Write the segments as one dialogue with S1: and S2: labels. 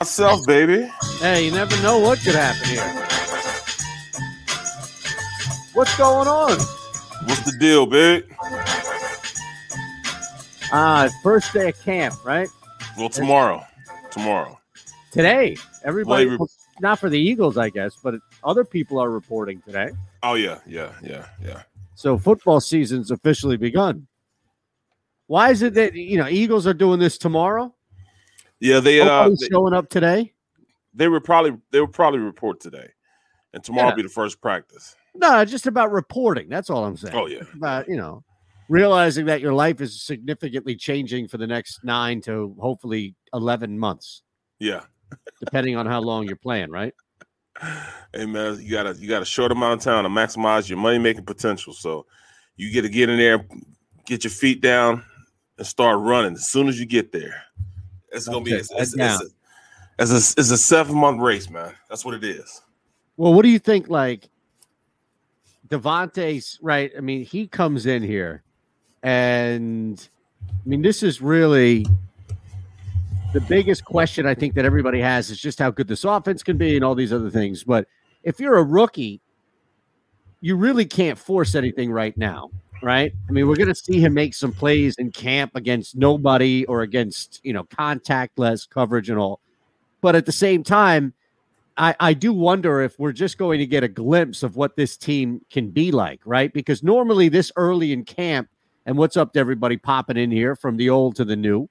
S1: Myself, baby.
S2: Hey, you never know what could happen here. What's going on?
S1: What's the deal, big?
S2: Ah, first day of camp, right?
S1: Well, tomorrow. Tomorrow.
S2: Today. Everybody, not for the Eagles, I guess, but other people are reporting today.
S1: Oh yeah, yeah, yeah, yeah.
S2: So football season's officially begun. Why is it that you know Eagles are doing this tomorrow?
S1: Yeah, they uh they,
S2: showing up today.
S1: they were probably they would probably report today. And tomorrow
S2: Yeah.
S1: will be the first practice.
S2: No, just about reporting. That's all I'm saying.
S1: Oh yeah.
S2: About you know, realizing that your life is significantly changing for the next nine to hopefully eleven months,
S1: Yeah.
S2: depending on how long you're playing. Right?
S1: Hey man, you got a you got a short amount of time to maximize your money making potential. So you get to get in there, get your feet down, and start running as soon as you get there. It's gonna be it's, it's,
S2: head
S1: it's, a, it's a it's a seven month race, man. That's what it is.
S2: Well, what do you think? Like DeVonta's right. I mean, he comes in here, and I mean, this is really the biggest question I think that everybody has is just how good this offense can be and all these other things. But if you're a rookie, you really can't force anything right now, right? I mean, we're going to see him make some plays in camp against nobody or against, you know, contact less coverage and all. But at the same time, I, I do wonder if we're just going to get a glimpse of what this team can be like, right? Because normally this early in camp, and what's up to everybody popping in here from the old to the new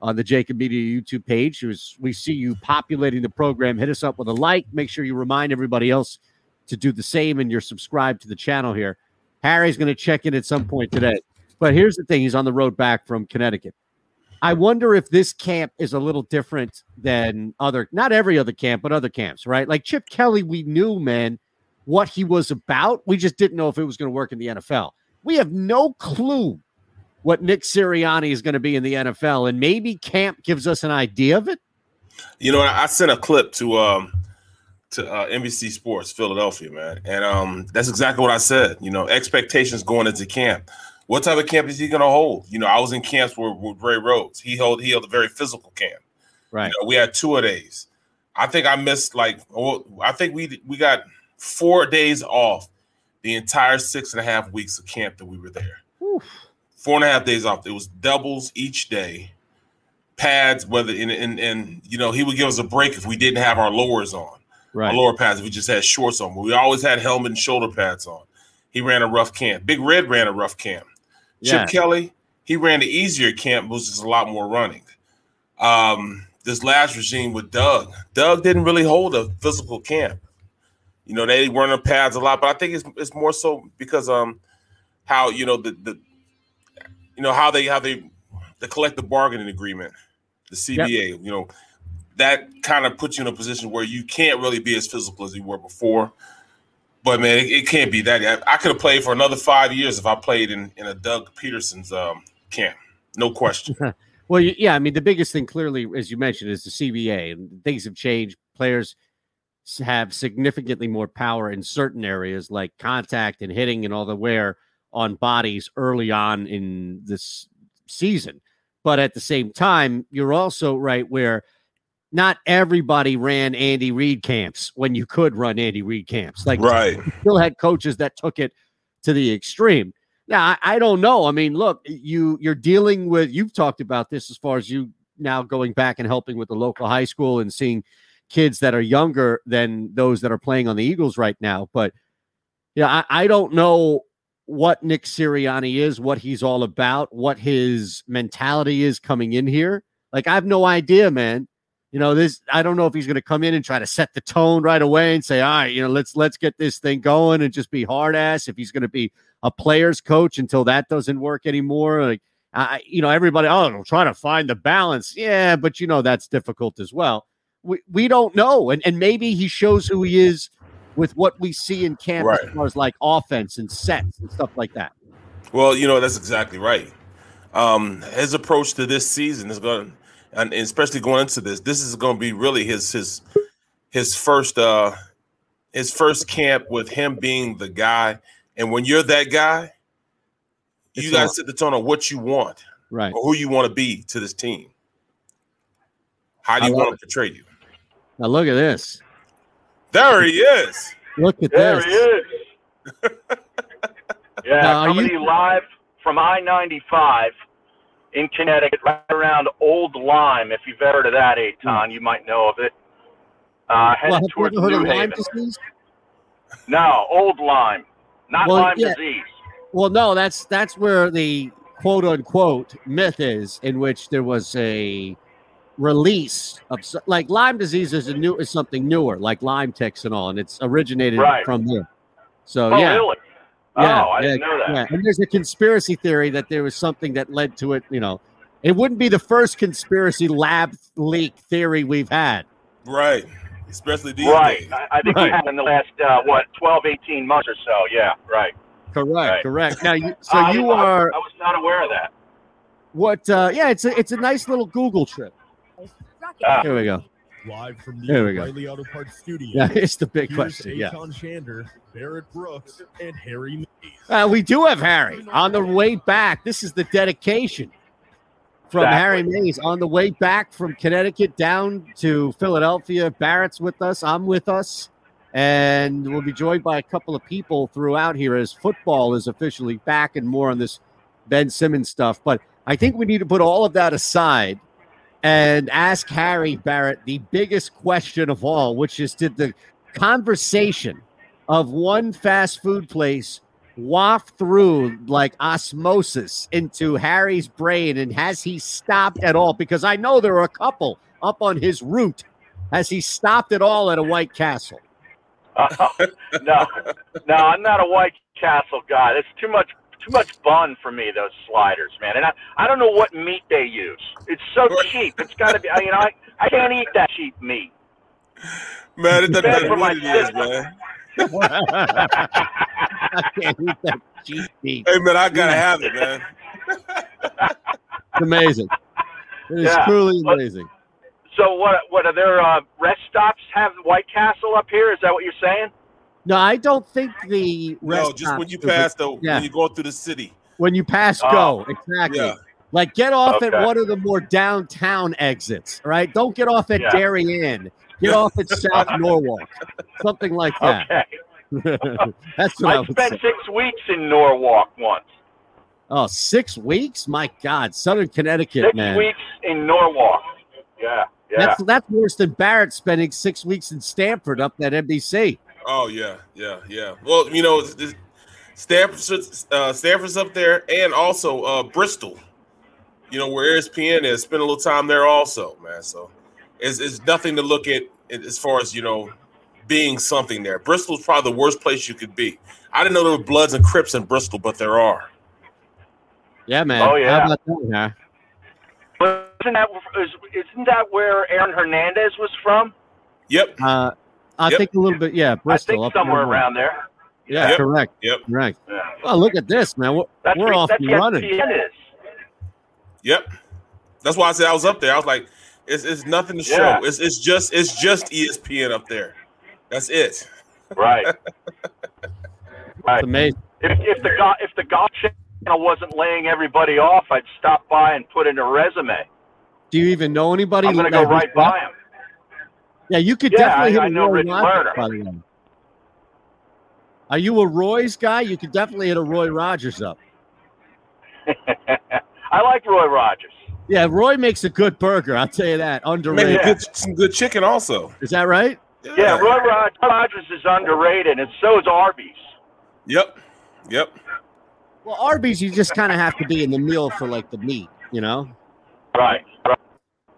S2: on the JAKIB Media YouTube page. Who's- We see you populating the program. Hit us up with a like. Make sure you remind everybody else to do the same and you're subscribed to the channel here. Harry's going to check in at some point today. But here's the thing he's on the road back from Connecticut. I wonder if this camp is a little different than other, not every other camp, but other camps, right? Like Chip Kelly, we knew, man, what he was about. We just didn't know if it was going to work in the NFL. We have no clue what Nick Sirianni is going to be in the NFL, and maybe camp gives us an idea of it.
S1: You know, I sent a clip to um to uh, NBC Sports Philadelphia, man, and um that's exactly what I said. You know, expectations going into camp. What type of camp is he going to hold? You know, I was in camps with, with Ray Rhodes. He held he held a very physical camp.
S2: Right.
S1: You know, we had two of days. I think I missed like well, I think we we got four days off the entire six and a half weeks of camp that we were there. Four and a half days off. It was doubles each day, pads. Whether and and, and you know he would give us a break if we didn't have our lowers on,
S2: Right.
S1: lower pads. If we just had shorts on, but we always had helmet and shoulder pads on. He ran a rough camp. Big Red ran a rough camp.
S2: Yeah.
S1: Chip Kelly, he ran the easier camp, which is a lot more running. Um, this last regime with Doug, Doug didn't really hold a physical camp. You know, they weren't on pads a lot, but I think it's it's more so because um how you know the the you know how they how they the collective bargaining agreement, the CBA, you know, that kind of puts you in a position where you can't really be as physical as you were before. But man, it, it can't be that. I, I could have played for another five years if I played in, in a Doug Pederson's um, camp, no question.
S2: Well, yeah, I mean, the biggest thing clearly, as you mentioned, is the CBA, and things have changed. Players have significantly more power in certain areas, like contact and hitting and all the wear on bodies early on in this season. But at the same time, you're also right where not everybody ran Andy Reid camps when you could run Andy Reid camps. Like,
S1: Right.
S2: still had coaches that took it to the extreme. Now, I, I don't know. I mean, look, you you're dealing with. You've talked about this as far as you now going back and helping with the local high school and seeing kids that are younger than those that are playing on the Eagles right now. But yeah, I, I don't know what Nick Sirianni is, what he's all about, what his mentality is coming in here. Like I have no idea, man. You know, this I don't know if he's going to come in and try to set the tone right away and say, "All right, you know, let's let's get this thing going and just be hard ass." If he's going to be a player's coach until that doesn't work anymore, like I, you know, everybody, oh, try to find the balance. Yeah, but you know that's difficult as well. We we don't know, and and maybe he shows who he is with what we see in camp right. as far as like offense and sets and stuff like that.
S1: Well, you know that's exactly right. Um, his approach to this season is going, and especially going into this, this is going to be really his his his first uh his first camp with him being the guy. And when you're that guy, you got to set the tone on what you want,
S2: right,
S1: or who you want to be to this team. How do you want to portray you?
S2: Now look at this.
S1: There he is.
S2: Look at
S3: there
S2: this.
S3: he is. yeah, now, coming you... live from I ninety five in Connecticut, right around Old Lyme. If you've ever heard of that, Eytan, you might know of it. Uh, headed well, towards New Haven. No, Old Lyme, not well, Lyme yeah. disease.
S2: Well, no, that's that's where the quote unquote myth is, in which there was a release of like Lyme disease is a new is something newer, like Lyme ticks and all, and it's originated right. from there. So
S3: oh,
S2: yeah.
S3: Really? Yeah, oh, I didn't know that.
S2: Yeah. And there's a conspiracy theory that there was something that led to it. You know, it wouldn't be the first conspiracy lab leak theory we've had.
S1: Right. Especially these
S3: right.
S1: days.
S3: I, I think right. we had in the last uh, what 12, 18 months or so. Yeah. Right.
S2: Correct. Right. Correct. Now, you, so uh, you I, are.
S3: I was not aware of that.
S2: What? Uh, yeah, it's a it's a nice little Google trip. Ah. Here we go.
S4: Live from the
S2: Here we
S4: O'Reilly Auto Parts studio.
S2: Yeah, it's the big
S4: Here's
S2: question. Yeah.
S4: Shander, Barrett Brooks, and Harry Mayes.
S2: Uh, we do have Harry on the way back. This is the dedication from exactly. Harry Mayes on the way back from Connecticut down to Philadelphia. Barrett's with us. I'm with us. And we'll be joined by a couple of people throughout here as football is officially back and more on this Ben Simmons stuff. But I think we need to put all of that aside and ask Harry Barrett the biggest question of all, which is did the conversation of one fast food place waft through like osmosis into Harry's brain? And has he stopped at all? Because I know there are a couple up on his route. Has he stopped at all at a White Castle?
S3: Uh, no, no, I'm not a White Castle guy. It's too much too much bun for me. Those sliders, man, and I I don't know what meat they use. It's so cheap. It's got to be. You know, I I can't eat that cheap meat.
S1: Man, it doesn't matter what it is, man.
S2: I can't eat that cheap meat.
S1: Hey, man, I gotta have it, man.
S2: it's amazing. It is yeah, truly amazing.
S3: So, what? What are there? Uh, rest stops have White Castle up here? Is that what you're saying?
S2: No, I don't think the
S1: no. Just when you pass the yeah. when you go through the city.
S2: When you pass oh. go, ah. exactly. Yeah. Like get off okay. at one of the more downtown exits, right? Don't get off at yeah. Darien. Get off at South Norwalk, something like that.
S3: Okay.
S2: That's what I, I
S3: spent
S2: say.
S3: six weeks in Norwalk once.
S2: Oh, six weeks? My God, Southern Connecticut,
S3: six
S2: man.
S3: Six weeks in Norwalk. Yeah, yeah.
S2: That's that's worse than Barrett spending six weeks in Stamford up at NBC.
S1: Oh yeah, yeah, yeah. Well, you know, Stamford's uh, Stamford's up there, and also uh, Bristol. You know where ESPN is. Spend a little time there also, man. So it's, it's nothing to look at as far as you know being something there. Bristol's probably the worst place you could be. I didn't know there were Bloods and Crips in Bristol, but there are.
S2: Yeah, man.
S3: Oh yeah.
S2: That, huh?
S3: Isn't that isn't that where Aaron Hernandez was from?
S1: Yep.
S2: Uh, I yep. think a little bit, yeah, Bristol.
S3: I think somewhere around there.
S2: Yeah,
S1: yep.
S2: correct.
S1: Yep.
S2: Correct. Yeah. Well, look at this, man. We're, that's we're off and running.
S1: Yep. That's why I said I was up there. I was like, it's, it's nothing to yeah. show. It's, it's just it's just ESPN up there. That's it.
S3: Right.
S2: right. It's amazing.
S3: If, if the golf if the golf channel wasn't laying everybody off, I'd stop by and put in a resume.
S2: Do you even know anybody?
S3: I'm gonna go right by him.
S2: Yeah, you could
S3: yeah,
S2: definitely
S3: I,
S2: hit
S3: I know Roy Rogers, by the way.
S2: Are you a Roy's guy? You could definitely hit a Roy Rogers up.
S3: I like Roy Rogers.
S2: Yeah, Roy makes a good burger. I'll tell you that. Underrated.
S1: a good, some good chicken also.
S2: Is that right?
S3: Yeah, Roy Rod- Rogers is underrated, and so is Arby's.
S1: Yep. Yep.
S2: Well, Arby's, you just kind of have to be in the meal for like the meat, you know?
S3: Right. right.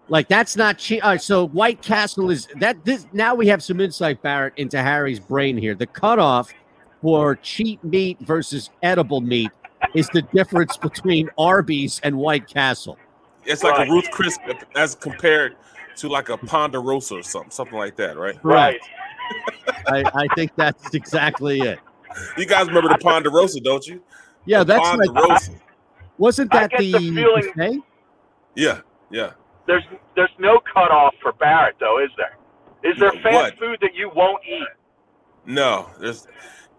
S2: Like that's not cheap. All right, so White Castle is that this now we have some insight, Barrett, into Harry's brain here. The cutoff for cheap meat versus edible meat is the difference between Arby's and White Castle.
S1: It's like
S3: Right.
S1: a Ruth Chris as compared to like a Ponderosa or something, something like that, right?
S3: Right.
S2: I, I think that's exactly it.
S1: You guys remember the Ponderosa, don't you?
S2: Yeah,
S1: The
S2: that's like
S1: Ponderosa.
S2: wasn't
S3: I
S2: that
S3: get
S2: the,
S3: the feeling-
S2: buffet?
S1: Yeah, yeah.
S3: There's there's no cutoff for Barrett, though, is there? Is there fast
S1: what?
S3: food that you won't eat?
S1: No, there's.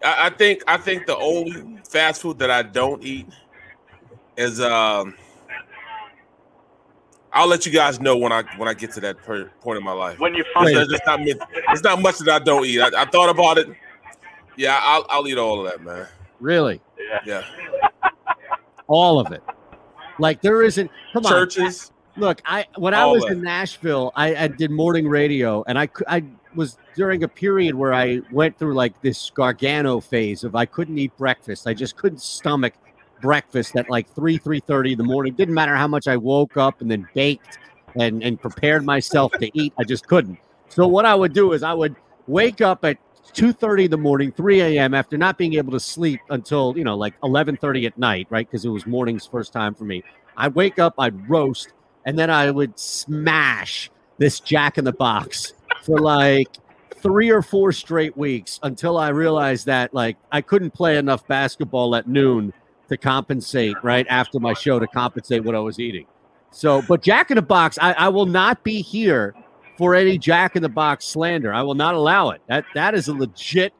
S1: I, I think I think the only fast food that I don't eat is um. I'll let you guys know when I when I get to that per, point in my life.
S3: When you
S1: It's,
S3: find
S1: there's just not it's not much that I don't eat. I, I thought about it. Yeah, I'll I'll eat all of that, man.
S2: Really,
S3: yeah.
S1: Yeah,
S2: all of it. Like there isn't. Come on,
S1: Church's.
S2: Look, I when I was in Nashville, I, I did morning radio, and I I was during a period where I went through like this Gargano phase of I couldn't eat breakfast. I just couldn't stomach breakfast at like three three thirty in the morning. Didn't matter how much I woke up and then baked and and prepared myself to eat. I just couldn't. So what I would do is I would wake up at two thirty in the morning, three a.m. after not being able to sleep until you know like eleven thirty at night, right? Because it was morning's first time for me. I'd wake up, I'd roast, and then I would smash this Jack in the Box for like three or four straight weeks until I realized that like I couldn't play enough basketball at noon to compensate right after my show to compensate what I was eating. So, but Jack in the Box, I, I will not be here for any Jack in the Box slander. I will not allow it. That that is a legit.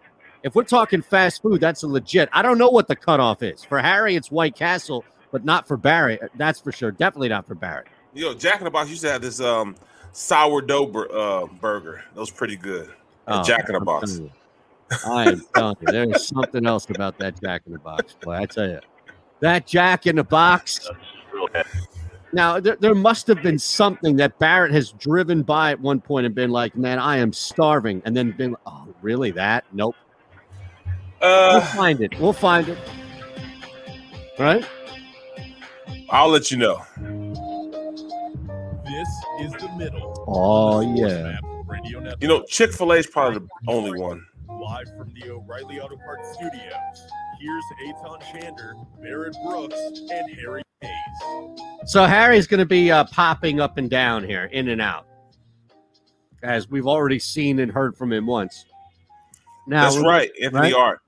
S2: If we're talking fast food, that's a legit. I don't know what the cutoff is for Harry. It's White Castle, but not for Barry. That's for sure. Definitely not for Barry.
S1: You know, Jack in the Box used to have this um sourdough bur- uh, burger. That was pretty good.
S2: Oh,
S1: Jack in the
S2: I'm
S1: Box.
S2: I am telling you, there's something else about that Jack in the Box, boy. I tell you, that Jack in the Box.
S3: That's real good.
S2: Now, there, there must have been something that Barrett has driven by at one point and been like, "Man, I am starving," and then been, "Oh, really? That? Nope." We'll
S1: Uh,
S2: find it. We'll find it. Right?
S1: I'll let you know.
S4: This is the middle.
S2: Oh, yeah.
S4: Map Radio Network.
S1: You know, Chick Fil A is probably the only one.
S4: live from the O'Reilly Auto Parts Studios. Here's Eytan Shander, Barrett Brooks, and Harry Mayes.
S2: So Harry's going to be uh, popping up and down here, in and out, as we've already seen and heard from him once. Now,
S1: That's right, Anthony
S2: right?
S1: Art.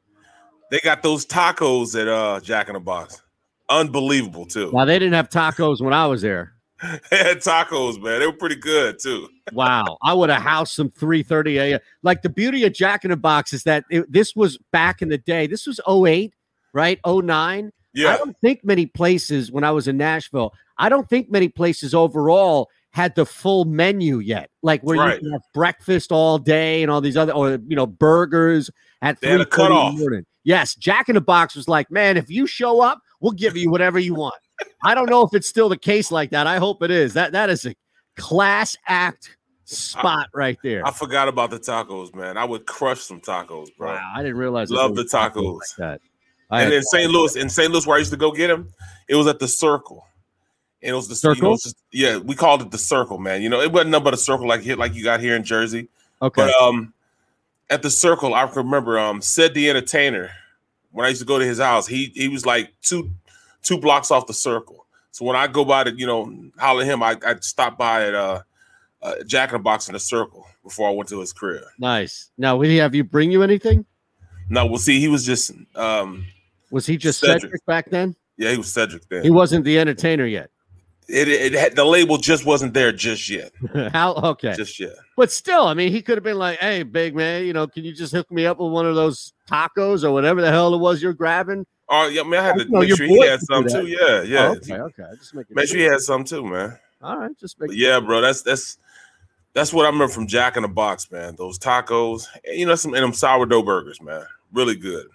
S1: They got those tacos at uh Jack in the Box. Unbelievable too.
S2: Now they didn't have tacos when I was there.
S1: They had tacos, man. They were pretty good too.
S2: Wow, I would have housed some 3:30 a.m. Like the beauty of Jack in the Box is that it, this was back in the day. This was 08, right? 09.
S1: Yeah.
S2: I don't think many places when I was in Nashville. I don't think many places overall had the full menu yet. Like where
S1: Right.
S2: you have breakfast all day and all these other, or you know, burgers at
S1: They
S2: three
S1: had
S2: in the morning. Yes, Jack in the Box was like, man, if you show up, we'll give you whatever you want. I don't know if it's still the case like that. I hope it is. That that is a class act spot right there.
S1: I forgot about the tacos, man. I would crush some tacos, bro.
S2: Wow, I didn't realize.
S1: Love the
S2: tacos like that. I
S1: And in St. Louis, in St. Louis, where I used to go get them, it was at the Circle. And it was the You know,
S2: Circle?
S1: just- yeah, we called it the Circle, man. You know, it wasn't nothing but a circle like hit like you got here in Jersey.
S2: okay.
S1: But um, at the Circle, I remember um, said the entertainer when I used to go to his house. He he was like two two blocks off the Circle. So when I go by to you know holler him, I I stop by at uh, uh Jack in the Box in the Circle before I went to his crib.
S2: nice. Now, would he have you bring you anything?
S1: No, we'll see. He was just um,
S2: Was he just
S1: Cedric.
S2: Cedric, back then?
S1: yeah, he was Cedric then.
S2: He wasn't the entertainer yet.
S1: it, it had the label just wasn't there just yet,
S2: How? Okay,
S1: just yet.
S2: but still, I mean, he could have been like, "Hey, big man, you know, can you just hook me up with one of those tacos or whatever the hell it was you're grabbing?"
S1: Oh yeah, man, I had to make sure he had some too. Yeah, yeah.
S2: Oh, okay, okay. I just make
S1: Make sure he had some too, man.
S2: All right, just make
S1: yeah, bro, that's that's that's what I remember from Jack in the Box, man. Those tacos, and, you know, some and them sourdough burgers, man. Really good,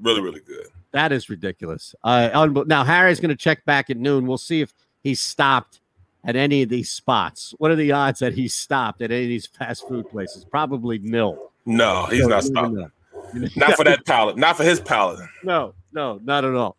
S1: really, really good.
S2: That is ridiculous. Uh, now Harry's going to check back at noon. We'll see if he stopped at any of these spots? What are the odds that he stopped at any of these fast food places? Probably nil.
S1: No, he's not stopping. Not for that palate. Not for his palate.
S2: No, no, not at all.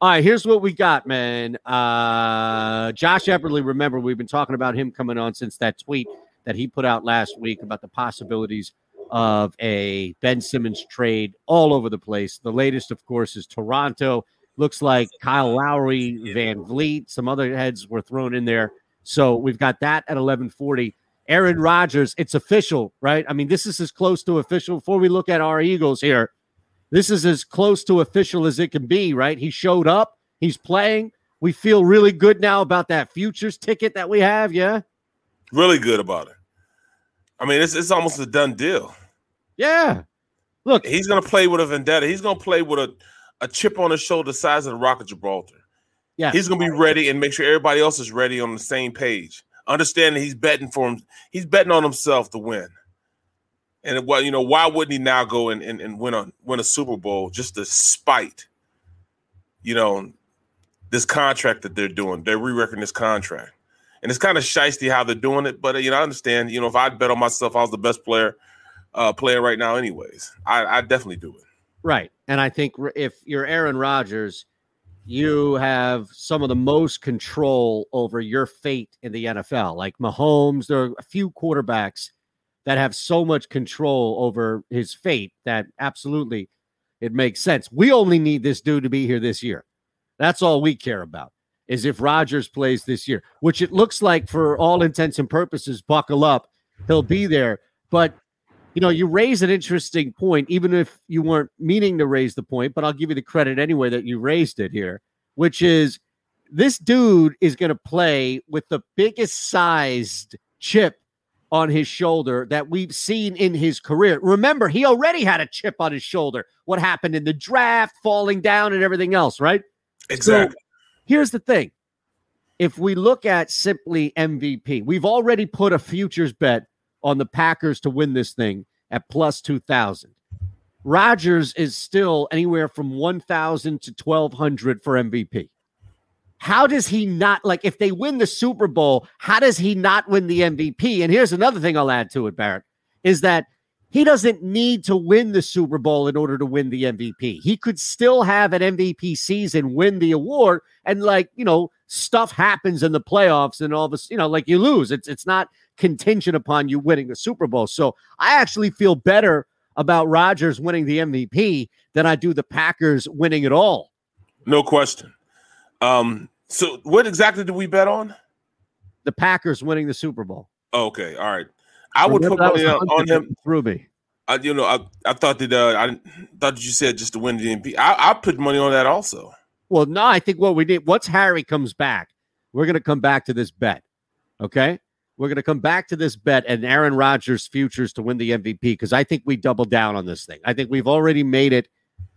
S2: All right, here's what we got, man. Uh, Josh Epperly, remember, we've been talking about him coming on since that tweet that he put out last week about the possibilities of a Ben Simmons trade all over the place. The latest, of course, is Toronto. Looks like Kyle Lowry, VanVleet, some other heads were thrown in there. So we've got that at 1140. Aaron Rodgers, it's official, right? I mean, this is as close to official. Before we look at our Eagles here, this is as close to official as it can be, right? He showed up, he's playing. We feel really good now about that futures ticket that we have, yeah?
S1: Really good about it. I mean, it's, it's almost a done deal.
S2: Yeah. Look,
S1: he's going to play with a vendetta. He's going to play with a, a chip on his shoulder the size of the Rock of Gibraltar. Yeah. He's going to be ready and make sure everybody else is ready on the same page. Understanding he's betting for him. He's betting on himself to win. And well, you know, why wouldn't he now go and, and, and win a win a Super Bowl just to spite, you know, this contract that they're doing? They're re-recording this contract. And it's kind of shisty how they're doing it, but you know, I understand. You know, if I bet on myself, I was the best player uh playing right now, anyways. I, I definitely do it.
S2: Right. And I think if you're Aaron Rodgers, you have some of the most control over your fate in the NFL. Like Mahomes, there are a few quarterbacks that have so much control over his fate that absolutely it makes sense. We only need this dude to be here this year. That's all we care about is if Rodgers plays this year, which it looks like for all intents and purposes, buckle up, he'll be there. But you know, you raise an interesting point, even if you weren't meaning to raise the point, but I'll give you the credit anyway that you raised it here, which is this dude is going to play with the biggest sized chip on his shoulder that we've seen in his career. Remember, he already had a chip on his shoulder. What happened in the draft, falling down, and everything else, right?
S1: Exactly. So
S2: here's the thing if we look at simply MVP, we've already put a futures bet on the Packers to win this thing at plus 2,000. Rodgers is still anywhere from 1,000 to 1,200 for MVP. How does he not like if they win the Super Bowl? How does he not win the MVP? And here's another thing I'll add to it, Barrett, is that he doesn't need to win the Super Bowl in order to win the MVP. He could still have an MVP season, win the award, and like you know, stuff happens in the playoffs, and all this, you know, like you lose. It's it's not contingent upon you winning the Super Bowl. So I actually feel better about Rodgers winning the MVP than I do the Packers winning it all.
S1: No question. Um, so what exactly do we bet on?
S2: The Packers winning the Super Bowl.
S1: Okay, all right. I would put money on, him.
S2: Through me.
S1: I, you know, I, I thought that uh, I thought that you said just to win the MVP. I, I put money on that also.
S2: Well, no, I think what we did once Harry comes back, we're going to come back to this bet. Okay, we're going to come back to this bet and Aaron Rodgers' futures to win the MVP because I think we double down on this thing. I think we've already made it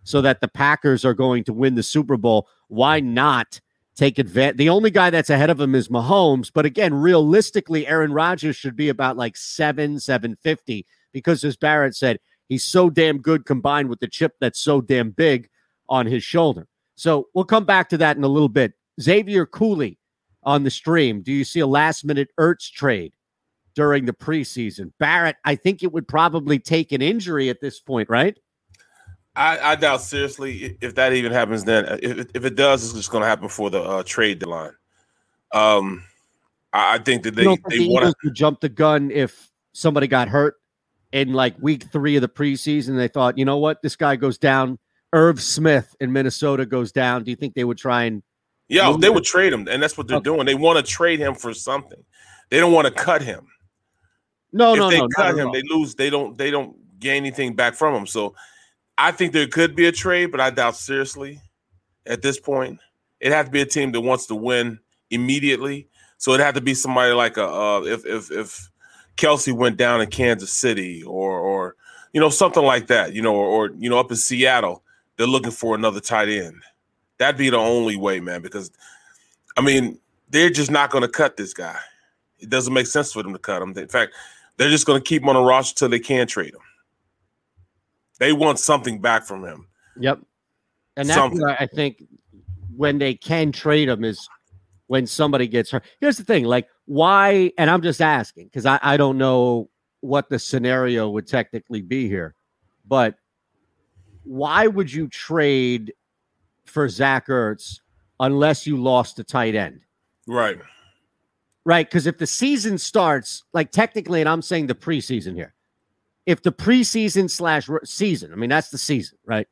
S2: so that the Packers are going to win the Super Bowl. Why not take advantage. The only guy that's ahead of him is Mahomes. But again, realistically, Aaron Rodgers should be about like seven, 750 because, as Barrett said, he's so damn good combined with the chip that's so damn big on his shoulder. So we'll come back to that in a little bit. Xavier Cooley on the stream. Do you see a last minute Ertz trade during the preseason? Barrett, I think it would probably take an injury at this point, right?
S1: I, I, doubt seriously if that even happens. Then, uh, if, if it does, it's just going to happen for the uh, trade deadline. Um, I, I think that they they
S2: the want to jump the gun if somebody got hurt in like week three of the preseason. They thought, you know what, this guy goes down. Irv Smith in Minnesota goes down. Do you think they would try and?
S1: Yeah, they him? would trade him, and that's what they're okay. doing. They want to trade him for something. They don't want to cut him.
S2: No,
S1: if
S2: no, If
S1: they
S2: no.
S1: Cut him, they lose. They don't. They don't gain anything back from him. So I think there could be a trade, but I doubt seriously at this point. It has to be a team that wants to win immediately. So it had to be somebody like a uh, if if if Kelce went down in Kansas City or or you know something like that, you know, or, or you know up in Seattle, they're looking for another tight end. That'd be the only way, man. Because I mean, they're just not going to cut this guy. It doesn't make sense for them to cut him. In fact, they're just going to keep him on the roster till they can trade him. They want something back from him.
S2: Yep. And that's why I think when they can trade him is when somebody gets hurt. Here's the thing: like why? And I'm just asking because I, I don't know what the scenario would technically be here, but why would you trade for Zach Ertz unless you lost a tight end?
S1: Right.
S2: Right. Because if the season starts, like technically, and I'm saying the preseason here, if the preseason slash season, I mean, that's the season, right?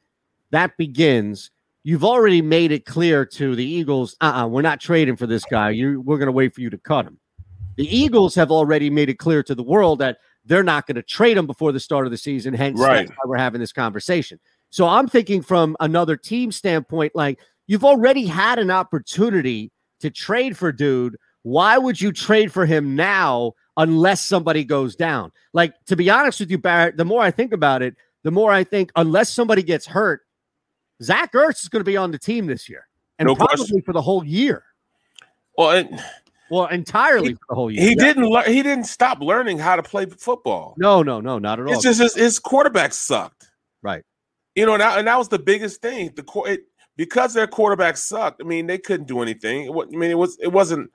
S2: That begins. You've already made it clear to the Eagles, uh uh-uh, we're not trading for this guy. You, we're going to wait for you to cut him. The Eagles have already made it clear to the world that they're not going to trade him before the start of the season. Hence, right. that's why we're having this conversation. So I'm thinking from another team standpoint, like you've already had an opportunity to trade for dude. Why would you trade for him now unless somebody goes down? Like, to be honest with you, Barrett, the more I think about it, the more I think unless somebody gets hurt, Zach Ertz is going to be on the team this year and no probably question. for the whole year.
S1: Well, it,
S2: well, entirely he, for the whole year.
S1: He yeah. didn't. Le- he didn't stop learning how to play football.
S2: No, no, no, not at all.
S1: It's just his, his quarterback sucked.
S2: Right.
S1: You know, and that, and that was the biggest thing. The it, because their quarterback sucked. I mean, they couldn't do anything. It, I mean, it was it wasn't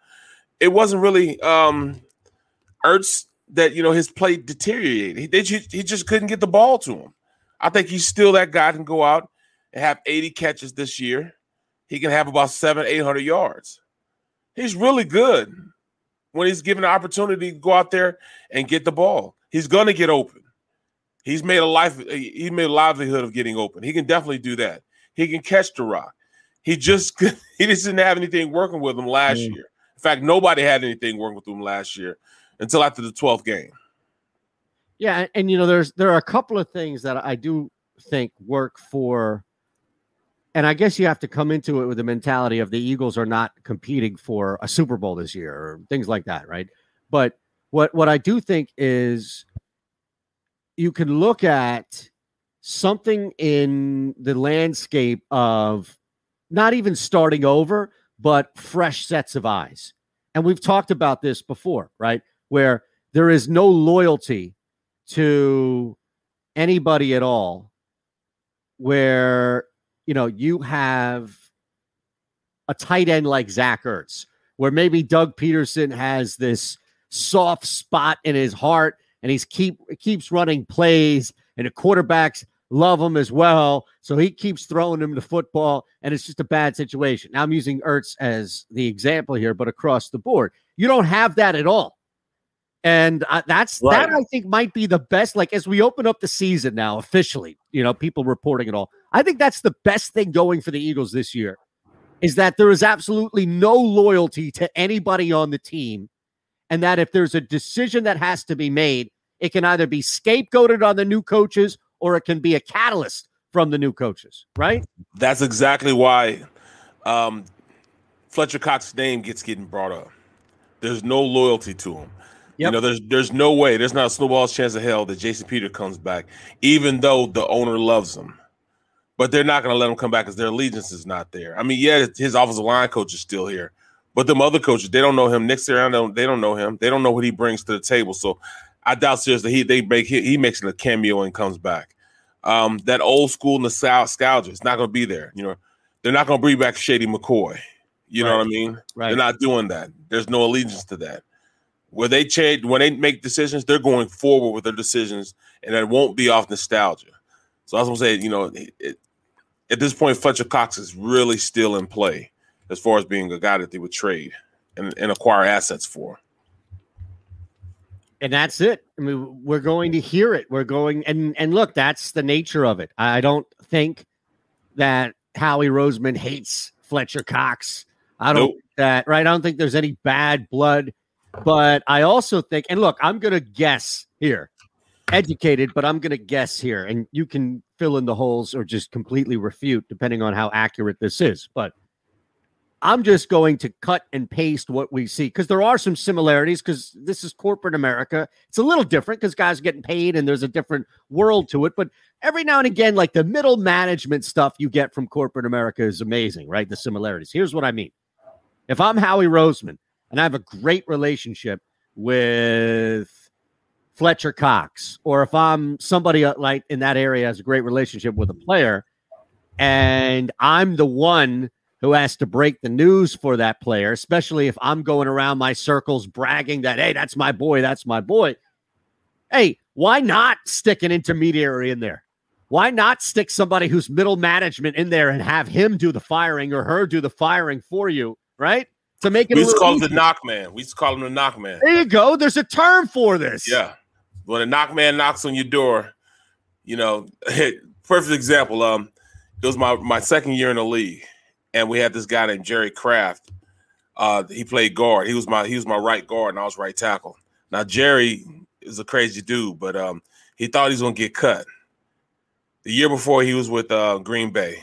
S1: it wasn't really um Ertz that you know his play deteriorated. He, they, he just couldn't get the ball to him. I think he's still that guy can go out and have 80 catches this year. He can have about seven, eight hundred yards. He's really good when he's given the opportunity to go out there and get the ball. He's gonna get open. He's made a life. He made a livelihood of getting open. He can definitely do that. He can catch the rock. He just he just didn't have anything working with him last mm. year. In fact, nobody had anything working with him last year until after the 12th game.
S2: Yeah, and you know, there's there are a couple of things that I do think work for, and I guess you have to come into it with the mentality of the Eagles are not competing for a Super Bowl this year or things like that, right? But what what I do think is you can look at something in the landscape of not even starting over, but fresh sets of eyes. And we've talked about this before, right? Where there is no loyalty to anybody at all, where, you know, you have a tight end like Zach Ertz, where maybe Doug Pederson has this soft spot in his heart and he's keep keeps running plays and the quarterbacks love him as well. So he keeps throwing him the football, and it's just a bad situation. Now I'm using Ertz as the example here, but across the board, you don't have that at all. And uh, that's right. that I think might be the best. Like as we open up the season now officially, you know, people reporting it all. I think that's the best thing going for the Eagles this year is that there is absolutely no loyalty to anybody on the team. And that if there's a decision that has to be made, it can either be scapegoated on the new coaches or it can be a catalyst from the new coaches, right?
S1: That's exactly why um, Fletcher Cox's name gets getting brought up. There's no loyalty to him. Yep. You know, there's there's no way, there's not a snowball's chance of hell that Jason Peters comes back, even though the owner loves him. But they're not going to let him come back because their allegiance is not there. I mean, yeah, his offensive line coach is still here, but them other coaches, they don't know him. Nick Sirianni, they don't know him. They don't know what he brings to the table. So I doubt seriously he they make he, he makes a cameo and comes back. Um, that old school nostalgia is not going to be there. You know, they're not going to bring back Shady McCoy. You right. know what I mean? Right. They're not doing that. There's no allegiance to that. Where they change when they make decisions, they're going forward with their decisions, and it won't be off nostalgia. So I was gonna say, you know, it, it, at this point, Fletcher Cox is really still in play as far as being a guy that they would trade and, and acquire assets for
S2: and that's it. I mean, we're going to hear it. We're going and and look, that's the nature of it. I don't think that Howie Roseman hates Fletcher Cox. I don't nope. that right. I don't think there's any bad blood, but I also think, and look, I'm gonna guess here, educated, but I'm gonna guess here, and you can fill in the holes or just completely refute depending on how accurate this is. But I'm just going to cut and paste what we see because there are some similarities because this is corporate America. It's a little different because guys are getting paid and there's a different world to it. But every now and again, like the middle management stuff you get from corporate America is amazing, right? The similarities. Here's what I mean. If I'm Howie Roseman and I have a great relationship with Fletcher Cox, or if I'm somebody uh, like in that area has a great relationship with a player, and I'm the one who has to break the news for that player, especially if I'm going around my circles bragging that, hey, that's my boy, that's my boy. Hey, why not stick an intermediary in there? Why not stick somebody who's middle management in there and have him do the firing or her do the firing for you, right? To make it
S1: we used to call him the knock man. We used to call him the knock man.
S2: There you go. There's a term for this.
S1: Yeah. When a knock man knocks on your door, you know, perfect example. Um, it was my my second year in the league, and we had this guy named Jerry Kraft. Uh, he played guard. He was my he was my right guard, and I was right tackle. Now Jerry is a crazy dude, but um, he thought he was gonna get cut. The year before, he was with uh, Green Bay,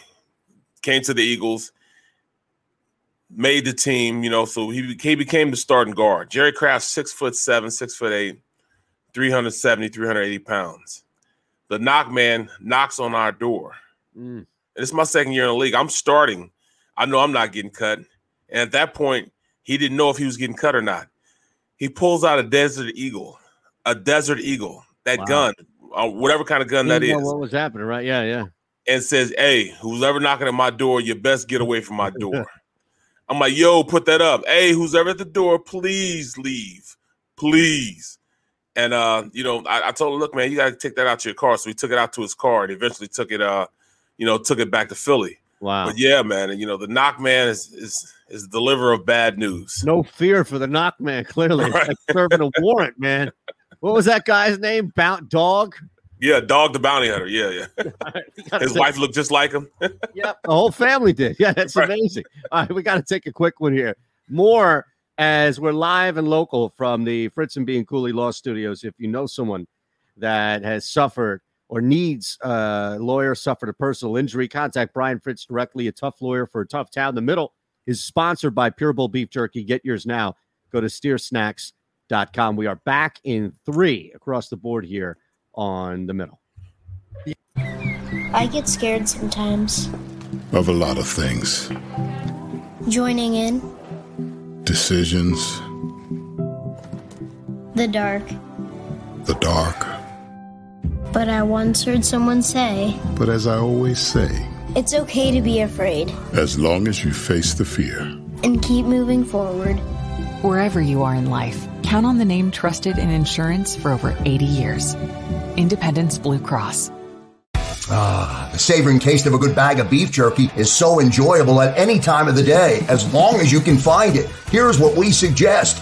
S1: came to the Eagles, made the team. You know, so he, he became the starting guard. Jerry Kraft, six foot seven, six foot eight, 370, 380 pounds. The knock man knocks on our door. Mm. It's my second year in the league. I'm starting. I know I'm not getting cut. And at that point, he didn't know if he was getting cut or not. He pulls out a Desert Eagle, a Desert Eagle, that wow. gun, uh, whatever kind of gun that is.
S2: What was happening, right? Yeah, yeah.
S1: And says, "Hey, who's ever knocking at my door, you best get away from my door." I'm like, "Yo, put that up." Hey, who's ever at the door, please leave, please. And uh, you know, I, I told him, "Look, man, you got to take that out to your car." So he took it out to his car and eventually took it, uh, you know, took it back to Philly.
S2: Wow.
S1: But yeah, man, and you know, the knock man is is is the deliverer of bad news.
S2: No fear for the knock man. Clearly, right. like serving a warrant, man. What was that guy's name? Bound dog.
S1: Yeah, dog the bounty hunter. Yeah, yeah. His wife looked just like him.
S2: yep, the whole family did. Yeah, that's right. amazing. All right, we got to take a quick one here. More as we're live and local from the Fritz and Bean Cooley Law Studios. If you know someone that has suffered or needs a lawyer suffered a personal injury, contact Brian Fritz directly. A tough lawyer for a tough town. The middle is sponsored by Pure Bull Beef Jerky. Get yours now. Go to steersnacks.com. We are back in three across the board here on the middle.
S5: I get scared sometimes.
S6: Of a lot of things.
S5: Joining in.
S6: Decisions.
S5: The dark.
S6: The dark.
S5: But I once heard someone say.
S6: But as I always say.
S5: It's okay to be afraid.
S6: As long as you face the fear.
S5: And keep moving forward.
S7: Wherever you are in life, count on the name trusted in insurance for over 80 years. Independence Blue Cross.
S8: Ah, the savoring taste of a good bag of beef jerky is so enjoyable at any time of the day, as long as you can find it. Here's what we suggest.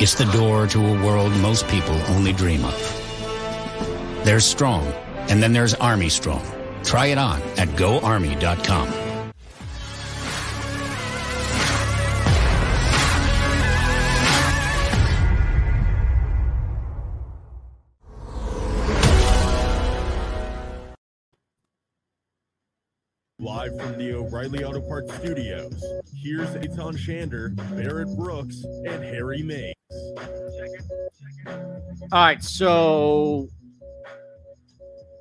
S9: It's the door to a world most people only dream of. There's strong, and then there's Army Strong. Try it on at goarmy.com.
S4: Live from the O'Reilly Auto Parts Studios, here's Eytan Shander, Barrett Brooks, and Harry Mayes.
S2: All right, so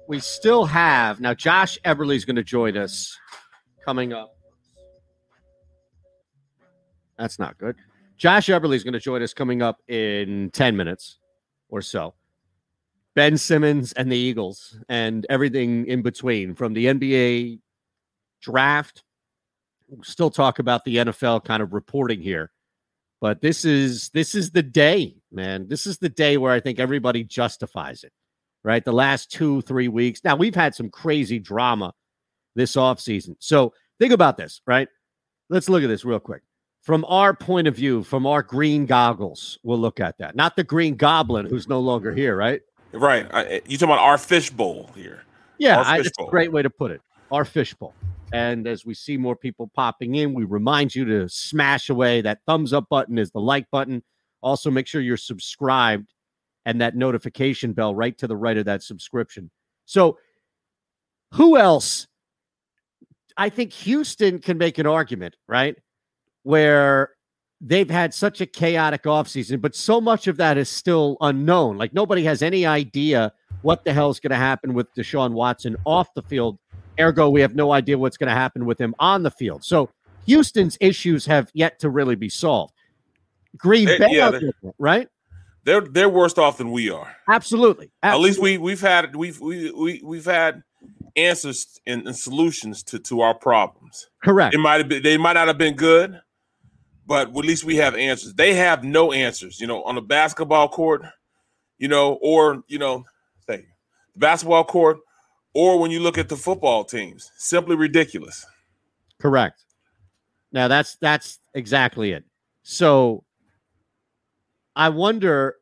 S2: we still have now. Josh Eberley is going to join us coming up. That's not good. Josh Eberley is going to join us coming up in ten minutes or so. Ben Simmons and the Eagles and everything in between from the NBA draft. We'll still talk about the NFL kind of reporting here. But this is this is the day, man. This is the day where I think everybody justifies it. Right? The last 2-3 weeks. Now, we've had some crazy drama this offseason. So, think about this, right? Let's look at this real quick. From our point of view, from our green goggles, we'll look at that. Not the green goblin who's no longer here, right?
S1: Right. You talking about our fishbowl here?
S2: Yeah, I, it's a great way to put it. Our fishbowl. And as we see more people popping in, we remind you to smash away. That thumbs up button is the like button. Also, make sure you're subscribed and that notification bell right to the right of that subscription. So, who else? I think Houston can make an argument, right? Where they've had such a chaotic offseason, but so much of that is still unknown. Like nobody has any idea what the hell is going to happen with Deshaun Watson off the field. Ergo, we have no idea what's going to happen with him on the field. So Houston's issues have yet to really be solved. Green
S1: They-
S2: Bay,
S1: yeah, they-
S2: right?
S1: They're they're worse off than we are.
S2: Absolutely.
S1: At least we we've had we've we, we we've had answers and, and solutions to to our problems.
S2: Correct.
S1: It might have been they might not have been good, but at least we have answers. They have no answers. You know, on the basketball court, you know, or you know, thank you, the basketball court, or when you look at the football teams, simply ridiculous.
S2: Correct. Now that's that's exactly it. So I wonder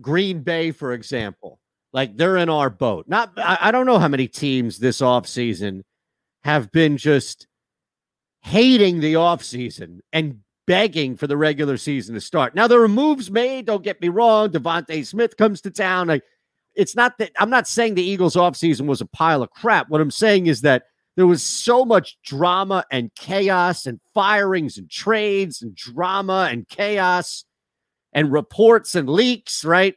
S2: Green Bay, for example, like they're in our boat. Not I, don't know how many teams this offseason have been just hating the offseason and begging for the regular season to start. Now there are moves made, don't get me wrong. DeVonta Smith comes to town. Like it's not that I'm not saying the Eagles offseason was a pile of crap. What I'm saying is that there was so much drama and chaos and firings and trades and drama and chaos and reports and leaks, right?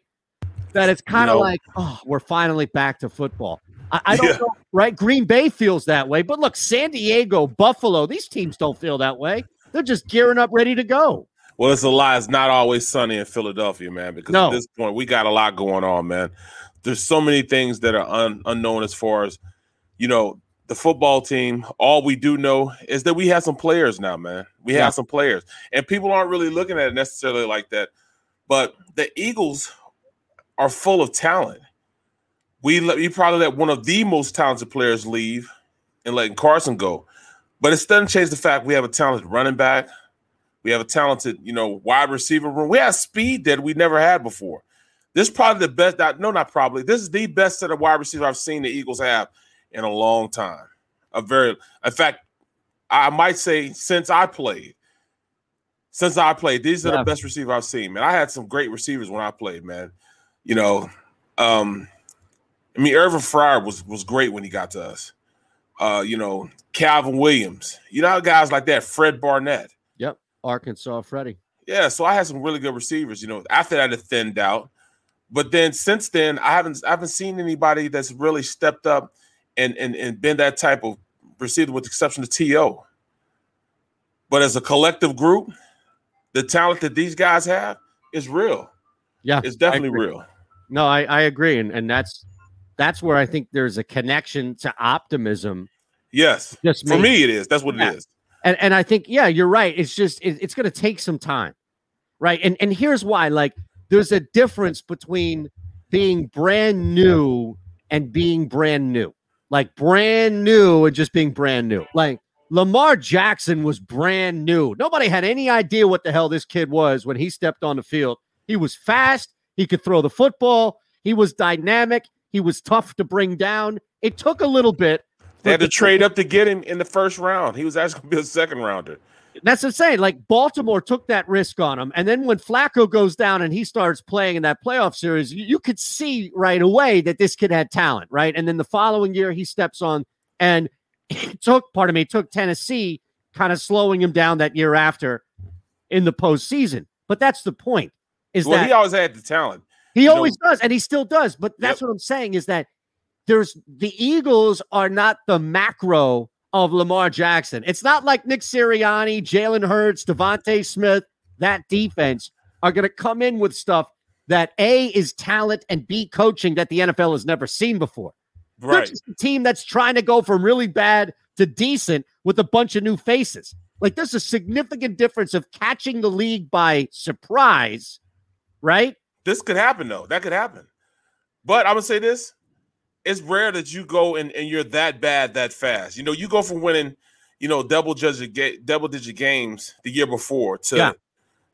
S2: That it's kind of
S1: No.
S2: like, oh, we're finally back to football. I, I don't
S1: Yeah.
S2: know, right? Green Bay feels that way, but look, San Diego, Buffalo, these teams don't feel that way. They're just gearing up, ready to go.
S1: Well, it's a lie. It's not always sunny in Philadelphia, man. Because
S2: No.
S1: at this point, we got a lot going on, man. There's so many things that are un- unknown as far as, you know, the football team. All we do know is that we have some players now, man. We
S2: Yeah.
S1: have some players, and people aren't really looking at it necessarily like that. But the Eagles are full of talent. We let, we probably let one of the most talented players leave and letting Carson go. But it doesn't change the fact we have a talented running back. We have a talented, you know, wide receiver room. We have speed that we never had before. This is probably the best. No, not probably. This is the best set of wide receivers I've seen the Eagles have in a long time. A very, in fact, I might say since I played. Since I played, these are
S2: Yeah.
S1: the best receivers I've seen, man. I had some great receivers when I played, man. You know, um, I mean, Irving Fryar was was great when he got to us. Uh, you know, Calvin Williams. You know, guys like that, Fred Barnett.
S2: Arkansas Freddie.
S1: Yeah, so I had some really good receivers. You know, after that it thinned out, but then since then I haven't I haven't seen anybody that's really stepped up and and and been that type of receiver, with the exception of To. But as a collective group, the talent that these guys have is real.
S2: Yeah.
S1: It's definitely real.
S2: No, I, I agree. And, and that's that's where I think there's a connection to optimism.
S1: Yes,
S2: Just
S1: for
S2: me.
S1: me it is. That's what
S2: Yeah.
S1: it is.
S2: And and I think, yeah, you're right. It's just it, it's gonna take some time. Right. And and here's why: like there's a difference between being brand new and being brand new. Like brand new and just being brand new. Like Lamar Jackson was brand new. Nobody had any idea what the hell this kid was when he stepped on the field. He was fast. He could throw the football. He was dynamic. He was tough to bring down. It took a little bit.
S1: They had to trade up to get him in the first round. He was actually going to be a second rounder.
S2: That's what I'm saying. Like Baltimore took that risk on him. And then when Flacco goes down and he starts playing in that playoff series, you, you could see right away that this kid had talent, right? And then the following year, he steps on and took, part of me, took Tennessee, kind of slowing him down that year after in the postseason. But that's the point. Is
S1: well,
S2: that
S1: he always had the talent.
S2: He you always know? does, and he still does. But that's yep. what I'm saying is that there's the Eagles are not the macro of Lamar Jackson. It's not like Nick Sirianni, Jalen Hurts, DeVonta Smith, that defense are going to come in with stuff that A is talent and B coaching that the NFL has never seen before. Right. They're just a team that's trying to go from really bad to decent with a bunch of new faces. Like there's a significant difference of catching the league by surprise, right?
S1: This could happen though. That could happen. But I'm gonna say this: it's rare that you go and, and you're that bad that fast. You know, you go from winning, you know, double digit double digit games the year before to yeah.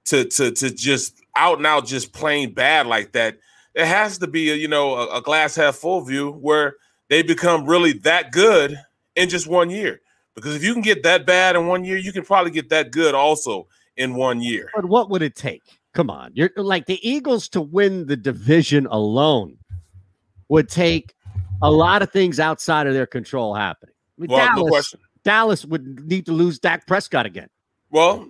S1: to to to just out and out just plain bad like that. It has to be a, you know a, a glass half full view where they become really that good in just one year. Because if you can get that bad in one year, you can probably get that good also in one year.
S2: But what would it take? Come on. You're like the Eagles to win the division alone would take a lot of things outside of their control happening. I mean, well, Dallas, no question. Dallas would need to lose Dak Prescott again.
S1: Well,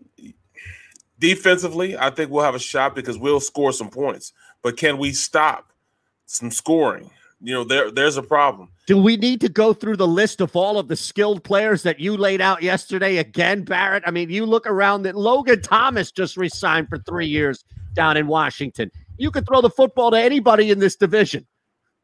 S1: defensively, I think we'll have a shot because we'll score some points. But can we stop some scoring? You know, there there's a problem.
S2: Do we need to go through the list of all of the skilled players that you laid out yesterday again, Barrett? I mean, you look around that Logan Thomas just resigned for three years down in Washington. You could throw the football to anybody in this division.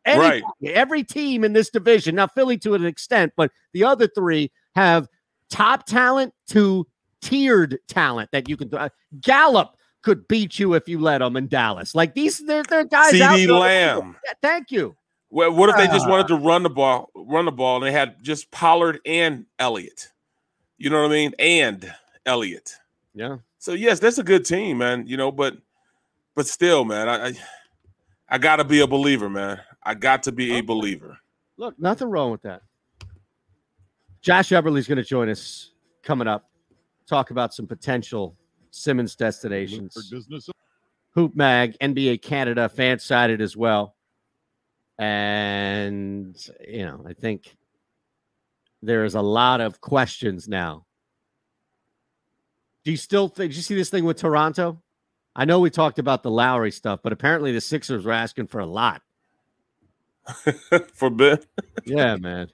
S2: Anybody, right. Every team in this division, now Philly to an extent, but the other three have top talent to tiered talent that you can. Uh, Gallup could beat you if you let them in Dallas. Like these, they're, they're guys.
S1: CeeDee Lamb.
S2: Yeah, thank you.
S1: Well, what if they just wanted to run the ball, run the ball, and they had just Pollard and Elliott? You know what I mean? And Elliott.
S2: Yeah.
S1: So yes, that's a good team, man. You know, but but still, man, I I, I got to be a believer, man. I got to be a believer.
S2: Look, nothing wrong with that. Josh Everly's going to join us coming up. Talk about some potential Simmons destinations. Hoop Mag, NBA Canada, fan sided as well. And, you know, I think there is a lot of questions now. Do you still think, did you see this thing with Toronto? I know we talked about the Lowry stuff, but apparently the Sixers were asking for a lot.
S1: for Ben?
S2: yeah, man.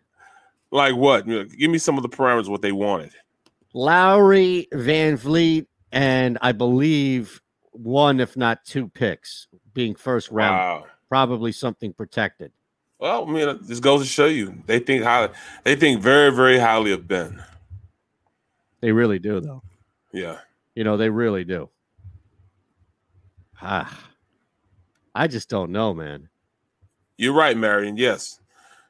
S1: Like what? Give me some of the parameters what they wanted.
S2: Lowry, VanVleet, and I believe one, if not two picks being first round. Wow. Probably something protected.
S1: Well, I mean, this goes to show you they think highly. They think very, very highly of Ben.
S2: They really do, though.
S1: Yeah.
S2: You know, they really do. Ah, I just don't know, man.
S1: You're right, Marion. Yes,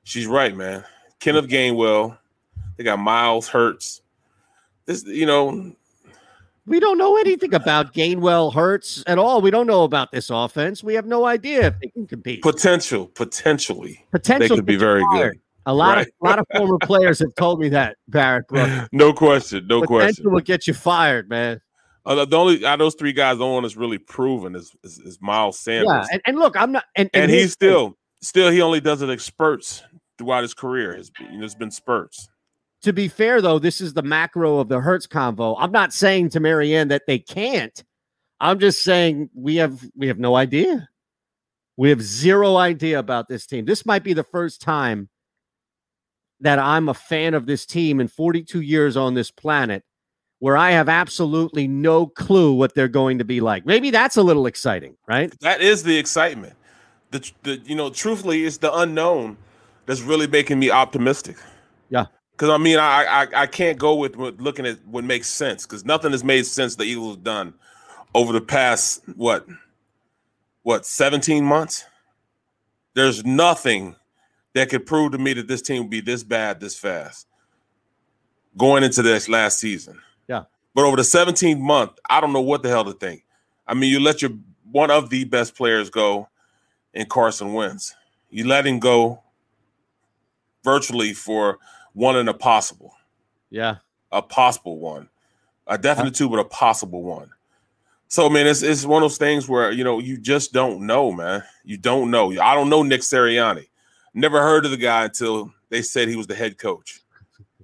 S1: she's right, man. Kenneth Gainwell. They got Miles Hurts. This, you know,
S2: we don't know anything about Gainwell Hurts at all. We don't know about this offense. We have no idea if they can compete.
S1: Potential, potentially,
S2: potential
S1: they could be very good.
S2: A lot right. of a lot of former players have told me that Barrett Brooks.
S1: No question, no question.
S2: potential
S1: question.
S2: will get you fired, man.
S1: Uh, the only out of those three guys, the only one that's really proven is, is, is Miles Sanders.
S2: Yeah, and, and, look, I'm not, and,
S1: and, and he's still still he only does it in spurts throughout his career. You know, it's been spurts.
S2: To be fair, though, this is the macro of the Hurts convo. I'm not saying to Marianne that they can't. I'm just saying we have we have no idea. We have zero idea about this team. This might be the first time that I'm a fan of this team in 42 years on this planet where I have absolutely no clue what they're going to be like. Maybe that's a little exciting, right?
S1: That is the excitement. The, the you know, truthfully, it's the unknown that's really making me optimistic.
S2: Yeah.
S1: Because I mean, I, I I can't go with, with looking at what makes sense because nothing has made sense the Eagles have done over the past what what 17 months. There's nothing that could prove to me that this team will be this bad this fast going into this last season.
S2: Yeah.
S1: But over the 17th month, I don't know what the hell to think. I mean, you let your one of the best players go in Carson Wentz. You let him go virtually for one and a possible.
S2: Yeah.
S1: A possible one. A definite two, but a possible one. So man, it's it's one of those things where you know you just don't know, man. You don't know. I don't know Nick Sirianni. Never heard of the guy until they said he was the head coach.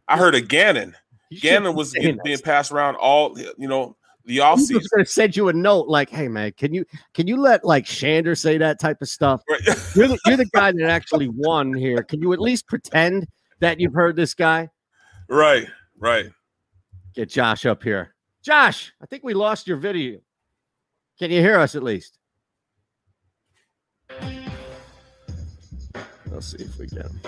S1: I heard of Gannon. Gannon was being passed around all you know the offseason.
S2: was going to send you a note like, "Hey man, can you can you let like Shander say that type of stuff? Right. you're the you're the guy that actually won here. Can you at least pretend that you've heard this guy?"
S1: Right, right.
S2: Get Josh up here. Josh, I think we lost your video. Can you hear us at least? Let's see if we get him.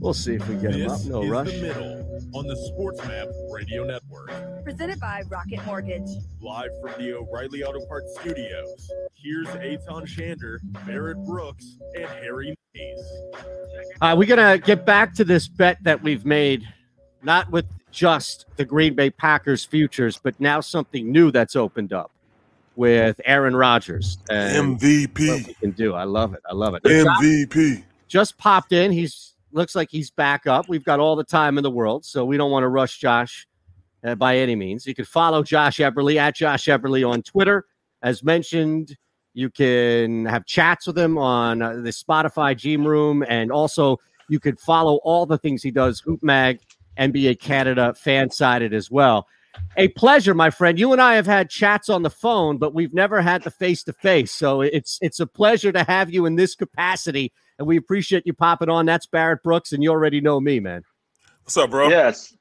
S2: We'll see if we get him up. No rush.
S4: The middle on the Sports Map Radio Network.
S10: Presented by Rocket Mortgage.
S4: Live from the O'Reilly Auto Parts Studios. Here's Eytan Shander, Barrett Brooks, and Harry Mayes.
S2: Uh, we're gonna get back to this bet that we've made, not with just the Green Bay Packers futures, but now something new that's opened up with Aaron Rodgers.
S1: MVP
S2: can do. I love it. I love it.
S1: MVP
S2: just popped in. He's looks like he's back up. We've got all the time in the world, so we don't want to rush Josh uh, by any means. You can follow Josh Eberley at Josh Eberley on Twitter. As mentioned, you can have chats with him on uh, the Spotify Greenroom, and also you could follow all the things he does. Hoop Mag, NBA Canada, fan sided as well. A pleasure, my friend. You and I have had chats on the phone, but we've never had the face to face. So it's it's a pleasure to have you in this capacity and we appreciate you popping on. That's Barrett Brooks, and you already know me, man.
S1: What's up, bro?
S11: Yes,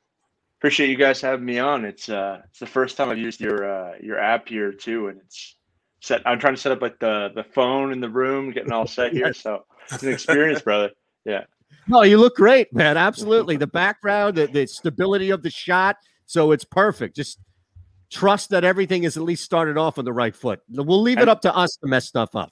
S11: appreciate you guys having me on. It's uh, it's the first time I've used your uh, your app here too, and it's set. I'm trying to set up like the the phone in the room, getting all set here. So it's an experience, brother. Yeah.
S2: No, you look great, man. Absolutely. The background, the, the stability of the shot. So it's perfect. Just trust that everything is at least started off on the right foot. We'll leave it up to us to mess stuff up.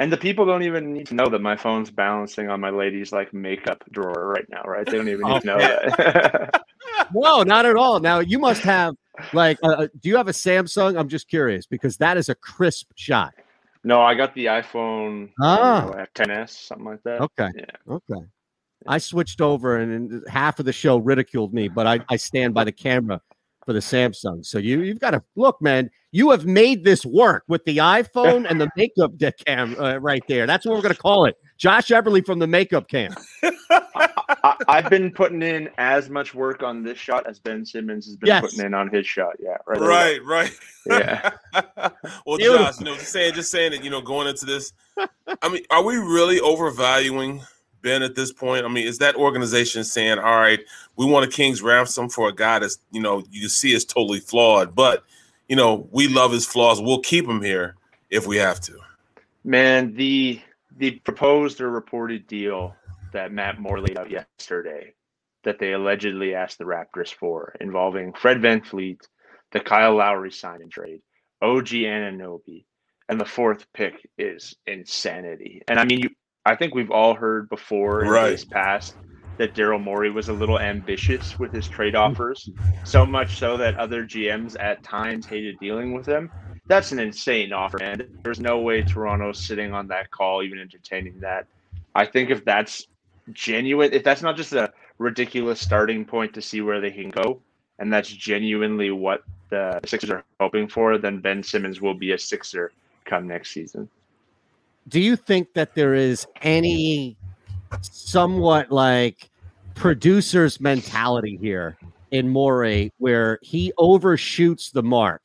S11: And the people don't even need to know that my phone's balancing on my lady's like makeup drawer right now, right? They don't even need to know that.
S2: no, not at all. Now you must have like, uh, uh, do you have a Samsung? I'm just curious because that is a crisp shot.
S11: No, I got the iPhone ah. know, 10s, something like that.
S2: Okay.
S11: Yeah.
S2: Okay. I switched over and half of the show ridiculed me, but I, I stand by the camera for the Samsung. So you you've got to look, man. You have made this work with the iPhone and the makeup cam uh, right there. That's what we're going to call it. Josh Eberley from the makeup cam.
S11: I, have been putting in as much work on this shot as Ben Simmons has been yes. putting in on his shot. Yeah,
S1: right. Right, right.
S11: Yeah.
S1: well, Josh, you know, just saying, just saying that, you know, going into this, I mean, are we really overvaluing Ben at this point? I mean, is that organization saying, all right, we want a king's ransom for a guy that's, you know, you see is totally flawed, but, you know, we love his flaws. We'll keep him here if we have to.
S11: Man, the the proposed or reported deal that Matt Moore laid out yesterday that they allegedly asked the Raptors for involving Fred Van VanVleet, the Kyle Lowry sign and trade, OG Anunoby, and the fourth pick is insanity. And I mean, you, I think we've all heard before in right. days past that Daryl Morey was a little ambitious with his trade mm-hmm. offers, so much so that other GMs at times hated dealing with him. That's an insane offer, and There's no way Toronto's sitting on that call, even entertaining that. I think if that's genuine, if that's not just a ridiculous starting point to see where they can go, and that's genuinely what the Sixers are hoping for, then Ben Simmons will be a Sixer come next season
S2: do you think that there is any somewhat like producer's mentality here in Morey where he overshoots the mark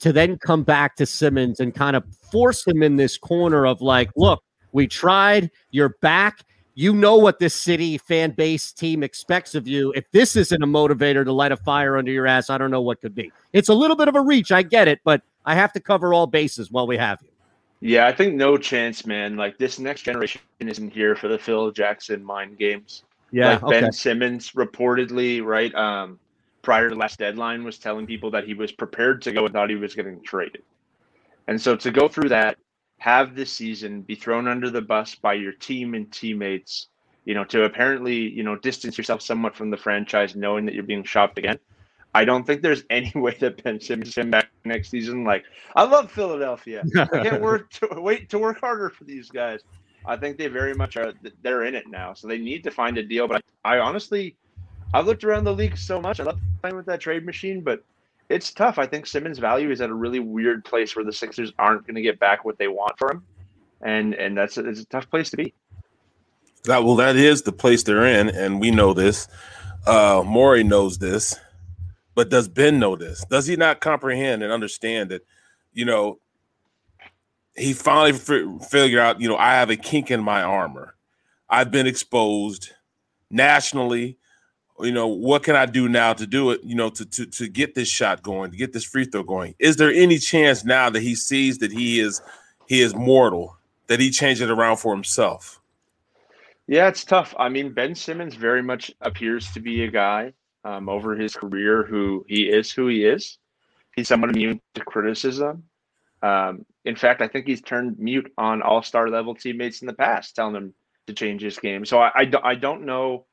S2: to then come back to Simmons and kind of force him in this corner of like, look, we tried, you're back. You know what this city fan base team expects of you. If this isn't a motivator to light a fire under your ass, I don't know what could be. It's a little bit of a reach. I get it, but I have to cover all bases while we have you.
S11: Yeah, I think no chance, man. Like this next generation isn't here for the Phil Jackson mind games.
S2: Yeah,
S11: like okay. Ben Simmons reportedly, right, um, prior to last deadline, was telling people that he was prepared to go and thought he was getting traded. And so to go through that, have this season, be thrown under the bus by your team and teammates, you know, to apparently, you know, distance yourself somewhat from the franchise, knowing that you're being shopped again. I don't think there's any way that Ben Simmons can back next season. Like I love Philadelphia. I can't work to, wait to work harder for these guys. I think they very much are. They're in it now, so they need to find a deal. But I, I honestly, I've looked around the league so much. I love playing with that trade machine, but it's tough. I think Simmons' value is at a really weird place where the Sixers aren't going to get back what they want for him, and and that's a, it's a tough place to be.
S1: That well, that is the place they're in, and we know this. Uh Morey knows this, but does Ben know this? Does he not comprehend and understand that? You know, he finally f- figured out. You know, I have a kink in my armor. I've been exposed nationally. You know, what can I do now to do it? You know, to to to get this shot going, to get this free throw going. Is there any chance now that he sees that he is he is mortal, that he changed it around for himself?
S11: Yeah, it's tough. I mean, Ben Simmons very much appears to be a guy um, over his career who he is who he is. He's someone immune to criticism. Um, in fact, I think he's turned mute on all star level teammates in the past, telling them to change his game. So I, I, I don't know.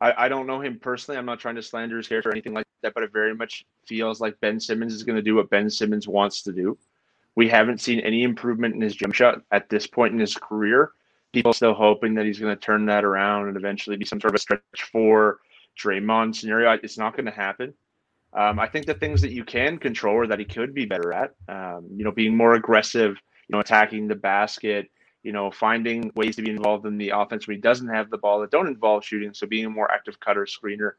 S11: I, I don't know him personally. I'm not trying to slander his character or anything like that, but it very much feels like Ben Simmons is going to do what Ben Simmons wants to do. We haven't seen any improvement in his jump shot at this point in his career people still hoping that he's going to turn that around and eventually be some sort of a stretch four Draymond scenario. It's not going to happen. Um, I think the things that you can control or that he could be better at, um, you know, being more aggressive, you know, attacking the basket, you know, finding ways to be involved in the offense when he doesn't have the ball that don't involve shooting. So being a more active cutter screener,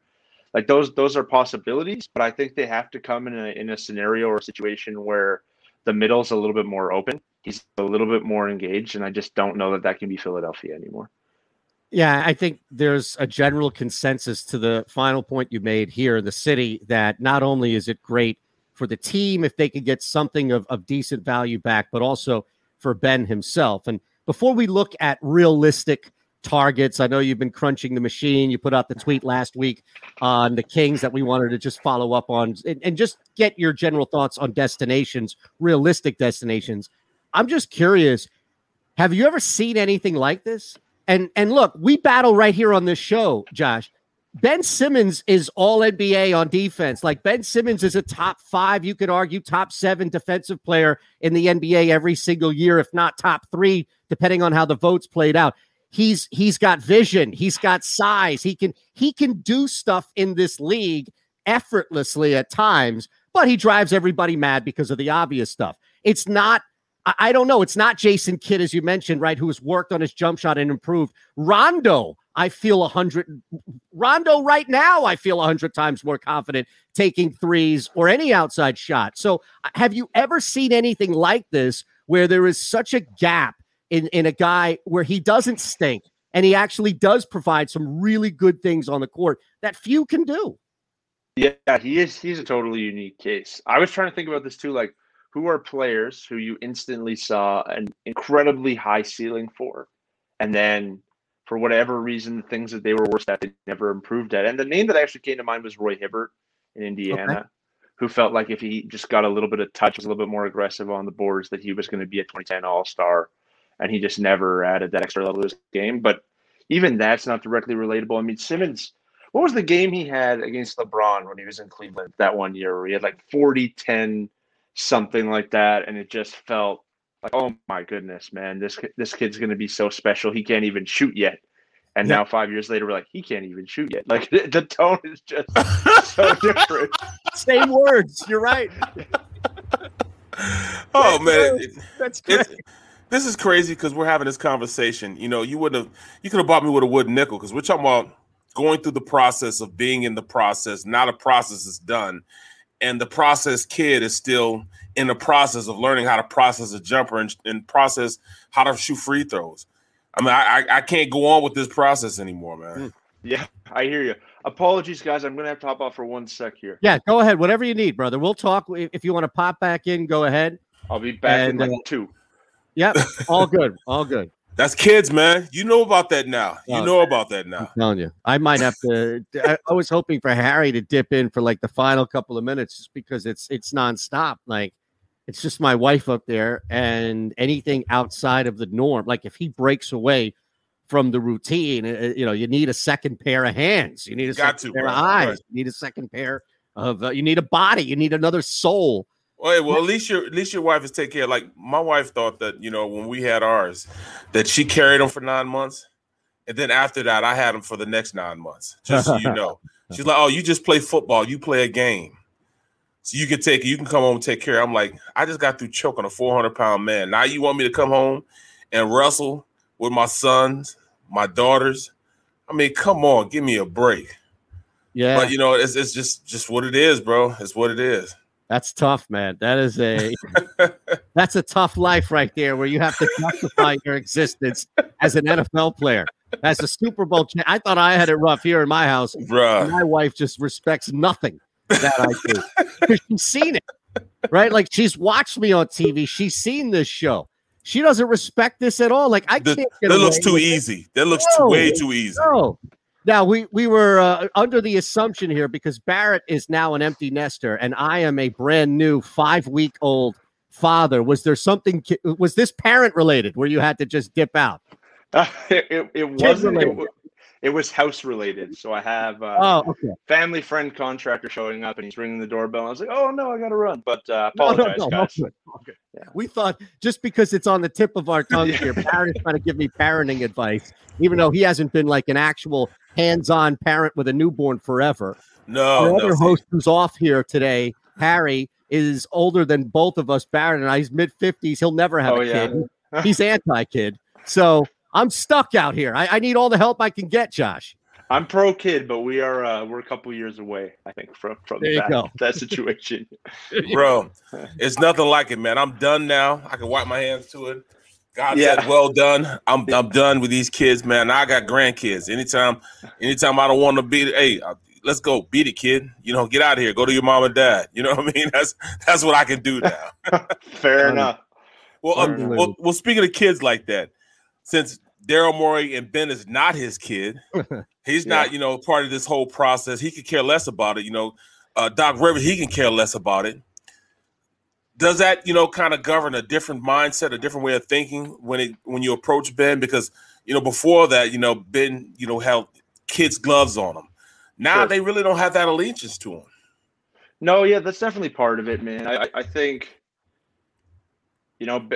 S11: like those, those are possibilities. But I think they have to come in a in a scenario or situation where the middle's a little bit more open he's a little bit more engaged, and I just don't know that that can be Philadelphia anymore.
S2: Yeah, I think there's a general consensus to the final point you made here in the city that not only is it great for the team if they could get something of, of decent value back, but also for Ben himself. And before we look at realistic targets, I know you've been crunching the machine. You put out the tweet last week on the Kings that we wanted to just follow up on and, and just get your general thoughts on destinations, realistic destinations. I'm just curious. Have you ever seen anything like this? And and look, we battle right here on this show, Josh. Ben Simmons is all NBA on defense. Like Ben Simmons is a top five, you could argue top seven defensive player in the NBA every single year, if not top three, depending on how the votes played out. He's he's got vision, he's got size, he can he can do stuff in this league effortlessly at times, but he drives everybody mad because of the obvious stuff. It's not I, don't know. It's not Jason Kidd, as you mentioned, right, who has worked on his jump shot and improved. Rondo, I feel a hundred. Rondo, right now, I feel a hundred times more confident taking threes or any outside shot. So, uh, have you ever seen anything like this where there is such a gap in, in a guy where he doesn't stink and he actually does provide some really good things on the court that few can do?
S11: Yeah, he is. He's a totally unique case. I was trying to think about this too. Like, who are players who you instantly saw an incredibly high ceiling for, and then for whatever reason, the things that they were worse at, they never improved at. And the name that actually came to mind was Roy Hibbert in Indiana, okay. who felt like if he just got a little bit of touch, was a little bit more aggressive on the boards, that he was going to be a 2010 All Star, and he just never added that extra level to his game. But even that's not directly relatable. I mean, Simmons. What was the game he had against LeBron when he was in Cleveland that one year where he had like 40, 10, something like that, and it just felt like, oh my goodness, man, this this kid's gonna be so special. He can't even shoot yet. And yeah. now five years later, we're like, he can't even shoot yet. Like the tone is just so different.
S2: Same words. You're right.
S1: oh man, that's great. this is crazy because we're having this conversation. You know, you wouldn't have, you could have bought me with a wooden nickel because we're talking about going through the process of being in the process. Not a process is done, and the process kid is still in the process of learning how to process a jumper and, and process how to shoot free throws. I mean, I, I can't go on with this process anymore, man. Hmm.
S11: Yeah, I hear you. Apologies, guys. I'm gonna have to hop off for one sec here.
S2: Yeah, go ahead. Whatever you need, brother. We'll talk. If you want to pop back in, go ahead.
S11: I'll be back and, in like uh, two.
S2: Yep, all good, all good.
S1: That's kids, man. You know about that now. You oh, know about that now.
S2: I'm telling you, I might have to. I, I, was hoping for Harry to dip in for like the final couple of minutes, just because it's it's nonstop. Like it's just my wife up there, and anything outside of the norm, like if he breaks away from the routine, uh, you know, you need a second pair of hands, you need a Got second to, pair bro. of eyes, right. you need a second pair of, uh, you need a body, you need another soul
S1: Well, well, at least your at least your wife is take care. Like my wife thought that you know when we had ours, that she carried them for nine months, and then after that, I had them for the next nine months. Just so you know, she's like, "Oh, you just play football. You play a game, so you can take you can come home and take care." I'm like, I just got through choking a 400 pound man. Now you want me to come home and wrestle with my sons, my daughters? I mean, come on, give me a break.
S2: Yeah,
S1: but you know, it's it's just just what it is, bro. It's what it is.
S2: That's tough, man. That is a that's a tough life right there, where you have to justify your existence as an NFL player, as a Super Bowl. Cha- I thought I had it rough here in my house.
S1: Bruh.
S2: My wife just respects nothing that I do she's seen it, right? Like she's watched me on TV. She's seen this show. She doesn't respect this at all. Like I
S1: The-
S2: can't. Get
S1: that looks too easy. That looks too, way too easy.
S2: No. Now we we were uh, under the assumption here because Barrett is now an empty nester and I am a brand new five week old father. Was there something? Was this parent related where you had to just dip out?
S11: Uh, it, it, it wasn't. It, it was house related. So I have uh,
S2: Oh, okay.
S11: family friend contractor showing up and he's ringing the doorbell. I was like, oh no, I got to run. But uh,
S2: No, no,
S11: apologize,
S2: no, no,
S11: guys.
S2: good, okay. We thought just because it's on the tip of our tongue here, Barrett is trying to give me parenting advice, even though he hasn't been like an actual hands-on parent with a newborn forever.
S1: No,
S2: Our
S1: no,
S2: other host who's off here today, Harry, is older than both of us. Barrett and I, he's mid fifties. He'll never have
S11: Oh,
S2: a
S11: yeah.
S2: kid. He's anti-kid, so I'm stuck out here. I, I need all the help I can get, Josh.
S11: I'm pro kid, but we are uh, we're a couple years away, I think, from from
S1: There you
S11: that,
S1: go.
S11: that situation.
S1: bro. It's nothing like it, man. I'm done now. I can wipe my hands to it. God
S11: Yeah.
S1: said, "Well done." I'm I'm done with these kids, man. I got grandkids. Anytime, anytime I don't want to be, hey, uh, let's go beat it, kid. You know, get out of here. Go to your mom and dad. You know what I mean? That's that's what I can do now.
S11: Fair enough.
S1: Well, uh,
S11: Fair enough.
S1: well, well, speaking of kids like that, since Daryl Morey and Ben is not his kid, he's not, you know, part of this whole process. He could care less about it. You know, uh, Doc Rivers, he can care less about it. Does that, you know, kind of govern a different mindset, a different way of thinking when it when you approach Ben? Because you know, before that, you know, Ben, you know, held kids' gloves on him. Now
S11: Sure.
S1: they really don't have that allegiance to him.
S11: No, yeah, that's definitely part of it, man. I, I- think, you know,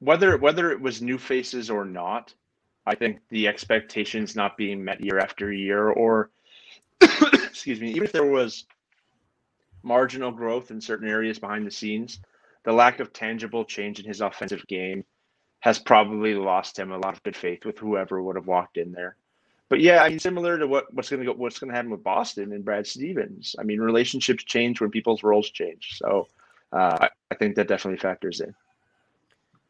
S11: whether whether it was new faces or not, I think the expectations not being met year after year, or excuse me, even if there was marginal growth in certain areas behind the scenes, the lack of tangible change in his offensive game has probably lost him a lot of good faith with whoever would have walked in there. But yeah, I mean, similar to what, what's going to go, what's going to happen with Boston and Brad Stevens. I mean, relationships change when people's roles change. So uh, I, I think that definitely factors in.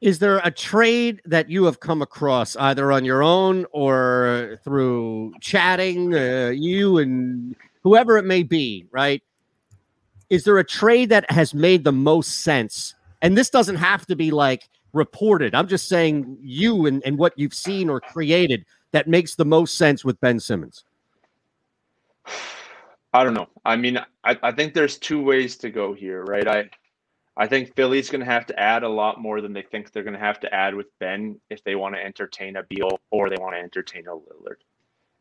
S2: Is there a trade that you have come across either on your own or through chatting, uh, you and whoever it may be, right? Is there a trade that has made the most sense? And this doesn't have to be like reported. I'm just saying you and, and what you've seen or created that makes the most sense with Ben Simmons.
S11: I don't know. I mean, I, I think there's two ways to go here, right? I I think Philly's going to have to add a lot more than they think they're going to have to add with Ben if they want to entertain a Beal or they want to entertain a Lillard.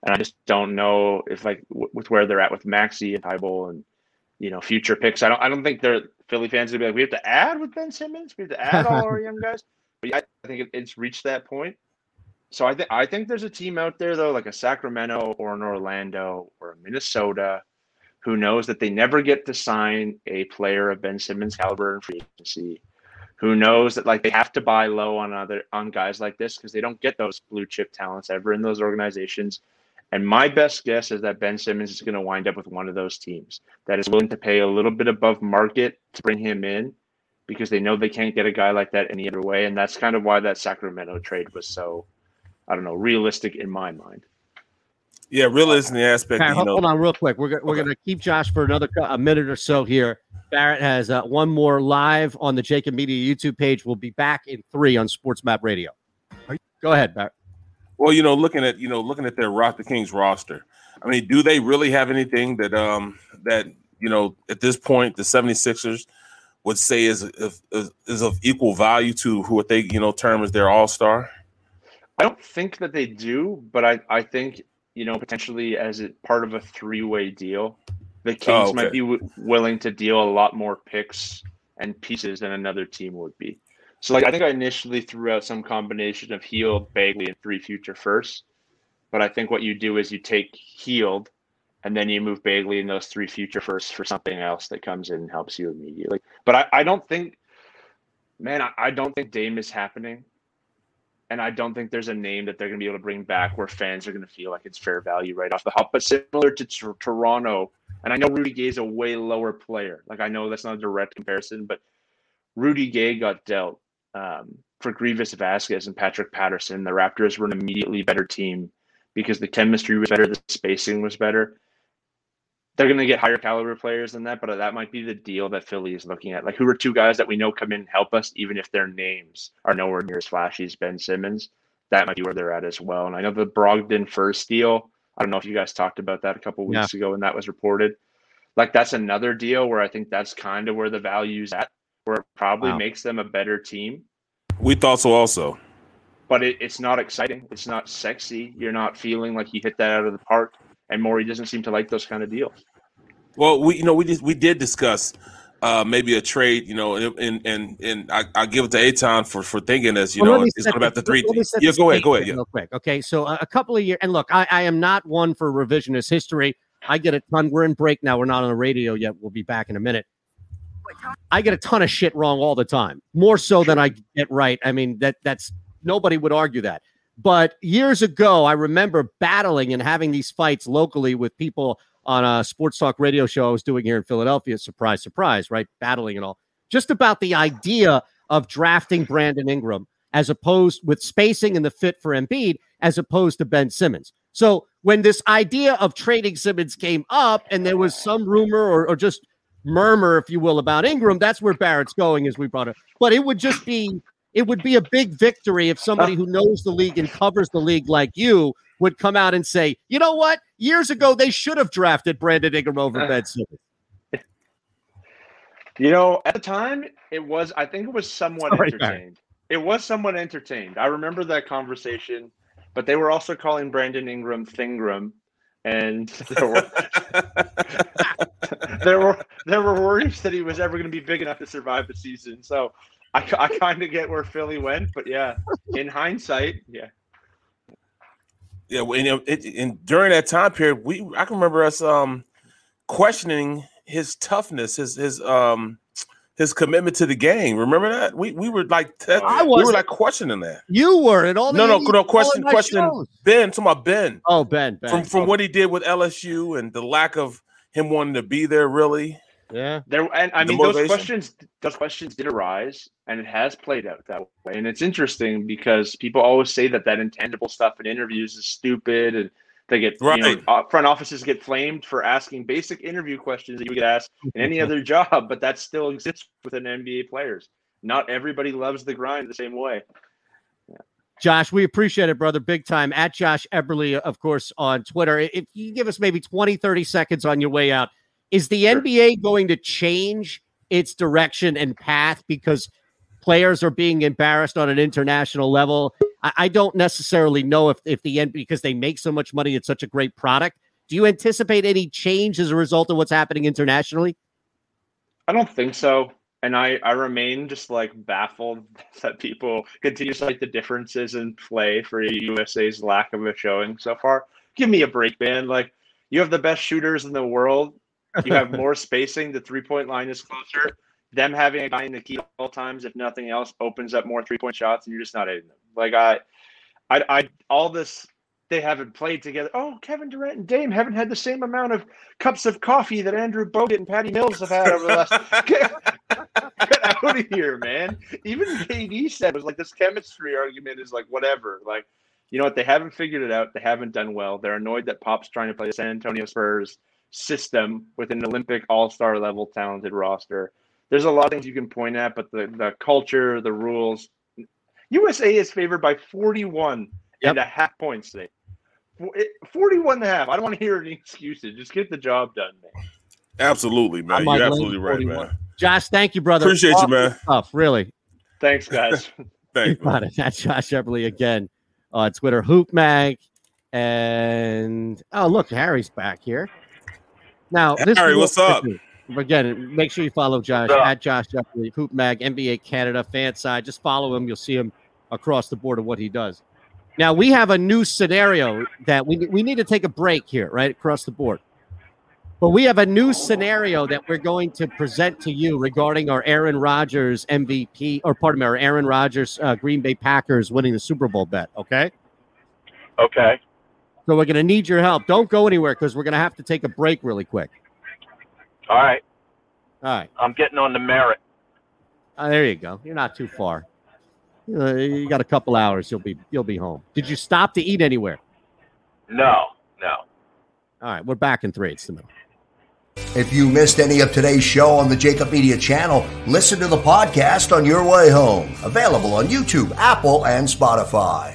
S11: And I just don't know if like w- with where they're at with Maxey and Thybulle and you know future picks. I don't I don't think they're Philly fans gonna be like we have to add with Ben Simmons. We have to add all our young guys. But yeah, I think it, it's reached that point. So I think I think there's a team out there though, like a Sacramento or an Orlando or a Minnesota, who knows that they never get to sign a player of Ben Simmons' caliber in free agency, who knows that like they have to buy low on other on guys like this because they don't get those blue chip talents ever in those organizations. And my best guess is that Ben Simmons is going to wind up with one of those teams that is willing to pay a little bit above market to bring him in because they know they can't get a guy like that any other way. And that's kind of why that Sacramento trade was so, I don't know, realistic in my mind.
S1: Yeah, realism the aspect.
S2: Barrett,
S1: you know,
S2: hold on real quick. We're, go- we're going to keep Josh for another co- a minute or so here. Barrett has uh, one more live on the JAKIB Media YouTube page. We'll be back in three on Sports Map Radio. Go ahead, Barrett.
S1: Well, you know, looking at you know looking at their roster, the Kings roster. I mean, do they really have anything that um that you know at this point the 76ers would say is is, is of equal value to who what they you know term as their all star?
S11: I don't think that they do, but I, I think, you know, potentially as a part of a three way deal, the oh, Kings
S1: Oh,
S11: might be w- willing to deal a lot more picks and pieces than another team would be. So like I think I initially threw out some combination of Hield, Bagley, and three future firsts. But I think what you do is you take Hield and then you move Bagley and those three future firsts for something else that comes in and helps you immediately. But I, I don't think man, I, I don't think Dame is happening. And I don't think there's a name that they're going to be able to bring back where fans are going to feel like it's fair value right off the hop. But similar to t- Toronto, and I know Rudy Gay is a way lower player. Like I know that's not a direct comparison, but Rudy Gay got dealt um, for Greivis Vasquez and Patrick Patterson. The Raptors were an immediately better team because the chemistry was better, the spacing was better they're going to get higher caliber players than that, but that might be the deal that Philly is looking at. Like, who are two guys that we know come in and help us, even if their names are nowhere near as flashy as Ben Simmons? That might be where they're at as well. And I know the Brogdon first deal. I don't know if you guys talked about that a couple weeks yeah. ago when that was reported. Like, that's another deal where I think that's kind of where the value's at, where it probably wow. makes them a better team.
S1: We thought so also.
S11: But it, it's not exciting. It's not sexy. You're not feeling like you hit that out of the park and Morey doesn't seem to like those kind of deals.
S1: Well, we you know we did, we did discuss uh, maybe a trade, you know, and and and I, I give it to Eytan for for thinking this, you well, know, it's going about the three. Yeah, go ahead, go ahead. Yeah.
S2: Real quick, okay. So uh, a couple of years, and look, I, I am not one for revisionist history. I get a ton. We're in break now. We're not on the radio yet. We'll be back in a minute. I get a ton of shit wrong all the time, more so than I get right. I mean that that's nobody would argue that. But years ago, I remember battling and having these fights locally with people on a sports talk radio show I was doing here in Philadelphia. Surprise, surprise, right? Battling and all. Just about the idea of drafting Brandon Ingram as opposed with spacing and the fit for Embiid as opposed to Ben Simmons. So when this idea of trading Simmons came up and there was some rumor or, or just murmur, if you will, about Ingram, that's where Barrett's going as we brought it. But it would just be it would be a big victory if somebody who knows the league and covers the league like you would come out and say, you know what? Years ago, they should have drafted Brandon Ingram over uh, Ben Simmons.
S11: You know, at the time, it was, I think it was somewhat Sorry, entertained. It was somewhat entertained. I remember that conversation, but they were also calling Brandon Ingram Thingram. And there were, there were there were worries that he was ever going to be big enough to survive the season. So I, I kind of get where Philly went, but yeah, in hindsight, yeah.
S1: Yeah, and, it, and during that time period, we I can remember us um questioning his toughness, his his um his commitment to the game. Remember that? We we were like te- I was, we were like questioning that.
S2: You were at all
S1: no no no question question Ben talking about Ben.
S2: Oh Ben, ben.
S1: from from oh. what he did with LSU and the lack of him wanting to be there really.
S2: Yeah.
S11: There and I mean those questions those questions did arise and it has played out that way. And it's interesting because people always say that that intangible stuff in interviews is stupid and they get right. you know front offices get flamed for asking basic interview questions that you get ask in any other job, but that still exists within NBA players. Not everybody loves the grind the same way.
S2: Yeah. Josh, we appreciate it, brother, big time. At Josh Eberley, of course, on Twitter. If you give us maybe 20, 30 seconds on your way out, is the sure. NBA going to change its direction and path because players are being embarrassed on an international level? I, I don't necessarily know if, if the end because they make so much money, it's such a great product. Do you anticipate any change as a result of what's happening internationally?
S11: I don't think so. And I, I remain just like baffled that people continue to cite the differences in play for USA's lack of a showing so far. Give me a break, man. Like you have the best shooters in the world you have more spacing. The three point line is closer. Them having a guy in the key all times, if nothing else, opens up more three point shots, and you're just not hitting them. Like I, I, I, all this they haven't played together. Oh, Kevin Durant and Dame haven't had the same amount of cups of coffee that Andrew Bogut and Patty Mills have had over the last. get, get out of here, man. Even KD said it was like this chemistry argument is like whatever. Like, you know what? They haven't figured it out. They haven't done well. They're annoyed that Pop's trying to play the San Antonio Spurs system with an Olympic all star level talented roster. There's a lot of things you can point at, but the, the culture, the rules. USA is favored by 41 yep. and a half points today. 41 and a half. I don't want to hear any excuses. Just get the job done, man.
S1: Absolutely, man. You're absolutely right, 41. man.
S2: Josh, thank you, brother.
S1: Appreciate awesome you, man.
S2: Stuff, really.
S11: Thanks, guys.
S1: Thank Thanks.
S2: That's Josh Everly again on Twitter, Hoop Mag. And oh, look, Harry's back here. Now,
S1: this Harry, what's up?
S2: Again, make sure you follow Josh at Josh Jeffrey, Hoop Mag, NBA Canada, fan side. Just follow him. You'll see him across the board of what he does. Now we have a new scenario that we we need to take a break here, right across the board. But we have a new scenario that we're going to present to you regarding our Aaron Rodgers MVP, or pardon me, our Aaron Rodgers uh, Green Bay Packers winning the Super Bowl bet. Okay.
S3: Okay.
S2: So we're going to need your help. Don't go anywhere because we're going to have to take a break really quick.
S3: All right.
S2: All right.
S3: I'm getting on the merit.
S2: Uh, there you go. You're not too far. Uh, you got a couple hours. You'll be you'll be home. Did you stop to eat anywhere?
S3: No, no.
S2: All right, we're back in three. It's the middle.
S8: If you missed any of today's show on the JAKIB Media channel, listen to the podcast on your way home. Available on YouTube, Apple, and Spotify.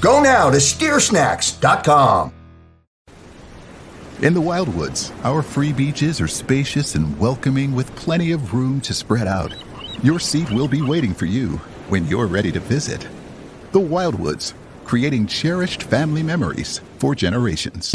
S8: Go now to steersnacks.com.
S12: In the Wildwoods, our free beaches are spacious and welcoming with plenty of room to spread out. Your seat will be waiting for you when you're ready to visit. The Wildwoods, creating cherished family memories for generations.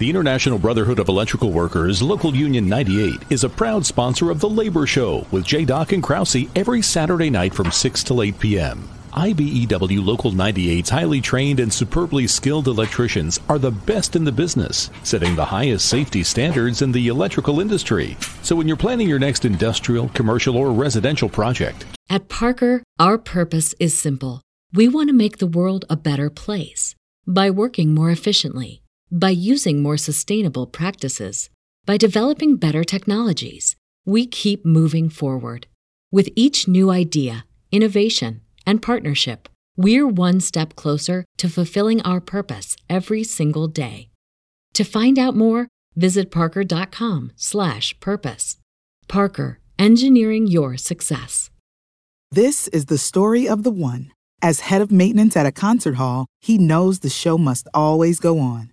S13: The International Brotherhood of Electrical Workers, Local Union 98, is a proud sponsor of The Labor Show with J. Doc and Krause every Saturday night from 6 till 8 p.m. IBEW Local 98's highly trained and superbly skilled electricians are the best in the business, setting the highest safety standards in the electrical industry. So when you're planning your next industrial, commercial, or residential project,
S14: At Parker, our purpose is simple. We want to make the world a better place by working more efficiently, by using more sustainable practices, by developing better technologies. We keep moving forward. With each new idea, innovation, and partnership, we're one step closer to fulfilling our purpose every single day. To find out more, visit parker.com/purpose. Parker, engineering your success.
S15: This is the story of the one. As head of maintenance at a concert hall, he knows the show must always go on.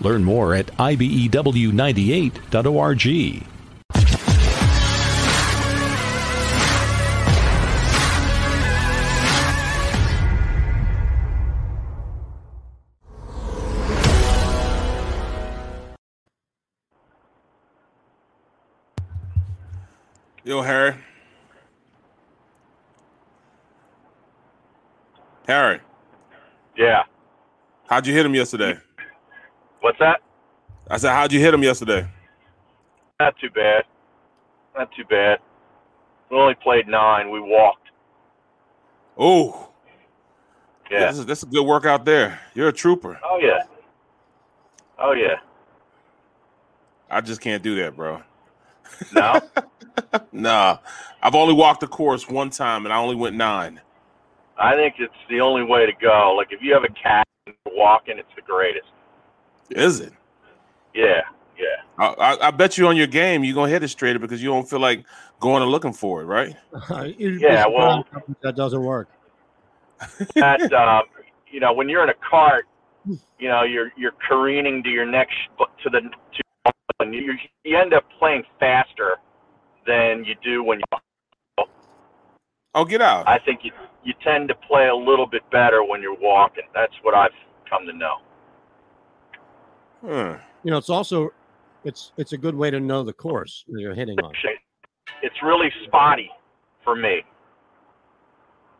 S13: Learn more at E IBEW98.org.
S1: Yo, Harry. Harry.
S3: Yeah.
S1: How'd you hit him yesterday?
S3: What's that?
S1: I said, how'd you hit him yesterday?
S3: Not too bad. Not too bad. We only played nine. We walked.
S1: Oh.
S3: Yeah.
S1: This is, this a good workout there. You're a trooper.
S3: Oh yeah. Oh yeah.
S1: I just can't do that, bro.
S3: No.
S1: Nah. I've only walked the course one time and I only went nine.
S3: I think it's the only way to go. Like if you have a cat and walking, it's the greatest.
S1: Is it?
S3: Yeah, yeah.
S1: I, I, I bet you on your game you're gonna hit it straighter because you don't feel like going and looking for it, right?
S3: Yeah, well-
S2: that doesn't work.
S3: that um, you know when you're in a cart, you know you're you're careening to your next to the to and you you end up playing faster than you do when you.
S1: Oh, get out!
S3: I think you you tend to play a little bit better when you're walking. That's what I've come to know.
S1: Hmm.
S2: You know, it's also it's it's a good way to know the course that you're hitting on.
S3: It's really spotty for me.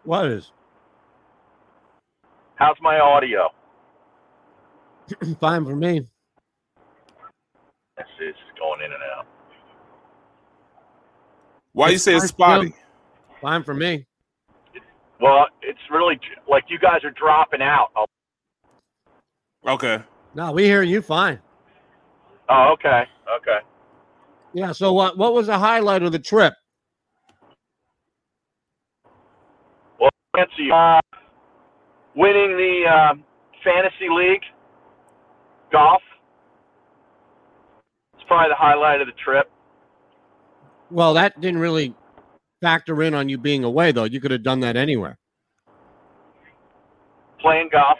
S2: What is?
S3: How's my audio?
S2: Fine for me.
S3: This is going in and out.
S1: Why you say it's spotty?
S2: Fine for me.
S3: Well, it's really like you guys are dropping out.
S1: Okay.
S2: No, we hear you fine.
S3: Oh, okay, okay.
S2: Yeah. So what what was the highlight of the trip?
S3: Well. Uh, winning the uh, fantasy league golf. It's probably the highlight of the trip.
S2: Well, that didn't really factor in on you being away, though. You could have done that anywhere.
S3: Playing golf.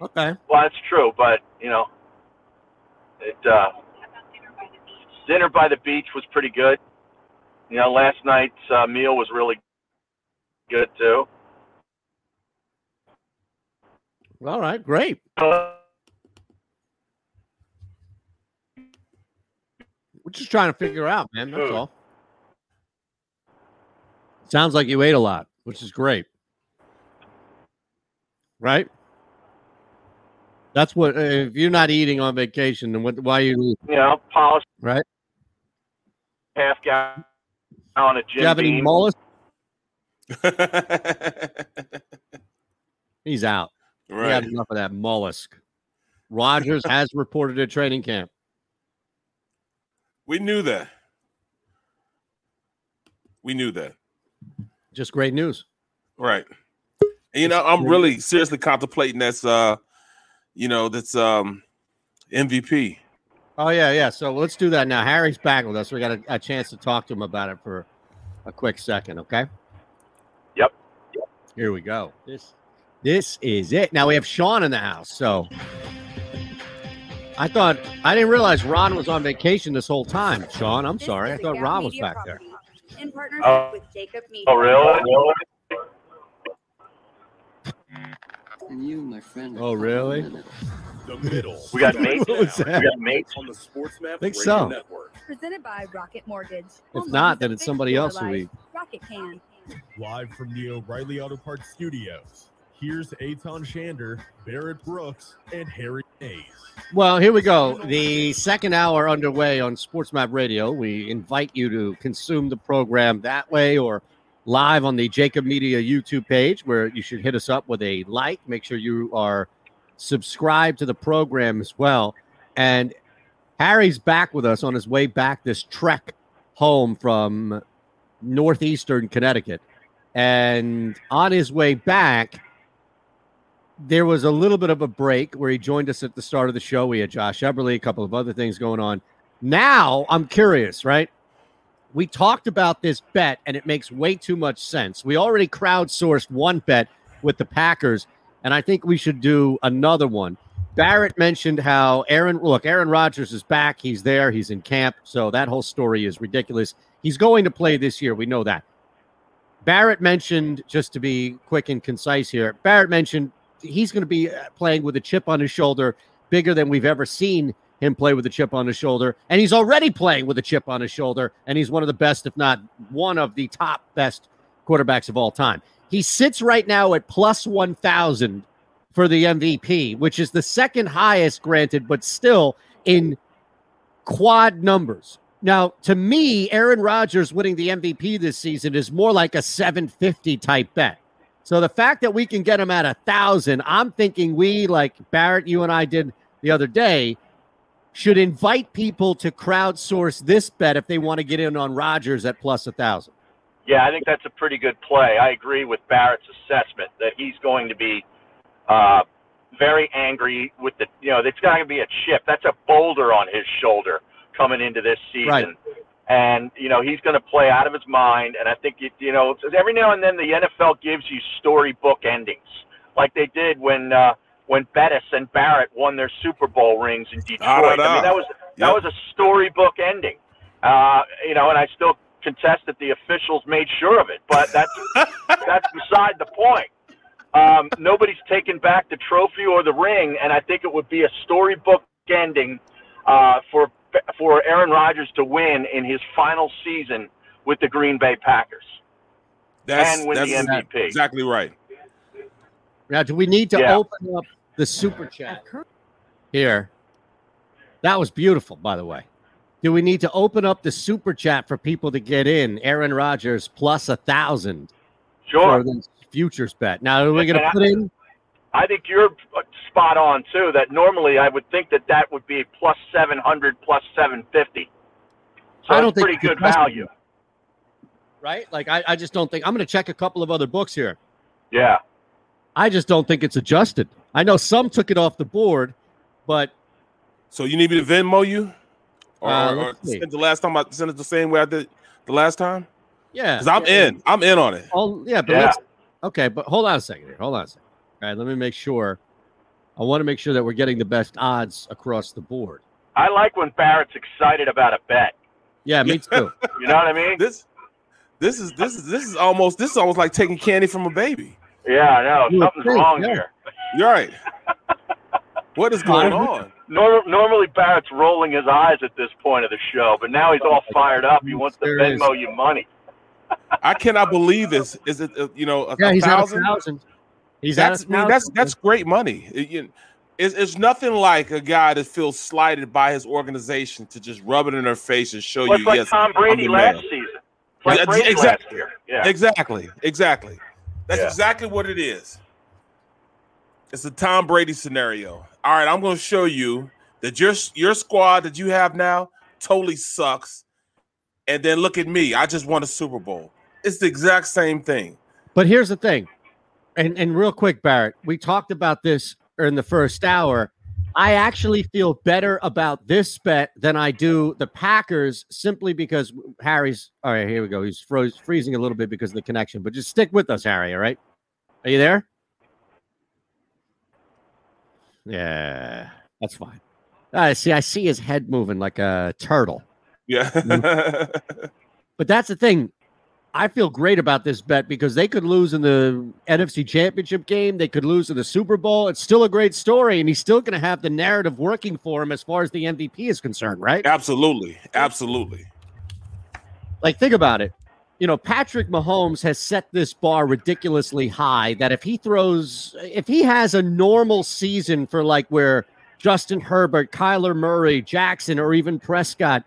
S2: Okay.
S3: Well, that's true, but you know, it uh, dinner by the beach was pretty good. You know, last night's uh, meal was really good too.
S2: All right, great. We're just trying to figure out, man. That's all. Sounds like you ate a lot, which is great. Right? That's what. uh, If you're not eating on vacation, then what? Why are you?
S3: You know, polish
S2: Right?
S3: half gallon of
S2: Do
S3: Jim
S2: you have any mollusk? He's out. We had
S1: Right.
S2: enough of that mollusk. Rodgers has reported at training camp.
S1: We knew that. We knew that.
S2: Just great news.
S1: Right. And, you know, I'm really seriously contemplating that's uh, you know, that's um MVP.
S2: Oh yeah, yeah. So let's do that now. Harry's back with us. We got a, a chance to talk to him about it for a quick second. Okay.
S3: Yep.
S2: Here we go. This this is it. Now we have Sean in the house. So I thought I didn't realize Ron was on vacation this whole time. Sean, I'm sorry. I thought Ron was back there.
S10: In partnership
S3: Oh.
S10: with JAKIB Media.
S3: Oh, really?
S16: And you, my friend.
S2: Oh really?
S4: The middle.
S3: We got Mayes.
S2: What was
S3: We got Mayes.
S4: on the Sports Map
S2: Think
S4: Radio
S2: so.
S4: Network.
S10: Presented by Rocket Mortgage.
S2: If not, then it's somebody else who
S10: life.
S2: we
S10: Rocket can.
S4: Live from the O'Reilly Auto Parts Studios. Here's Eytan Shander, Barrett Brooks, and Harry Mayes.
S2: Well, here we go. The second hour underway on Sports Map Radio. We invite you to consume the program that way or live on the JAKIB Media YouTube page, where you should hit us up with a like. Make sure you are subscribed to the program as well. And Harry's back with us on his way back this trek home from northeastern Connecticut. And on his way back, there was a little bit of a break where he joined us at the start of the show. We had Josh Eberley, a couple of other things going on. Now I'm curious, right? We talked about this bet, and it makes way too much sense. We already crowdsourced one bet with the Packers, and I think we should do another one. Barrett mentioned how Aaron, look, Aaron Rodgers is back. He's there. He's in camp. So that whole story is ridiculous. He's going to play this year. We know that. Barrett mentioned, just to be quick and concise here, Barrett mentioned he's going to be playing with a chip on his shoulder, bigger than we've ever seen him play with a chip on his shoulder. And he's already playing with a chip on his shoulder. And he's one of the best, if not one of the top best quarterbacks of all time. He sits right now at plus 1,000 for the MVP, which is the second highest, granted, but still in quad numbers. Now, to me, Aaron Rodgers winning the MVP this season is more like a 750 type bet. So the fact that we can get him at a thousand, I'm thinking we, like Barrett, you and I did the other day, should invite people to crowdsource this bet if they want to get in on Rodgers at plus a thousand.
S3: Yeah, I think that's a pretty good play. I agree with Barrett's assessment that he's going to be uh, very angry with the, you know, it's going to be a chip. That's a boulder on his shoulder coming into this season.
S2: Right.
S3: And, you know, he's going to play out of his mind. And I think, you, you know, every now and then the NFL gives you storybook endings, like they did when, uh, when Bettis and Barrett won their Super Bowl rings in Detroit.
S1: Da,
S3: I mean, that was that
S1: Yep.
S3: was a storybook ending. Uh, you know, and I still contest that the officials made sure of it, but that's that's beside the point. Um, nobody's taken back the trophy or the ring, and I think it would be a storybook ending uh, for for Aaron Rodgers to win in his final season with the Green Bay Packers
S1: That's,
S3: and win
S1: that's
S3: the MVP.
S1: exactly right.
S2: Now, do we need to
S3: Yeah.
S2: open up the super chat here? That was beautiful, by the way. Do we need to open up the super chat for people to get in? Aaron Rodgers plus a thousand
S3: Sure.
S2: for this futures bet. Now, are we going to
S3: I-
S2: put in?
S3: I think you're uh, spot on too. That normally I would think that that would be plus seven hundred, plus seven fifty. So
S2: I don't
S3: it's
S2: think
S3: pretty
S2: it's
S3: good
S2: adjusted
S3: value.
S2: Right? Like, I, I just don't think. I'm going to check a couple of other books here.
S3: Yeah.
S2: I just don't think it's adjusted. I know some took it off the board, but
S1: So you need me to Venmo you, or,
S2: Uh,
S1: or send the last time I sent it the same way I did the last time?
S2: yeah,
S1: Because I'm
S2: yeah,
S1: in. I'm in on it.
S2: Oh, yeah, but
S1: Yeah.
S2: okay, but hold on a second here. Hold on a second. All right, let me make sure. I want to make sure that we're getting the best odds across the board.
S3: I like when Barrett's excited about a bet.
S2: Yeah, me too.
S3: You know what I mean?
S1: This this is this is this is almost this is almost like taking candy from a baby.
S3: Yeah, I know.
S1: You
S3: Something's
S1: think,
S3: wrong
S1: yeah.
S3: here.
S1: You're right. What is going on?
S3: Nor- normally Barrett's rolling his eyes at this point of the show, but now he's all fired up. He wants to
S1: There is.
S3: Venmo you money.
S1: I cannot believe this. Is it uh, you know a,
S2: Yeah,
S1: a
S2: he's at a
S1: thousand?
S2: thousand. He's at
S1: that's
S2: a
S1: I mean, that's that's great money. It- you- it's, it's nothing like a guy that feels slighted by his organization to just rub it in their face and show
S3: Well, it's
S1: you.
S3: like
S1: yes,
S3: Tom
S1: I'm
S3: Brady
S1: the
S3: last
S1: man.
S3: season. Like
S1: Yeah,
S3: Brady
S1: exactly.
S3: last year. Yeah.
S1: Exactly. Exactly. That's
S3: Yeah.
S1: exactly what it is. It's a Tom Brady scenario. All right, I'm going to show you that your your squad that you have now totally sucks. And then look at me. I just won a Super Bowl. It's the exact same thing.
S2: But here's the thing, and and real quick, Barrett, we talked about this in the first hour. I actually feel better about this bet than I do the Packers simply because Harry's. All right, here we go. He's froze, freezing a little bit because of the connection, but just stick with us, Harry. All right, are you there? Yeah, that's fine. I see. I see his head moving like a turtle.
S1: Yeah.
S2: But that's the thing. I feel great about this bet because they could lose in the NFC Championship game. They could lose in the Super Bowl. It's still a great story, and he's still going to have the narrative working for him as far as the MVP is concerned, right?
S1: Absolutely. Absolutely.
S2: Like, think about it. You know, Patrick Mahomes has set this bar ridiculously high that if he throws, if he has a normal season for like where Justin Herbert, Kyler Murray, Jackson, or even Prescott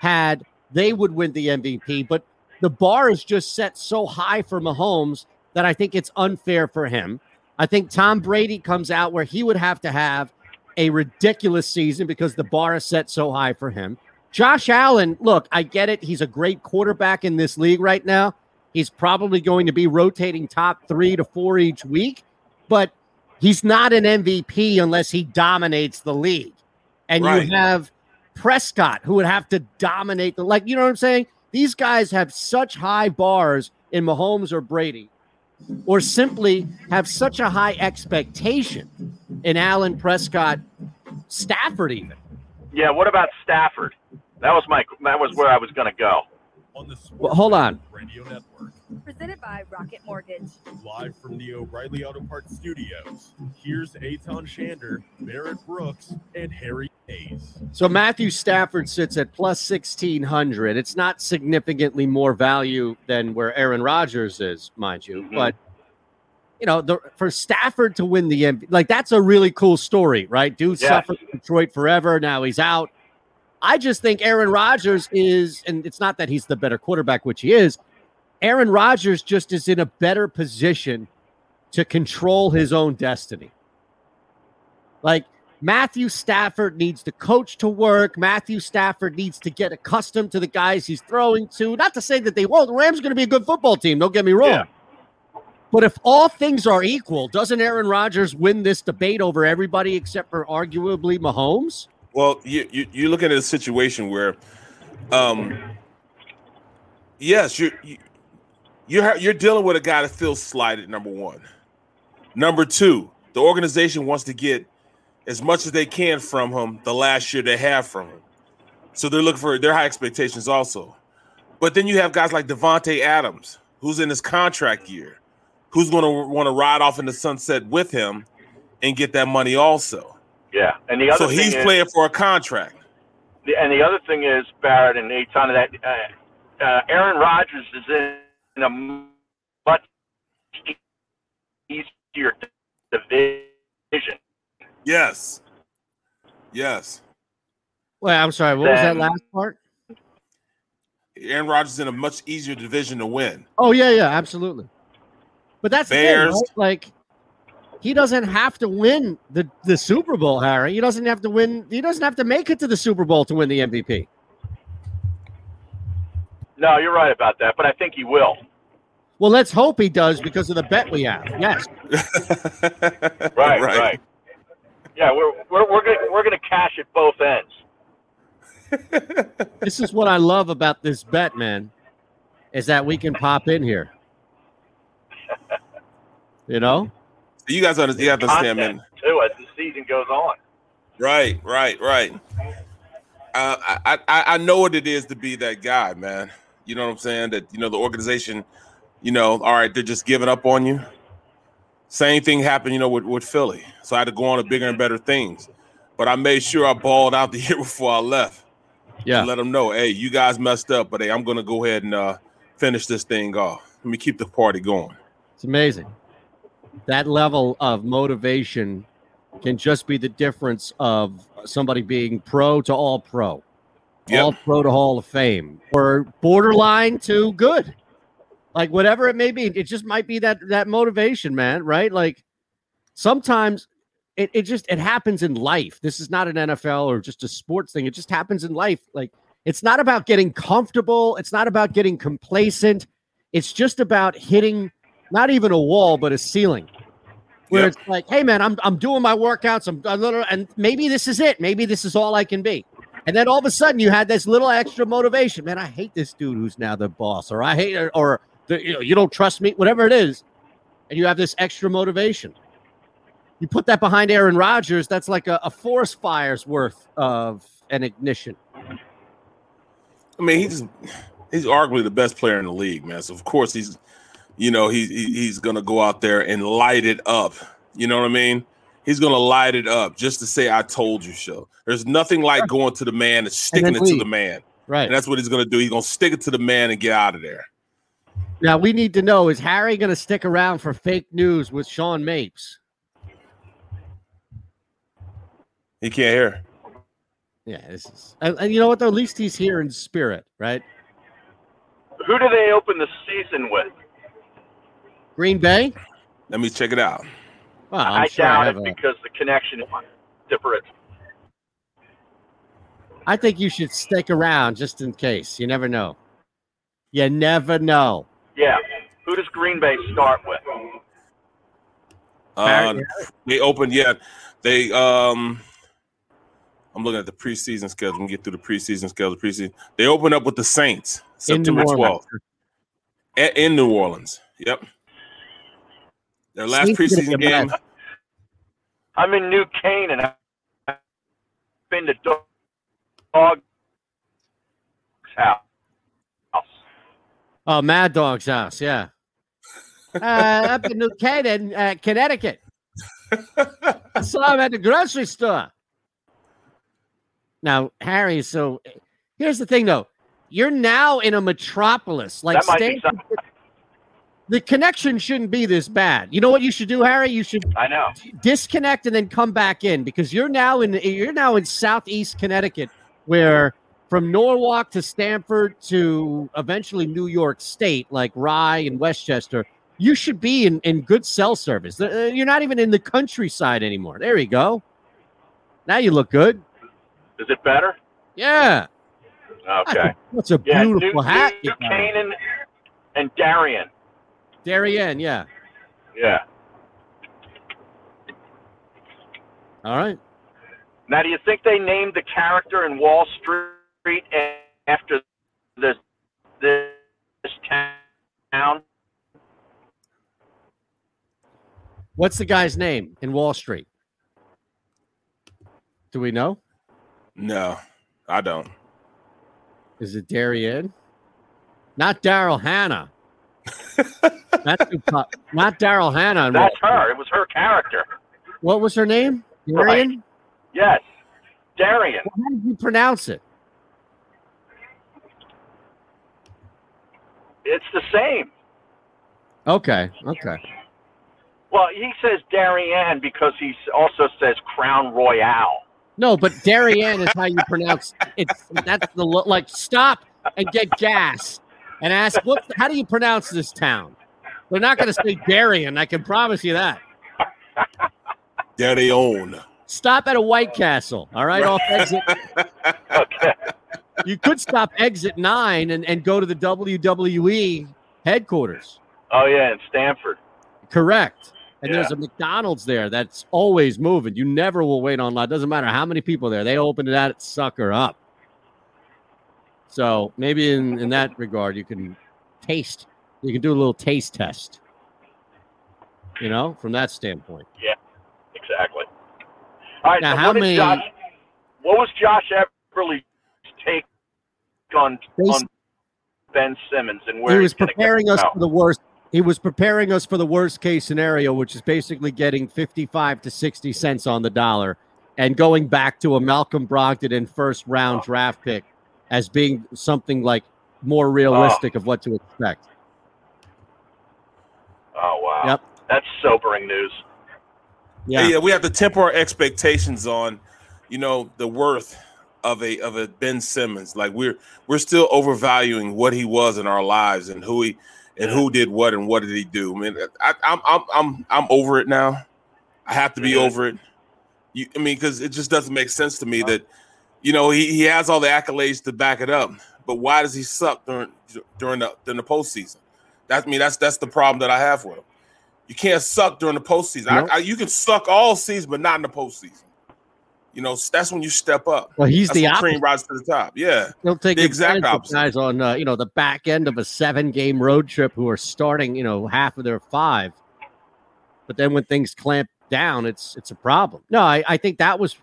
S2: had, they would win the MVP. But the bar is just set so high for Mahomes that I think it's unfair for him. I think Tom Brady comes out where he would have to have a ridiculous season because the bar is set so high for him. Josh Allen, look, I get it. He's a great quarterback in this league right now. He's probably going to be rotating top three to four each week, but he's not an MVP unless he dominates the league. And
S1: Right.
S2: you have Prescott, who would have to dominate the like, you know what I'm saying? These guys have such high bars in Mahomes or Brady, or simply have such a high expectation in Allen Prescott, Stafford, even.
S3: Yeah. What about Stafford? That was my. That was where I was going to go.
S2: Well, hold on.
S4: Radio Network,
S10: Presented by Rocket Mortgage.
S4: live from the O'Reilly Auto Parts Studios. Here's Eytan Shander, Barrett Brooks, and Harry Mayes.
S2: So Matthew Stafford sits at plus 1600. It's not significantly more value than where Aaron Rodgers is, mind you, mm-hmm. but you know, the, for Stafford to win the MVP, like that's a really cool story, right? Dude
S3: Yes.
S2: suffered Detroit forever. Now he's out. I just think Aaron Rodgers is, and it's not that he's the better quarterback, which he is. Aaron Rodgers just is in a better position to control his own destiny. Like Matthew Stafford needs the coach to work. Matthew Stafford needs to get accustomed to the guys he's throwing to. Not to say that they won't. The Rams are going to be a good football team. Don't get me wrong.
S11: Yeah.
S2: But if all things are equal, doesn't Aaron Rodgers win this debate over everybody except for arguably Mahomes?
S1: Well, you, you you're looking at a situation where, um, yes, you're you, you're you're dealing with a guy that feels slighted. Number one, number two, the organization wants to get as much as they can from him the last year they have from him, so they're looking for their high expectations also. But then you have guys like Davante Adams, who's in his contract year, who's going to want to ride off in the sunset with him and get that money also.
S3: Yeah, and the other
S1: So
S3: thing
S1: he's
S3: is,
S1: playing for a contract.
S3: and the other thing is Barrett and Eytan that uh, uh, Aaron Rodgers is in a much easier division.
S1: Yes. Yes.
S2: Well, I'm sorry. What was that last part?
S1: Aaron Rodgers in a much easier division to win.
S2: Oh yeah, yeah, absolutely. But that's the thing, right? like he doesn't have to win the the Super Bowl, Harry. He doesn't have to win. He doesn't have to make it to the Super Bowl to win the MVP.
S3: No, you're right about that, but I think he will.
S2: Well, let's hope he does because of the bet we have. Yes.
S3: Right, right. Yeah, we're we're we're gonna we're gonna cash at both ends.
S2: this is what I love about this bet, man, is that we can pop in here. You know?
S1: You guys understand, you have to understand, man.
S3: too as the season goes on.
S1: Right, right, right. Uh, I, I I know what it is to be that guy, man. You know what I'm saying? That you know the organization, you know, all right, they're just giving up on you. Same thing happened, you know, with, with Philly. So I had to go on to bigger and better things. But I made sure I balled out the year before I left.
S2: Yeah.
S1: Let them know, hey, you guys messed up, but hey, I'm gonna go ahead and uh, finish this thing off. Let me keep the party going.
S2: It's amazing. That level of motivation can just be the difference of somebody being pro to all pro, all pro to Hall of Fame, or borderline to good. Like whatever it may be, it just might be that that motivation, man. Right? Like sometimes it, it just it happens in life. This is not an NFL or just a sports thing. It just happens in life. Like it's not about getting comfortable. It's not about getting complacent. It's just about hitting not even a wall, but a ceiling. Where
S1: Yep.
S2: it's like, hey man, I'm I'm doing my workouts. I'm a little, and maybe this is it. Maybe this is all I can be. And then all of a sudden, you had this little extra motivation. Man, I hate this dude who's now the boss, or I hate, or the, you know, you don't trust me, whatever it is. And you have this extra motivation. You put that behind Aaron Rodgers, that's like a, a forest fire's worth of an ignition.
S1: I mean, he's he's arguably the best player in the league, man. So of course he's, you know, he's he's gonna go out there and light it up. You know what I mean? He's gonna light it up just to say, "I told you so." There's nothing like going to the man and sticking
S2: then
S1: it to the man.
S2: Right.
S1: And that's what he's gonna do. He's gonna stick it to the man and get out of there.
S2: Now we need to know: Is Harry going to stick around for fake news with Sean Mapes?
S1: He can't hear.
S2: Yeah, this is, and, and you know what? Though, at least he's here in spirit, right?
S3: Who do they open the season with?
S2: Green Bay.
S1: Let me check it out.
S2: Well, I'm sure
S3: doubt
S2: have
S3: it
S2: a-
S3: because the connection is different.
S2: I think you should stick around just in case. You never know. You never know.
S3: Yeah. Who does Green Bay start with?
S1: Uh, they opened, yeah. They um I'm looking at the preseason schedule. We can get through the preseason schedule. Preseason. They open up with the Saints September 12th. A- In New Orleans. Yep. Their last
S2: Saints
S1: preseason game.
S2: mad.
S3: I'm in New Canaan. I've been to Dog- Dog's house.
S2: Oh, Mad Dog's house. Yeah. uh, up in New Canaan, uh, Connecticut. I saw him at the grocery store. Now, Harry, so here's the thing, though. You're now in a metropolis. Like
S3: That might be
S2: Stamford- the connection shouldn't be this bad. You know what you should do, Harry? You should
S3: I know.
S2: disconnect and then come back in because you're now in you're now in southeast Connecticut, where from Norwalk to Stamford to eventually New York State, like Rye and Westchester, you should be in, in good cell service. Uh, You're not even in the countryside anymore. There you go. Now you look good.
S3: Is it better?
S2: Yeah.
S3: Okay.
S2: That's a
S3: Yeah,
S2: beautiful
S3: New,
S2: hat.
S3: New
S2: got.
S3: Canaan and Darien.
S2: Darien, yeah.
S3: Yeah.
S2: All right.
S3: Now, do you think they named the character in Wall Street after this this town?
S2: What's the guy's name in Wall Street? Do we know?
S1: No, I don't.
S2: Is it Darien? Not Daryl Hannah. That's who po- not Daryl Hannah.
S3: That's her. It was her character.
S2: What was her name? Darien?
S3: Yes, Darian.
S2: How did you pronounce it?
S3: It's the same.
S2: Okay. Okay.
S3: Well, he says Darien because he also says Crown Royale.
S2: No, but Darien is how you pronounce it's that's the like stop and get gas and ask what how do you pronounce this town? They're not going to say Darien, I can promise you that.
S1: There they own.
S2: Stop at a White Castle, all right, off exit. okay. You could stop exit 9 and, and go to the WWE headquarters.
S3: Oh yeah, in Stamford.
S2: Correct. And there's a McDonald's there that's always moving. You never will wait on line. Doesn't matter how many people there. They open that sucker up. So maybe in, in that regard, you can taste. You can do a little taste test. You know, from that standpoint.
S3: Yeah, exactly. All right.
S2: Now,
S3: so
S2: how
S3: what,
S2: many-
S3: Josh, what was Josh Eberley's take on on Ben Simmons and where
S2: he was
S3: he's gonna get
S2: preparing us
S3: out?
S2: for the worst. He was preparing us for the worst case scenario, which is basically getting 55 to 60 cents on the dollar and going back to a Malcolm Brogdon in first round oh. draft pick as being something like more realistic oh. of what to expect.
S3: Oh wow.
S2: Yep.
S3: That's sobering news.
S1: Yeah. yeah, we have to temper our expectations on, you know, the worth of a of a Ben Simmons. Like we're we're still overvaluing what he was in our lives and who he and who did what and what did he do. I mean, I, I'm I'm I'm I'm over it now. I have to be over it. You, I mean, because it just doesn't make sense to me that, you know, he, he has all the accolades to back it up, but why does he suck during during the during the postseason? That I mean, that's that's the problem that I have with him. You can't suck during the postseason.
S2: Nope.
S1: I, I, you can suck all season, but not in the postseason. You know, that's when you step up.
S2: Well, he's
S1: That's
S2: the opposite.
S1: rises to the top. Yeah,
S2: He'll take
S1: the exact opposite.
S2: guys on uh, you know the back end of a seven game road trip who are starting you know half of their five, but then when things clamp down, it's it's a problem. No, I, I think that was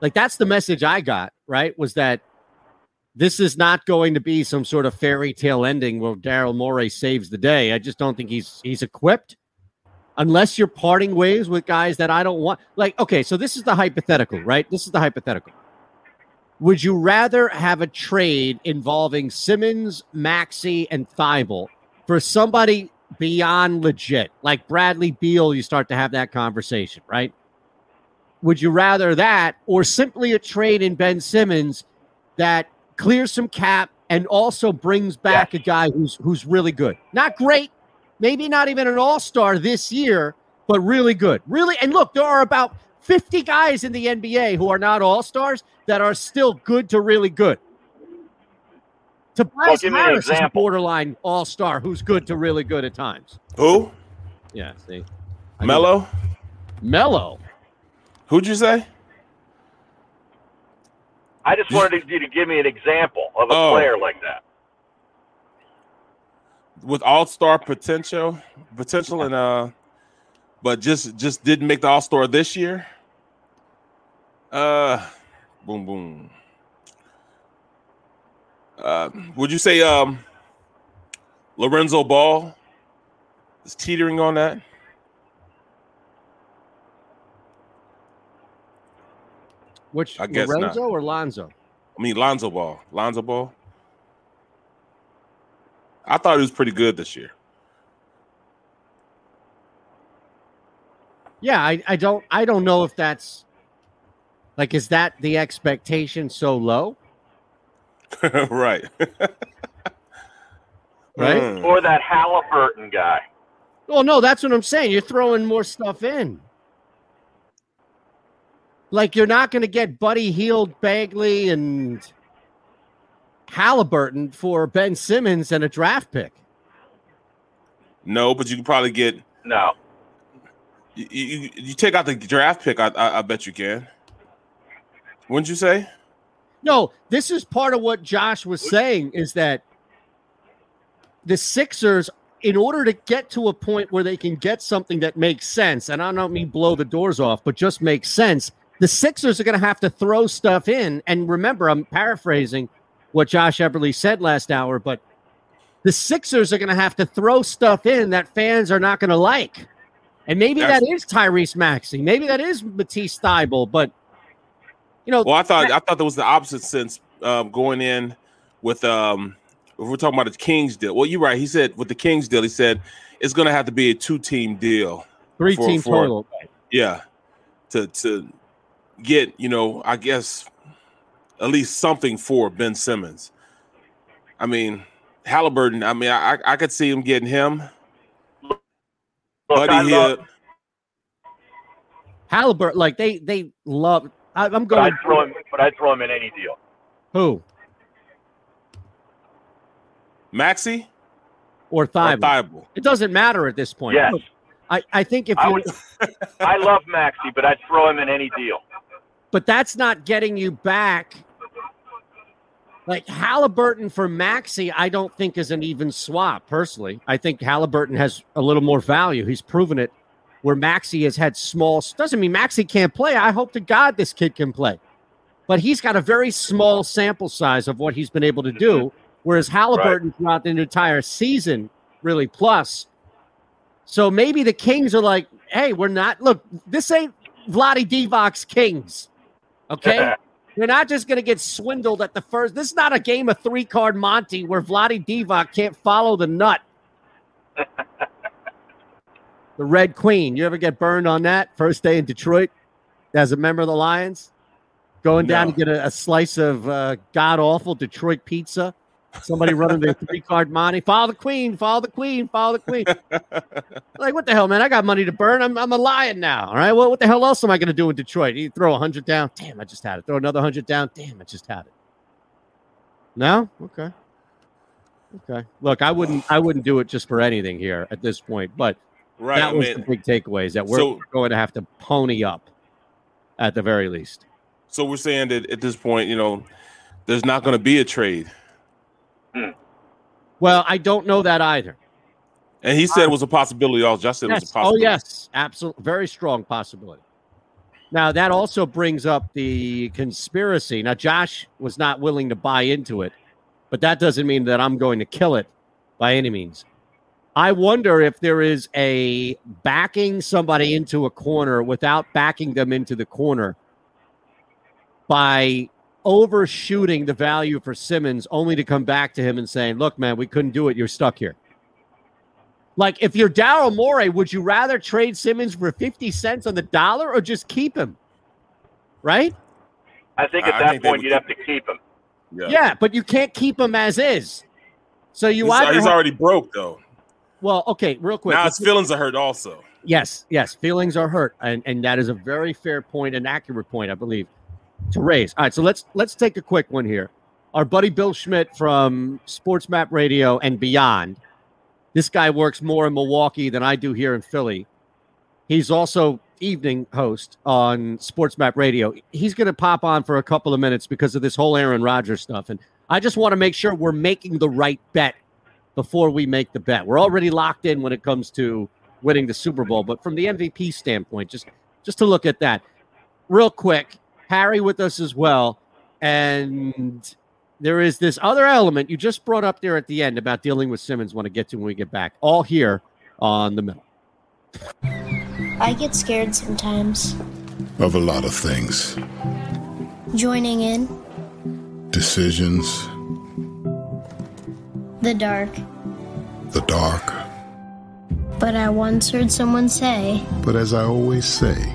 S2: like that's the message I got right was that this is not going to be some sort of fairy tale ending where Daryl Morey saves the day. I just don't think he's he's equipped unless you're parting ways with guys that I don't want. Like, okay, so this is the hypothetical, right? This is the hypothetical. Would you rather have a trade involving Simmons, Maxey, and Thybulle for somebody beyond legit, like Bradley Beal? You start to have that conversation, right? Would you rather that or simply a trade in Ben Simmons that clears some cap and also brings back a guy who's who's really good? Not great, maybe not even an all-star this year, but really good. Really, and look, there are about 50 guys in the NBA who are not all-stars that are still good to really good. Tobias
S3: give me an
S2: Harris is a
S3: example.
S2: borderline all-star who's good to really good at times.
S1: Who?
S2: Yeah, see.
S1: Mello.
S2: Mello.
S1: Who'd you say?
S3: I just wanted you to give me an example of a
S1: Oh.
S3: player like that.
S1: with all star potential, potential, and uh, but just just didn't make the All Star this year. Uh, boom, boom. Uh, would you say um, Lorenzo Ball is teetering on that?
S2: Which
S1: I guess
S2: Lorenzo
S1: not.
S2: or Lonzo?
S1: I mean, Lonzo Ball. Lonzo Ball. I thought he was pretty good this year.
S2: Yeah, I, I don't I don't know if that's like is that the expectation so low?
S1: right.
S2: Right?
S1: Mm.
S3: Or that Halliburton guy.
S2: Well, no, that's what I'm saying. You're throwing more stuff in. Like you're not going to get Buddy Hield, Bagley, and Halliburton for Ben Simmons and a draft pick.
S1: No, but you can probably get
S3: no.
S1: You, you, you take out the draft pick. I, I, I bet you can. Wouldn't you say?
S2: No, this is part of what Josh was saying is that the Sixers, in order to get to a point where they can get something that makes sense, and I don't mean blow the doors off, but just makes sense, the Sixers are going to have to throw stuff in. And remember, I'm paraphrasing what Josh Eberley said last hour, but the Sixers are going to have to throw stuff in that fans are not going to like. And maybe That's, that is Tyrese Maxey. Maybe that is Matisse Thybulle, but you know.
S1: Well, I thought that, I thought there was the opposite sense um, going in with um if we're talking about the Kings deal. Well, you're right. He said with the Kings deal, he said it's going to have to be a two team deal,
S2: three for, team for, total.
S1: Yeah, to to get you know I guess at least something for Ben Simmons. I mean, Halliburton. I mean, I I could see him getting him.
S3: Look, Buddy love,
S2: Halliburton, like they they love. I, am going. But
S3: I'd throw him. But I'd throw him in any deal.
S2: Who?
S1: Maxey
S2: or Thybulle. It doesn't matter at this point.
S3: Yes.
S2: Look, I, I think if
S3: I,
S2: you,
S3: would, I love Maxey, but I'd throw him in any deal.
S2: But that's not getting you back. Like Halliburton for Maxey, I don't think is an even swap. Personally, I think Halliburton has a little more value. He's proven it. Where Maxey has had small doesn't mean Maxey can't play. I hope to God this kid can play, but he's got a very small sample size of what he's been able to do. Whereas Halliburton right. throughout the entire season, really plus. So maybe the Kings are like, hey, we're not. Look, this ain't Vlade Divac's Kings. Okay. You're not just going to get swindled at the first. This is not a game of three card Monty where Vlade Divac can't follow the nut. the Red Queen. You ever get burned on that first day in Detroit as a member of the Lions? Going down no. to get a, a slice of uh, god awful Detroit pizza. Somebody running their three card Monty. Follow the Queen. Follow the Queen. Follow the Queen. like what the hell, man? I got money to burn. I'm, I'm a lion now. All right. Well, what the hell else am I going to do in Detroit? You throw a hundred down. Damn, I just had it. Throw another hundred down. Damn, I just had it. No. Okay. Okay. Look, I wouldn't. I wouldn't do it just for anything here at this point. But right, that was the big takeaway: is that we're so, going to have to pony up at the very least.
S1: So we're saying that at this point, you know, there's not going to be a trade
S3: Hmm.
S2: Well, I don't know that either.
S1: And he said it was a possibility. Also, just said yes. it was a oh, possibility.
S2: Oh, yes, absolutely, very strong possibility. Now that also brings up the conspiracy. Now Josh was not willing to buy into it, but that doesn't mean that I'm going to kill it by any means. I wonder if there is a backing somebody into a corner without backing them into the corner by overshooting the value for Simmons only to come back to him and saying, look, man, we couldn't do it. You're stuck here. Like, if you're Daryl Morey, would you rather trade Simmons for 50 cents on the dollar or just keep him? Right?
S3: I think at that point, you'd have to keep him.
S2: Yeah. yeah. but you can't keep him as is. So you
S1: he's,
S2: either
S1: he's have, already broke, though.
S2: Well, okay, real quick.
S1: Now his feelings are hurt also.
S2: Yes, yes, feelings are hurt. And, and that is a very fair point, an accurate point, I believe to raise. All right, so let's let's take a quick one here. Our buddy Bill Schmidt from Sports Map Radio and beyond. This guy works more in Milwaukee than I do here in Philly. He's also evening host on Sports Map Radio. He's going to pop on for a couple of minutes because of this whole Aaron Rodgers stuff, and I just want to make sure we're making the right bet before we make the bet. We're already locked in when it comes to winning the Super Bowl, but from the MVP standpoint, just just to look at that real quick. Harry with us as well. And there is this other element you just brought up there at the end about dealing with Simmons. Want to get to when we get back. All here on the middle.
S5: I get scared sometimes.
S6: Of a lot of things.
S5: Joining in.
S6: Decisions.
S5: The dark.
S6: The dark.
S5: But I once heard someone say.
S6: But as I always say.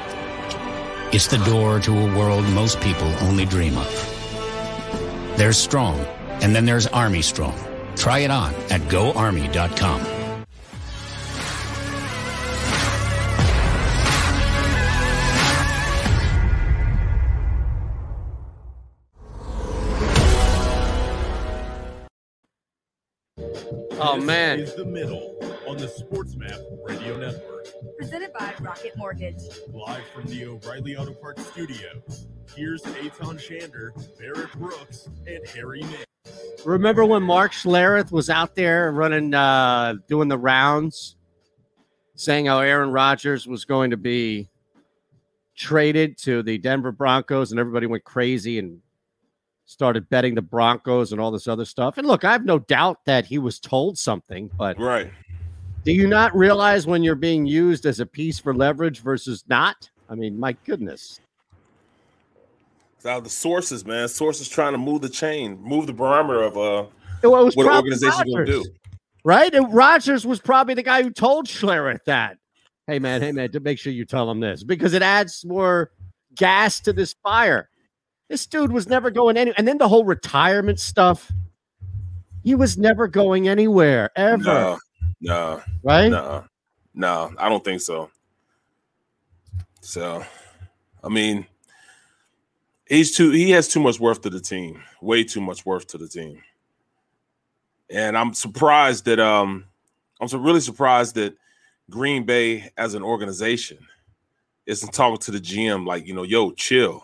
S9: It's the door to a world most people only dream of. There's strong, and then there's Army Strong. Try it on at goarmy.com.
S2: Oh
S4: This
S2: man.
S4: is the middle on the Sports Map Radio Network.
S10: Presented by Rocket Mortgage.
S4: Live from the O'Reilly Auto Parts Studios. Here's Eytan Shander, Barrett Brooks, and Harry Mayes.
S2: Remember when Mark Schlereth was out there running, uh, doing the rounds, saying how Aaron Rodgers was going to be traded to the Denver Broncos, and everybody went crazy and started betting the Broncos and all this other stuff. And look, I have no doubt that he was told something, but
S1: right.
S2: Do you not realize when you're being used as a piece for leverage versus not? I mean, my goodness.
S1: It's out of the sources, man. Sources trying to move the chain, move the barometer of uh
S2: was
S1: what an organization gonna do.
S2: Right? And Rodgers was probably the guy who told Schlereth that. Hey man, hey man, to make sure you tell him this because it adds more gas to this fire. This dude was never going anywhere. and then the whole retirement stuff. He was never going anywhere ever.
S1: No, no,
S2: Right?
S1: No, no, I don't think so. So, I mean, he's too. He has too much worth to the team. Way too much worth to the team. And I'm surprised that um, I'm so really surprised that Green Bay as an organization isn't talking to the GM like, you know, yo, chill,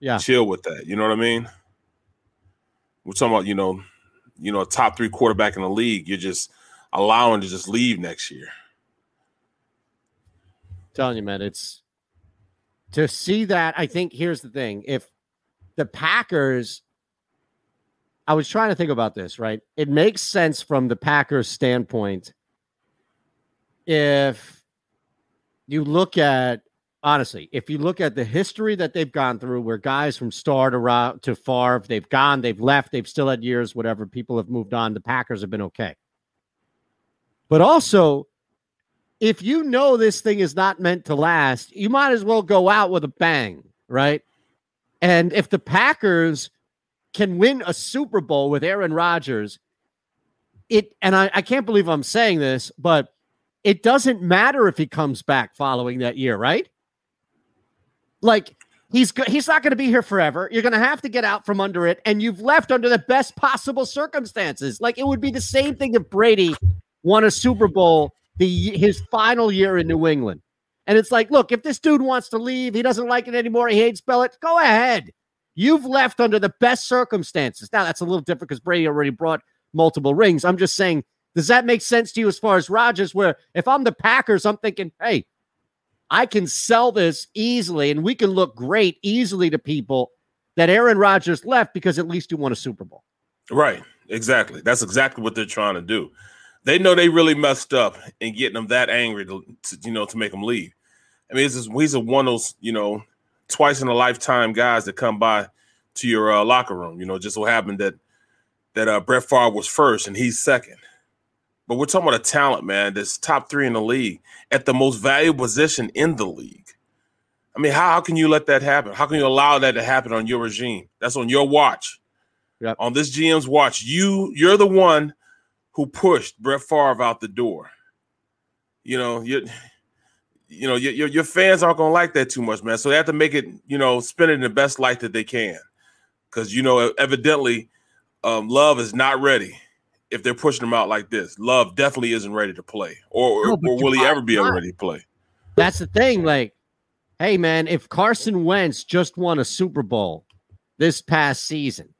S2: Yeah.
S1: chill with that. You know what I mean? We're talking about, you know, you know, a top three quarterback in the league. You're just allowing to just leave next year.
S2: telling you, man, it's to see that. I think here's the thing: if the Packers, I was trying to think about this, right? It makes sense from the Packers' standpoint if you look at honestly, if you look at the history that they've gone through, where guys from star to Ra- to they've gone, they've left, they've still had years, whatever. People have moved on. The Packers have been okay, but also if you know this thing is not meant to last, you might as well go out with a bang, right? And if the Packers can win a Super Bowl with Aaron Rodgers, it, and I, I can't believe I'm saying this, but it doesn't matter if he comes back following that year, right? Like he's he's not going to be here forever. You're going to have to get out from under it, and you've left under the best possible circumstances. Like it would be the same thing if Brady won a Super Bowl the his final year in New England. And it's like, look, if this dude wants to leave, he doesn't like it anymore, he hates Belichick, go ahead. You've left under the best circumstances. Now that's a little different because Brady already brought multiple rings. I'm just saying, does that make sense to you as far as Rodgers? Where if I'm the Packers, I'm thinking, hey, I can sell this easily and we can look great easily to people that Aaron Rodgers left because at least you won a Super Bowl.
S1: Right. Exactly. That's exactly what they're trying to do. They know they really messed up in getting them that angry to, to you know to make them leave. I mean, just, he's a one of those you know twice in a lifetime guys that come by to your uh, locker room. You know, just so happened that that uh, Brett Favre was first and he's second. But we're talking about a talent, man, that's top three in the league at the most valuable position in the league. I mean, how, how can you let that happen? How can you allow that to happen on your regime? That's on your watch.
S2: Yep.
S1: On this GM's watch. You you're the one who pushed Brett Favre out the door. You know, you you know, your, your fans aren't gonna like that too much, man. So they have to make it, you know, spin it in the best light that they can. Cause you know, evidently, um, love is not ready if they're pushing him out like this. Love definitely isn't ready to play, or,
S2: No,
S1: or, will he ever be ready to play?
S2: That's the thing. Like, hey, man, if Carson Wentz just won a Super Bowl this past season,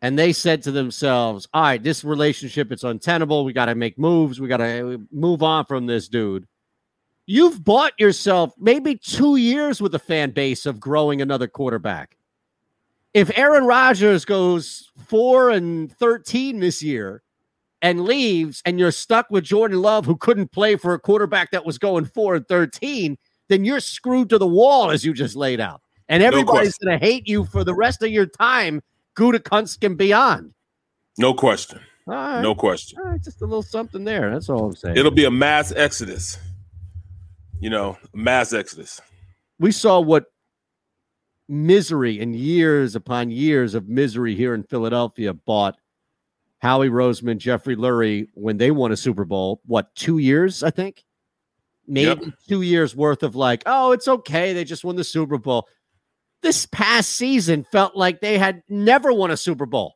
S2: and they said to themselves, all right, this relationship, it's untenable. We got to make moves. We got to uh, move on from this dude. You've bought yourself maybe two years with a fan base of growing another quarterback. If Aaron Rodgers goes four and 13 this year and leaves, and you're stuck with Jordan Love, who couldn't play for a quarterback that was going four and 13, then you're screwed to the wall as you just laid out. And everybody's going to hate you for the rest of your time, Gutekunst and beyond.
S1: No question.
S2: Right.
S1: No question.
S2: Right, just a little something there. That's all I'm saying.
S1: It'll be a mass exodus. You know, mass exodus.
S2: we saw what misery and years upon years of misery here in Philadelphia bought Howie Roseman, Jeffrey Lurie when they won a Super Bowl. What, two years, I think? Maybe two years worth of like, oh, it's okay. They just won the Super Bowl. This past season felt like they had never won a Super Bowl.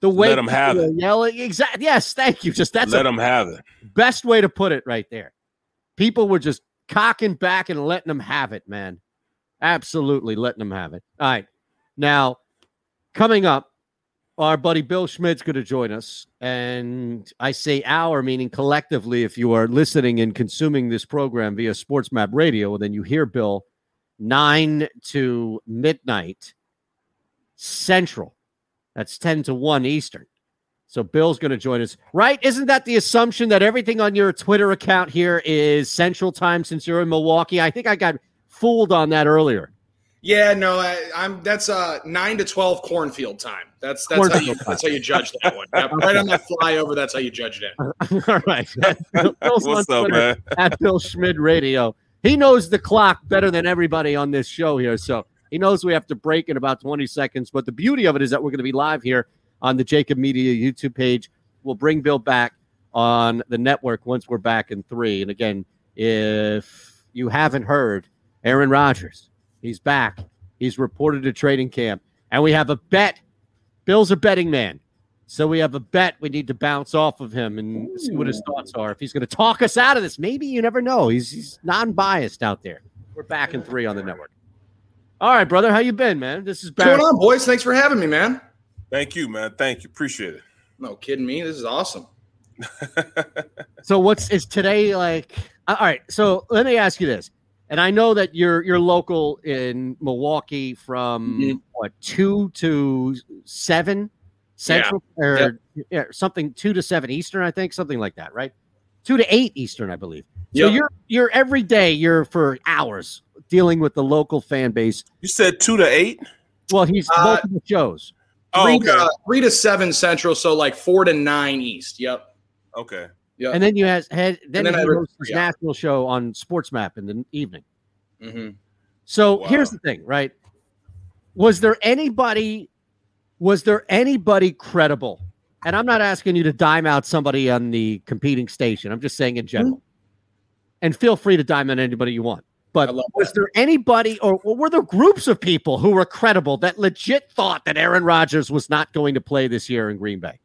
S2: The way
S1: let them have
S2: it. yelling, exactly. Yes, thank you. Just that's
S1: Let them have it.
S2: best way to put it right there. People were just cocking back and letting them have it, man. Absolutely letting them have it. All right. Now, coming up, our buddy Bill Schmidt's going to join us. And I say our, meaning collectively, if you are listening and consuming this program via Sports Map Radio, then you hear Bill 9 to midnight Central. That's 10 to 1 Eastern. So Bill's going to join us. Right? Isn't that the assumption that everything on your Twitter account here is Central Time since you're in Milwaukee? I think I got fooled on that earlier.
S17: Yeah, no, I, I'm. That's uh nine to twelve cornfield time. That's that's how you,
S2: time.
S17: that's how you judge that one. Yep, right on that flyover. That's how you judge it.
S2: All right. Bill's
S1: What's up,
S2: Twitter
S1: man?
S2: At Bill Schmidt Radio. He knows the clock better than everybody on this show here. So he knows we have to break in about 20 seconds. But the beauty of it is that we're going to be live here on the JAKIB Media YouTube page. We'll bring Bill back on the network once we're back in three. And again, if you haven't heard, Aaron Rodgers, he's back. He's reported to training camp. And we have a bet. Bill's a betting man. So we have a bet we need to bounce off of him and see what his thoughts are. If he's going to talk us out of this, maybe you never know. He's he's non-biased out there. We're back in three on the network. All right, brother, how you been, man? This is
S17: What's
S2: back.
S17: going on, boys? Thanks for having me, man.
S1: Thank you, man. Thank you. Appreciate it.
S17: No kidding me. This is awesome.
S2: So what's is today like? All right, so let me ask you this, and I know that you're you're local in Milwaukee from
S17: Mhm.
S2: what two to seven central or yeah, something two to seven Eastern, I think something like that, right? Two to eight Eastern, I believe. So
S17: Yep.
S2: you're you're every day you're for hours dealing with the local fan base.
S1: You said two to eight.
S2: Well, he's
S17: Uh,
S2: multiple shows.
S1: Oh,
S17: three,
S1: okay.
S17: to, three to seven central, so like four to nine east. Yep.
S1: Okay.
S17: Yep.
S2: And then you has had then,
S17: then
S2: he
S17: I
S2: hosts his
S17: yeah.
S2: national show on Sports Map in the evening.
S17: hmm
S2: So
S1: Wow.
S2: here's the thing, right? Was there anybody was there anybody credible and I'm not asking you to dime out somebody on the competing station. I'm just saying in general. And feel free to dime on anybody you want. But was there anybody or, or were there groups of people who were credible that legit thought that Aaron Rodgers was not going to play this year in Green Bay?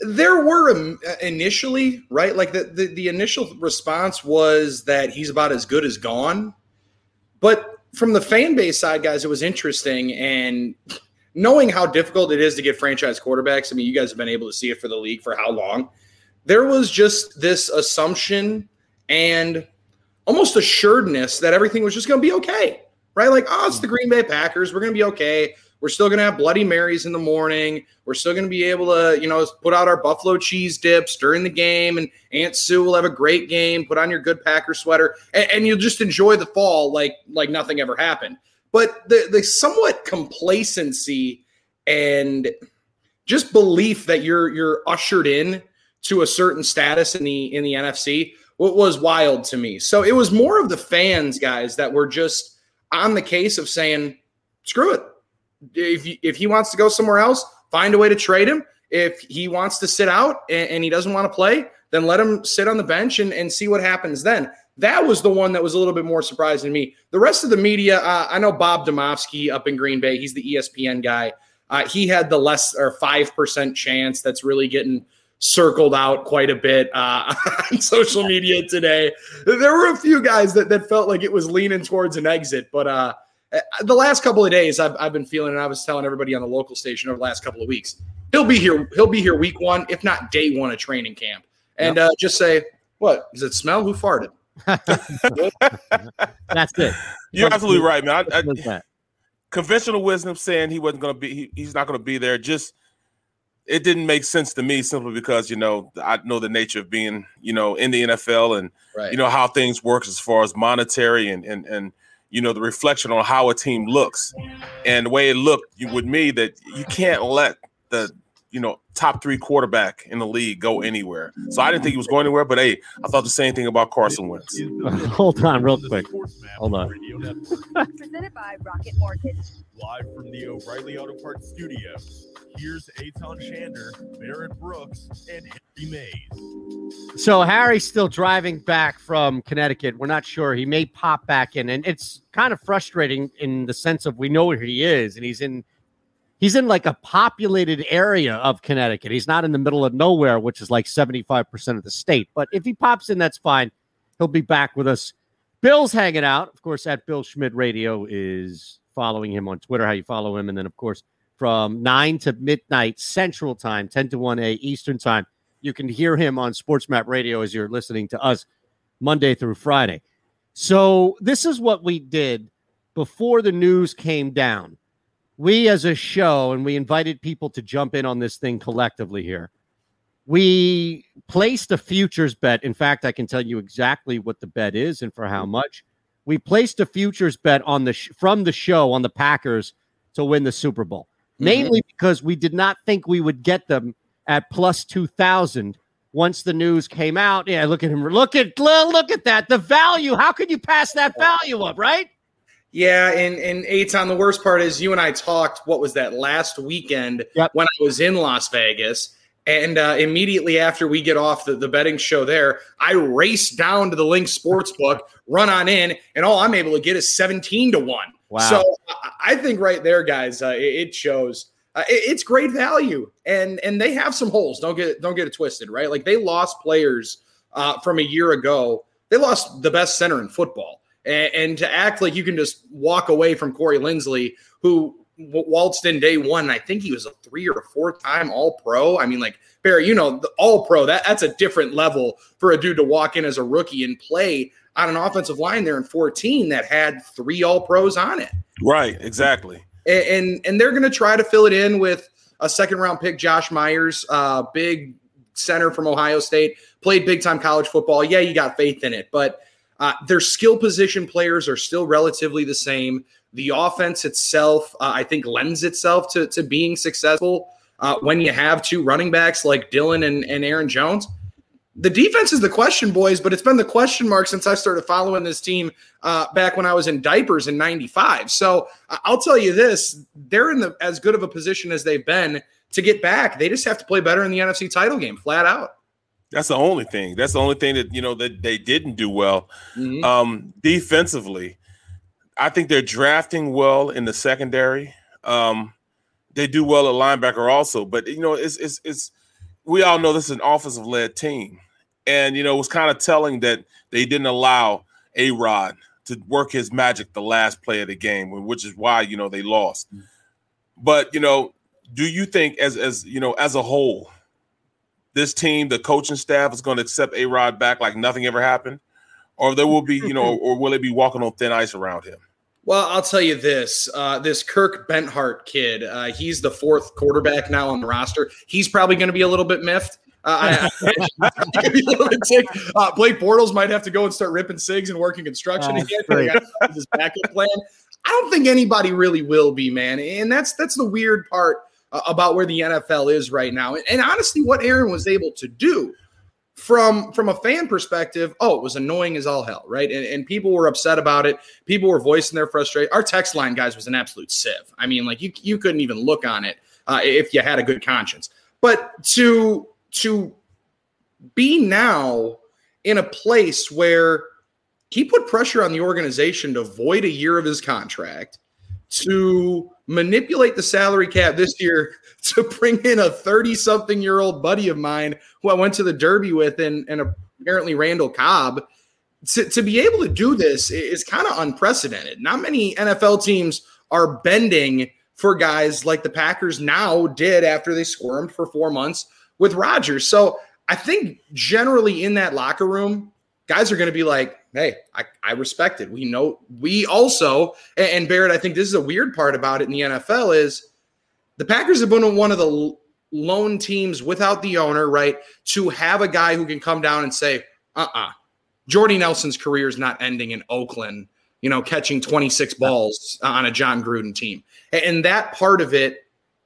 S17: There were um, initially, right? Like the, the, the initial response was that he's about as good as gone. But from the fan base side, guys, it was interesting. And knowing how difficult it is to get franchise quarterbacks, I mean, you guys have been able to see it for the league for how long? There was just this assumption and almost assuredness that everything was just going to be okay, right? Like, oh, it's the Green Bay Packers. We're going to be okay. We're still going to have Bloody Marys in the morning. We're still going to be able to, you know, put out our buffalo cheese dips during the game. And Aunt Sue will have a great game. Put on your good Packer sweater, and, and you'll just enjoy the fall like like nothing ever happened. But the the somewhat complacency and just belief that you're you're ushered in to a certain status in the in the NFC what was wild to me. So it was more of the fans, guys, that were just on the case of saying, screw it. If, if he wants to go somewhere else, find a way to trade him. If he wants to sit out and, and he doesn't want to play, then let him sit on the bench and, and see what happens then. That was the one that was a little bit more surprising to me. The rest of the media, uh, I know Bob Demovsky up in Green Bay. He's the ESPN guy. Uh, he had the less or 5% chance that's really getting circled out quite a bit uh, on social media today. There were a few guys that, that felt like it was leaning towards an exit, but uh, the last couple of days I've, I've been feeling, and I was telling everybody on the local station over the last couple of weeks, he'll be here. He'll be here week one, if not day one of training camp, and yep. uh, just say, "What does it smell? Who farted?"
S2: That's it.
S1: You're absolutely right, man. I, I, conventional wisdom saying he wasn't going to be, he, he's not going to be there. Just it didn't make sense to me simply because you know I know the nature of being you know in the NFL and right. you know how things work as far as monetary and and and you know the reflection on how a team looks and the way it looked you, with me that you can't let the you know top three quarterback in the league go anywhere. So I didn't think he was going anywhere, but hey, I thought the same thing about Carson Wentz.
S2: Hold on, real quick. Hold on.
S10: Presented by Rocket Mortgage.
S4: Live from the O'Reilly Auto Parts studio. Here's Eytan Shander, Barrett Brooks, and Harry Mayes.
S2: So Harry's still driving back from Connecticut. We're not sure. He may pop back in, and it's kind of frustrating in the sense of we know where he is, and he's in he's in like a populated area of Connecticut. He's not in the middle of nowhere, which is like 75% of the state. But if he pops in, that's fine. He'll be back with us. Bill's hanging out. Of course, at Bill Schmidt Radio is following him on Twitter, how you follow him. And then, of course, from 9 to midnight Central Time, 10 to 1 A Eastern Time. You can hear him on Sports Map Radio as you're listening to us Monday through Friday. So, this is what we did before the news came down. We, as a show, and we invited people to jump in on this thing collectively here. We placed a futures bet. In fact, I can tell you exactly what the bet is and for how much. We placed a futures bet on the sh- from the show on the Packers to win the Super Bowl mm-hmm. mainly because we did not think we would get them at plus 2000 once the news came out. Yeah, look at him. Look at look at that. The value. How could you pass that value up, right?
S17: Yeah, and and Eytan, the worst part is you and I talked. What was that last weekend yep. when I was in Las Vegas? And uh, immediately after we get off the, the betting show there, I race down to the LINQ Sportsbook, run on in, and all I'm able to get is 17 to 1. Wow. So I think right there, guys, uh, it, shows uh, it, it's great value, and and they have some holes. Don't get don't get it twisted, right? Like they lost players uh, from a year ago. They lost the best center in football, and, and to act like you can just walk away from Corey Linsley, who waltzed in day one. I think he was a three or four time All Pro. I mean, like Barry, you know, the All Pro that that's a different level for a dude to walk in as a rookie and play on an offensive line there in 14 that had three all pros on it.
S1: Right, exactly.
S17: And and, and they're going to try to fill it in with a second round pick, Josh Myers, uh, big center from Ohio State, played big time college football. Yeah, you got faith in it, but uh, their skill position players are still relatively the same. The offense itself, uh, I think, lends itself to, to being successful uh, when you have two running backs like Dillon and, and Aaron Jones the defense is the question, boys, but it's been the question mark since I started following this team uh, back when I was in diapers in '95. So I'll tell you this: they're in the as good of a position as they've been to get back. They just have to play better in the NFC title game, flat out.
S1: That's the only thing. That's the only thing that you know that they didn't do well.
S17: Mhm.
S1: Um, defensively, I think they're drafting well in the secondary. Um, they do well at linebacker also, but you know, it's it's it's we all know this is an offensive led team, and you know it was kind of telling that they didn't allow A-Rod to work his magic the last play of the game, which is why you know they lost. But you know, do you think as as you know as a whole, this team, the coaching staff is going to accept A-Rod back like nothing ever happened, or there will be you know, or will it be walking on thin ice around him?
S17: Well, I'll tell you this: uh, this Kurt Benkert kid, uh, he's the fourth quarterback now on the roster. He's probably going to be a little bit miffed. Uh, I, I, could be a little bit sick. Uh, Blake Bortles might have to go and start ripping cigs and working construction
S2: Oh,
S17: again. his backup plan. I don't think anybody really will be, man. And that's that's the weird part uh, about where the NFL is right now. And, and honestly, what Aaron was able to do from from a fan perspective, oh, it was annoying as all hell, right? And, and people were upset about it. People were voicing their frustration. Our text line, guys, was an absolute sieve. I mean, like you you couldn't even look on it uh, if you had a good conscience. But to to be now in a place where he put pressure on the organization to void a year of his contract, to manipulate the salary cap this year, to bring in a 30 something year old buddy of mine who I went to the Derby with, and, and apparently Randall Cobb. To, to be able to do this is kind of unprecedented. Not many NFL teams are bending for guys like the Packers now did after they squirmed for four months with Rodgers. So I think generally in that locker room, guys are going to be like, hey, I, I respect it. We know we also, and, Barrett, I think this is a weird part about it in the NFL is the Packers have been one of the lone teams without the owner, right? To have a guy who can come down and say, uh uh Jordy Nelson's career is not ending in Oakland, you know, catching 26 balls on a Jon Gruden team. And that part of it,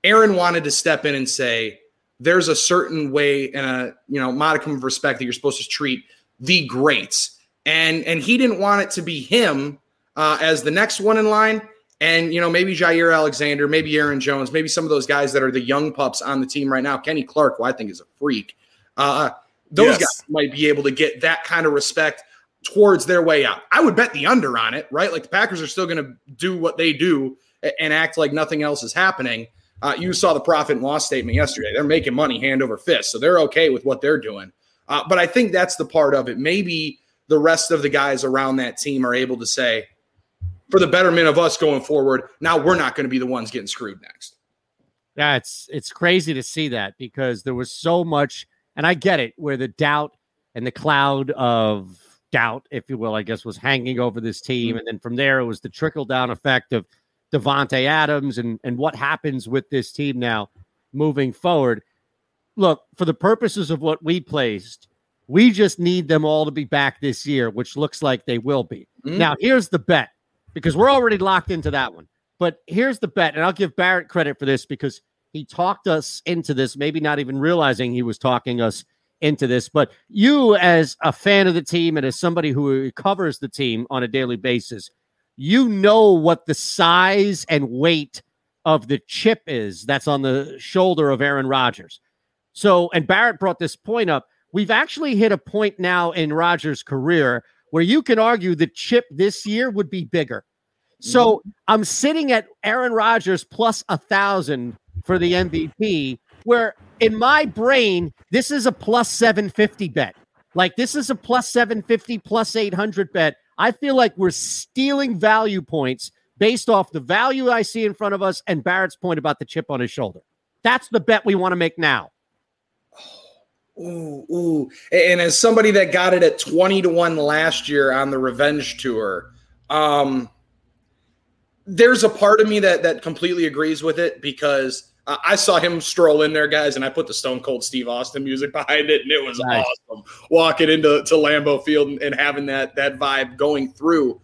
S17: Aaron wanted to step in and say, there's a certain way and a you know modicum of respect that you're supposed to treat the greats and and he didn't want it to be him uh, as the next one in line and you know maybe Jaire Alexander maybe Aaron Jones maybe some of those guys that are the young pups on the team right now Kenny Clark who I think is a freak uh, those
S1: Yes.
S17: guys might be able to get that kind of respect towards their way out I would bet the under on it right like the Packers are still going to do what they do and act like nothing else is happening uh, you saw the profit and loss statement yesterday. They're making money hand over fist, so they're okay with what they're doing. Uh, but I think that's the part of it. Maybe the rest of the guys around that team are able to say, for the betterment of us going forward, now we're not going to be the ones getting screwed next.
S2: Yeah, it's it's crazy to see that because there was so much, and I get it, where the doubt and the cloud of doubt, if you will, I guess, was hanging over this team, mm-hmm. and then from there it was the trickle down effect of Davante Adams and and what happens with this team now moving forward. Look, for the purposes of what we placed, we just need them all to be back this year, which looks like they will be.
S17: Mhm.
S2: Now, here's the bet because we're already locked into that one. But here's the bet, and I'll give Barrett credit for this because he talked us into this, maybe not even realizing he was talking us into this. But you, as a fan of the team and as somebody who covers the team on a daily basis, you know what the size and weight of the chip is that's on the shoulder of Aaron Rodgers. So, and Barrett brought this point up. We've actually hit a point now in Rodgers' career where you can argue the chip this year would be bigger. So mm-hmm. I'm sitting at Aaron Rodgers plus a thousand for the MVP, where in my brain, this is a plus 750 bet. Like this is a plus 750, plus 800 bet. I feel like we're stealing value points based off the value I see in front of us and Barrett's point about the chip on his shoulder. That's the bet we want to make now.
S17: Oh, Ooh, ooh. And as somebody that got it at 20 to 1 last year on the revenge tour, um, there's a part of me that that completely agrees with it because uh, I saw him stroll in there, guys, and I put the Stone Cold Steve Austin music behind it, and it was
S2: Nice.
S17: awesome walking into to Lambeau Field and, and having that that vibe going through.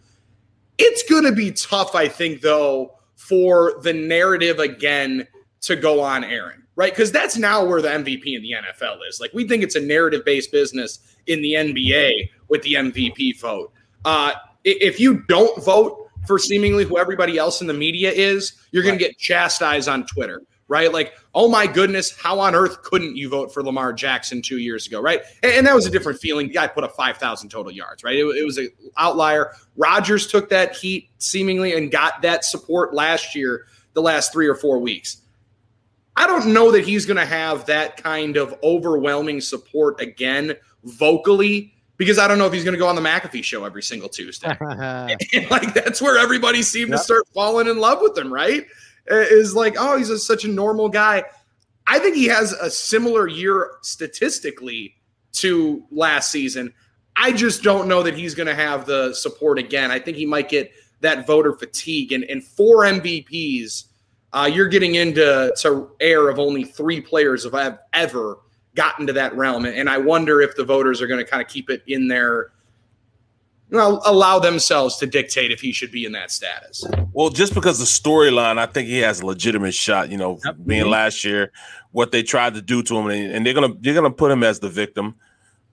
S17: It's gonna be tough, I think, though, for the narrative again to go on Aaron, right? Because that's now where the MVP in the NFL is. Like we think it's a narrative based business in the NBA with the MVP vote. Uh, if you don't vote for seemingly who everybody else in the media is, you're going to get chastised on Twitter, right? Like, oh my goodness, how on earth couldn't you vote for Lamar Jackson two years ago, right? And, and that was a different feeling. The guy put up 5,000 total yards, right? It, it was an outlier. Rodgers took that heat seemingly and got that support last year, the last three or four weeks. I don't know that he's going to have that kind of overwhelming support again vocally because I don't know if he's going to go on the McAfee show every single Tuesday. like that's where everybody seemed yep. to start falling in love with him, right? Is like, oh, he's a, such a normal guy. I think he has a similar year statistically to last season. I just don't know that he's going to have the support again. I think he might get that voter fatigue and, and four MVPs. Uh, you're getting into to air of only three players have I've ever gotten to that realm. And I wonder if the voters are going to kind of keep it in their, you know, allow themselves to dictate if he should be in that status.
S1: Well, just because the storyline, I think he has a legitimate shot. You know, yep. being last year, what they tried to do to him, and they're gonna they're gonna put him as the victim.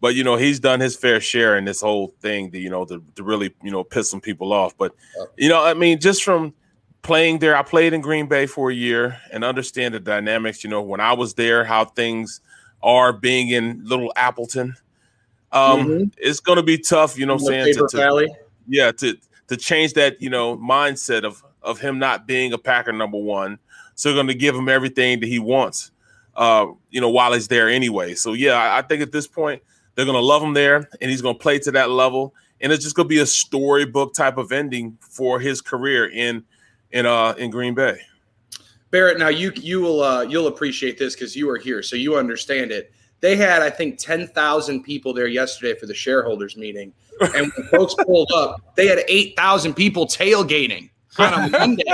S1: But you know, he's done his fair share in this whole thing. To, you know, to, to really you know piss some people off. But you know, I mean, just from playing there, I played in Green Bay for a year and understand the dynamics. You know, when I was there, how things are being in Little Appleton. Um, mm-hmm. It's going to be tough, you know. what I'm saying to, to, yeah, to to change that, you know, mindset of of him not being a Packer number one. So they're going to give him everything that he wants, uh, you know, while he's there anyway. So yeah, I, I think at this point they're going to love him there, and he's going to play to that level, and it's just going to be a storybook type of ending for his career in in uh in Green Bay.
S17: Barrett, now you you will uh, you'll appreciate this because you are here, so you understand it. They had, I think, ten thousand people there yesterday for the shareholders meeting, and when folks pulled up, they had eight thousand people tailgating on a Monday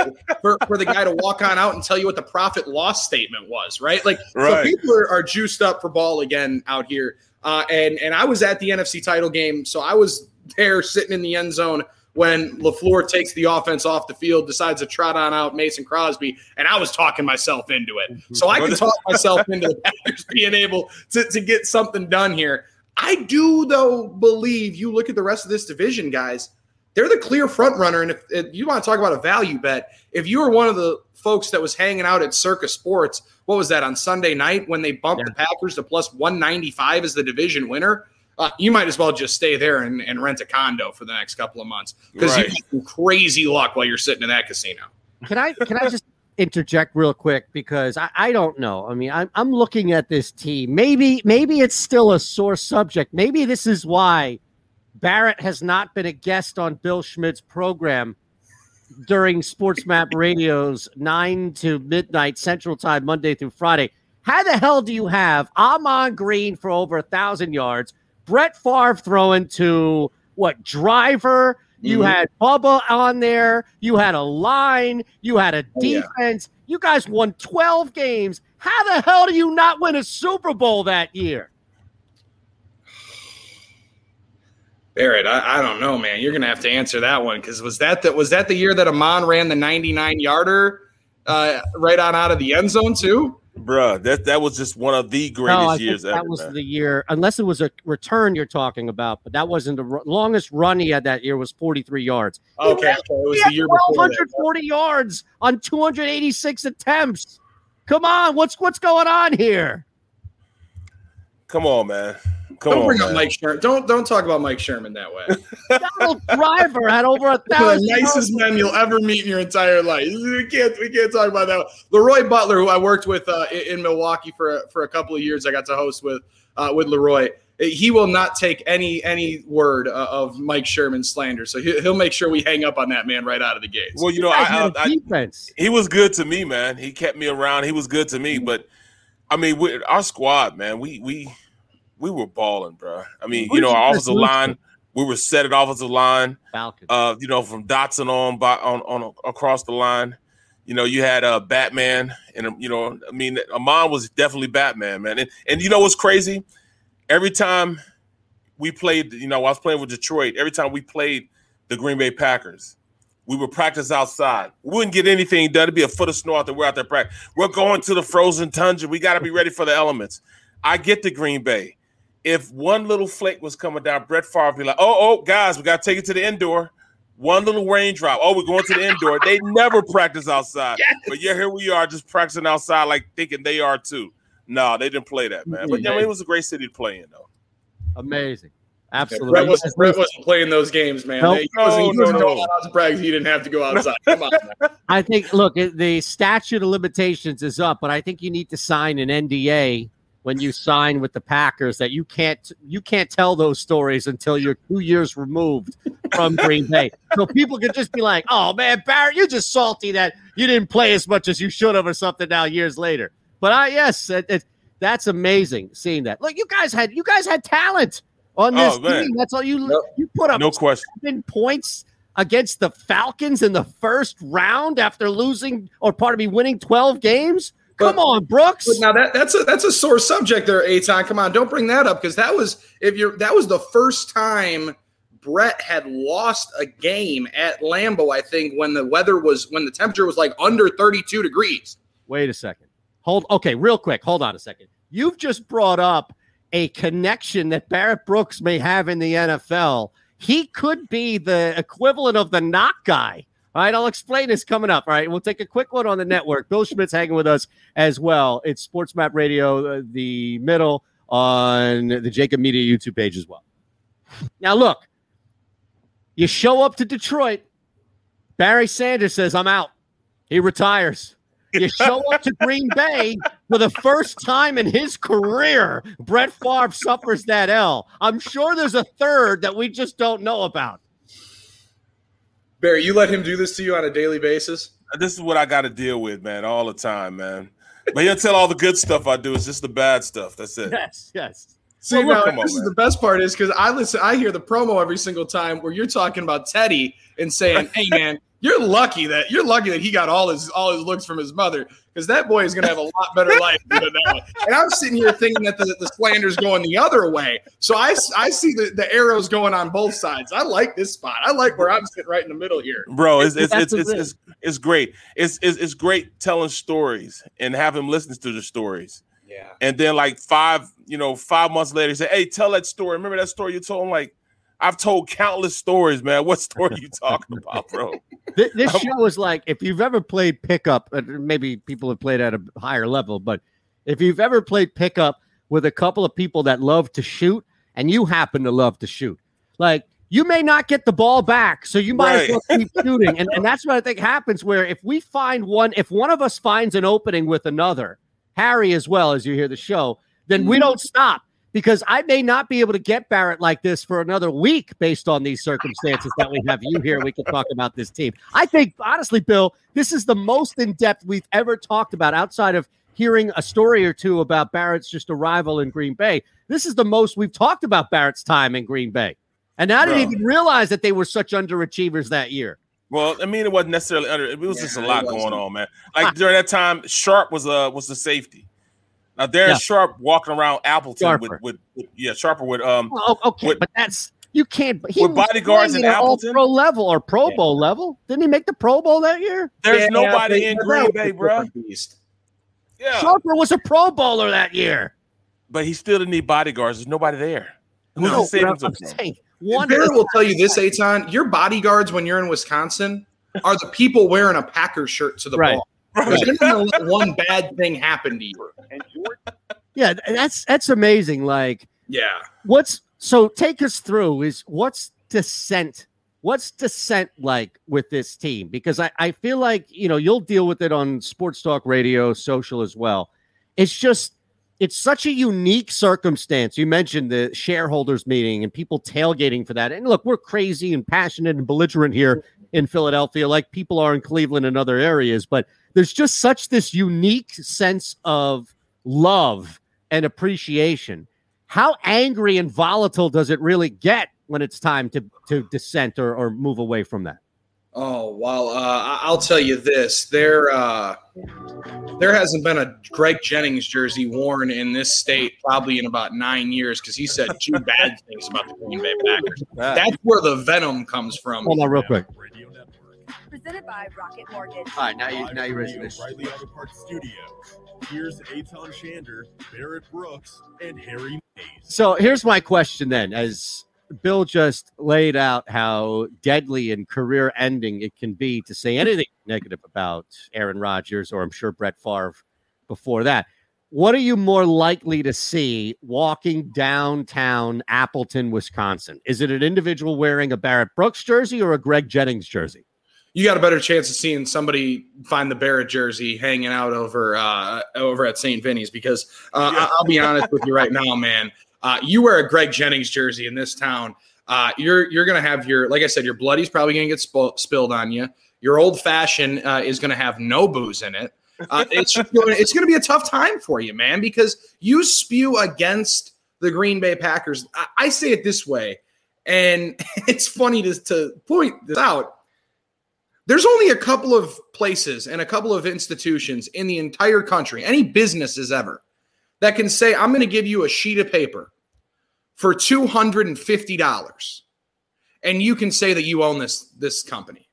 S17: for, for the guy to walk on out and tell you what the profit loss statement was, right? Like, right. so people are, are, juiced up for ball again out here. Uh, and and I was at the NFC title game, so I was there sitting in the end zone when LaFleur takes the offense off the field, decides to trot on out Mason Crosby, and I was talking myself into it. Mm-hmm. So I can talk myself into the Packers being able to, to get something done here. I do, though, believe you look at the rest of this division, guys, they're the clear front runner. And if, if you want to talk about a value bet, if you were one of the folks that was hanging out at Circa Sports, what was that on Sunday night when they bumped yeah. the Packers to plus 195 as the division winner? Uh, you might as well just stay there and, and rent a condo for the next couple of months because right. you crazy luck while you're sitting in that casino.
S2: Can I can I just interject real quick because I, I don't know. I mean, I'm I'm looking at this team. Maybe maybe it's still a sore subject. Maybe this is why Barrett has not been a guest on Bill Schmidt's program during Sports Map Radio's nine to midnight Central Time, Monday through Friday. How the hell do you have Ahman Green for over a thousand yards, Brett Favre throwing to what driver. You mm-hmm. had Bubba on there. You had a line. You had a defense. Oh, yeah. You guys won 12 games. How the hell do you not win a Super Bowl that year?
S17: Barrett, I, I don't know, man. You're gonna have to answer that one because was that the, was that the year that Ahman ran the 99 yarder uh, right on out of the end zone too?
S1: Bruh, that that was just one of the greatest no, years
S2: that
S1: ever.
S2: was
S1: man.
S2: the year, unless it was a return you're talking about, but that wasn't the r- longest run he had that year was 43 yards.
S17: Okay, had, so it was the year
S2: 140 yards on 286 attempts. Come on, what's what's going on here?
S1: Come on, man. Come
S17: don't
S1: on,
S17: bring
S1: man.
S17: up Mike Sherman. Don't don't talk about Mike Sherman that way.
S2: Donald Driver had over a thousand.
S17: the nicest men you'll ever meet in your entire life. We can't we can't talk about that. Leroy Butler, who I worked with uh, in, in, Milwaukee for a, for a couple of years, I got to host with uh, with Leroy. He will not take any any word uh, of Mike Sherman slander, so he, will make sure we hang up on that man right out of the gate.
S1: Well, you know, I, I, I, he was good to me, man. He kept me around. He was good to me, but I mean, we, our squad, man, we we we were balling, bro. I mean, you know, our offensive line, we were set at offensive line.
S2: Falcon.
S1: Uh, you know, from Dotson on by on, on across the line. You know, you had uh Batman, and you know, I mean, Ahman was definitely Batman, man. And and you know what's crazy? Every time we played, you know, I was playing with Detroit. Every time we played the Green Bay Packers, we would practice outside. We wouldn't get anything done. It'd be a foot of snow out there. We're out there practice. We're going to the frozen tundra. We got to be ready for the elements. I get to Green Bay if one little flake was coming down, Brett Favre be like, "Oh, oh, guys, we got to take it to the indoor. One little raindrop. Oh, we're going to the indoor. They never practice outside. Yes. But yeah, here we are just practicing outside, like thinking they are too. No, they didn't play that, man. But yeah, I mean, it was a great city to play in, though.
S2: Amazing. Absolutely.
S17: Brett wasn't, Brett wasn't playing those games, man.
S2: Nope.
S17: He wasn't, he
S1: No,
S17: wasn't
S1: no,
S17: going
S1: no.
S17: out practice. He didn't have to go outside. Come on. Man.
S2: I think look, the statute of limitations is up, but I think you need to sign an NDA when you sign with the Packers that you can't you can't tell those stories until you're two years removed from Green Bay. So people could just be like, "Oh man, Barrett, you're just salty that you didn't play as much as you should have, or something." Now years later, but I yes, it, it, that's amazing seeing that. Look, you guys had you guys had talent on this
S1: Oh,
S2: team. That's all you you put up
S1: No question.
S2: seven points against the Falcons in the first round after losing or part of me winning 12 games. Come on, Brooks.
S17: Now that that's a that's a sore subject there, Eytan. Come on, don't bring that up because that was if you're that was the first time Brett had lost a game at Lambeau. I think when the weather was when the temperature was like under 32 degrees.
S2: Wait a second. Hold okay, real quick. Hold on a second. You've just brought up a connection that Barrett Brooks may have in the NFL. He could be the equivalent of the knock guy. All right, I'll explain this coming up. All right, we'll take a quick one on the network. Bill Schmidt's hanging with us as well. It's Sports Map Radio, uh, the middle on the JAKIB Media YouTube page as well. Now, look, you show up to Detroit. Barry Sanders says, I'm out. He retires. You show up to Green Bay for the first time in his career. Brett Favre suffers that L. I'm sure there's a third that we just don't know about.
S17: Barry, you let him do this to you on a daily basis.
S1: This is what I got to deal with, man, all the time, man. But he'll tell all the good stuff I do. It's just the bad stuff. That's it.
S2: Yes, yes.
S17: See,
S1: Well, look,
S17: now,
S1: come on,
S17: this is
S1: man.
S17: the best part is because I listen, I hear the promo every single time where you're talking about Teddy and saying, "Hey, man, you're lucky that you're lucky that he got all his all his looks from his mother because that boy is going to have a lot better life than that one." And I'm sitting here thinking that the, the slander's going the other way, so I I see the, the arrows going on both sides. I like this spot. I like where I'm sitting right in the middle here,
S1: bro. It's it's
S17: That's
S1: it's it's, it's, it's great. It's, it's it's great telling stories and have him listen to the stories.
S17: Yeah.
S1: And then like five, you know, five months later, he said, "Hey, tell that story. Remember that story you told?" I'm like, "I've told countless stories, man. What story you talking about, bro?"
S2: Th- This show is like if you've ever played pickup, uh, maybe people have played at a higher level, but if you've ever played pickup with a couple of people that love to shoot and you happen to love to shoot, like you may not get the ball back, so you might as well keep shooting. And, and that's what I think happens where if we find one, if one of us finds an opening with another, Harry as well as you hear the show, then we don't stop because I may not be able to get Barrett like this for another week based on these circumstances that we have you here. We can talk about this team. I think, honestly, Bill, this is the most in depth we've ever talked about outside of hearing a story or two about Barrett's just arrival in Green Bay. This is the most we've talked about Barrett's time in Green Bay. And I didn't
S1: Bro.
S2: even realize that they were such underachievers that year.
S1: Well, I mean, it wasn't necessarily under. It was just a lot going on, man. Like during that time, Sharp was uh was the safety. Now Darren
S2: Yeah.
S1: Sharp walking around Appleton with,
S2: Sharper.
S1: with, with yeah Sharper with um
S2: Oh, okay,
S1: with-
S2: but that's you can't. He
S1: With
S2: was
S1: bodyguards
S2: playing
S1: in
S2: at all
S1: Appleton?
S2: pro level or Pro Bowl level. Didn't he make the Pro Bowl that year?
S1: There's
S17: Yeah,
S1: nobody
S17: but-
S1: in
S17: but
S1: Green Bay, bro.
S17: beast.
S1: Yeah,
S2: Sharper was a Pro Bowler that year.
S1: but he still didn't need bodyguards. There's nobody there. Who's
S2: No,
S1: he saving
S2: but I'm saying
S17: One
S2: one
S17: Barrett will tell you this, Eytan. Your bodyguards when you're in Wisconsin are the people wearing a Packers shirt to the
S2: Right.
S17: ball. Because You're gonna let one bad thing happen to you.
S2: Yeah, that's that's amazing. Like,
S17: Yeah.
S2: what's so take us through is what's descent? What's descent like with this team? Because I, I feel like you know you'll deal with it on sports talk radio, social as well. It's just it's such a unique circumstance. You mentioned the shareholders meeting and people tailgating for that. And look, we're crazy and passionate and belligerent here in Philadelphia, like people are in Cleveland and other areas. But there's just such this unique sense of love and appreciation. How angry and volatile does it really get when it's time to to dissent or, or move away from that?
S17: Oh well, uh, I- I'll tell you this: there, uh, there hasn't been a Greg Jennings jersey worn in this state probably in about nine years because he said two bad things about the Green Bay Packers. That's where the venom comes from.
S2: Hold on, real quick.
S10: Presented by Rocket Mortgage.
S2: All right, now you now you ready for
S4: Radio
S2: this.
S4: O'Reilly Auto Parts Studios. Here's Eytan Shander, Barrett Brooks, and Harry Mayes.
S2: So here's my question then: as Bill just laid out how deadly and career ending it can be to say anything negative about Aaron Rodgers, or I'm sure Brett Favre before that. What are you more likely to see walking downtown Appleton, Wisconsin? Is it an individual wearing a Barrett Brooks jersey or a Greg Jennings jersey?
S17: You got a better chance of seeing somebody find the Barrett jersey hanging out over uh, over at St. Vinny's because uh, I- I'll be honest with you right now, man. Uh, you wear a Greg Jennings jersey in this town, uh, you're you're gonna have your like I said, your bloody's probably gonna get sp- spilled on you. Your old fashioned uh, is gonna have no booze in it. Uh, it's just gonna, it's going to be a tough time for you, man, because you spew against the Green Bay Packers. I, I say it this way, and it's funny to, to point this out. There's only a couple of places and a couple of institutions in the entire country, any businesses ever, that can say, I'm going to give you a sheet of paper for $250 and you can say that you own this this company.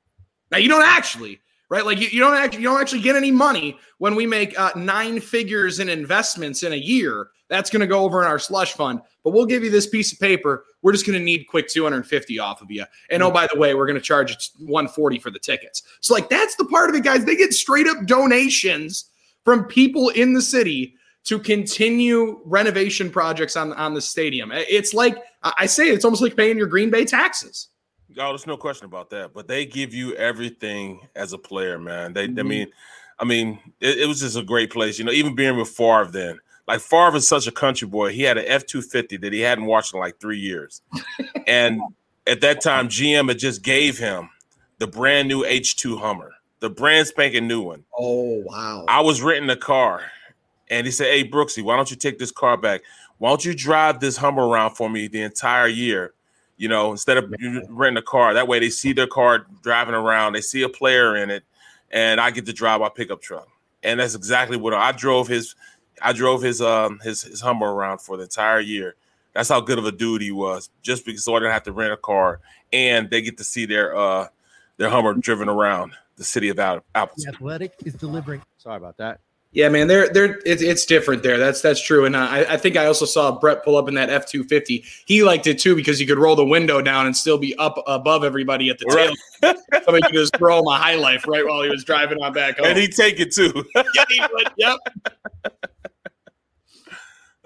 S17: Now you don't actually, right? Like you, you don't actually you don't actually get any money when we make uh, nine figures in investments in a year. That's going to go over in our slush fund, but we'll give you this piece of paper. We're just going to need quick 250 off of you. And oh, by the way, we're going to charge 140 for the tickets. So like that's the part of it, guys. They get straight up donations from people in the city to continue renovation projects on on the stadium. It's like I say, it's almost like paying your Green Bay taxes.
S1: Oh, there's no question about that. But they give you everything as a player, man. They,
S17: Mm-hmm.
S1: I mean, I mean, it, it was just a great place. You know, even being with Favre then. Like Favre is such a country boy. He had an F two fifty that he hadn't watched in like three years, and at that time, GM had just gave him the brand new H two Hummer, the brand spanking new one.
S17: Oh wow!
S1: I was renting a car, and he said, "Hey Brooksy, why don't you take this car back? Why don't you drive this Hummer around for me the entire year? You know, instead of renting a car. That way, they see their car driving around. They see a player in it, and I get to drive my pickup truck. And that's exactly what I drove his. I drove his um his his Hummer around for the entire year. That's how good of a dude he was. Just because so I didn't have to rent a car, and they get to see their uh their Hummer driven around the city of Al- Appleton.
S2: Athletic is delivering. Sorry about that.
S17: Yeah, man, they're they're it's, it's different there. That's that's true. And uh, I, I think I also saw Brett pull up in that F two fifty. He liked it too because you could roll the window down and still be up above everybody at the tail. Somebody could just throw him a high life right while he was driving on back home.
S1: And he take it too.
S17: yeah, he would. Yep.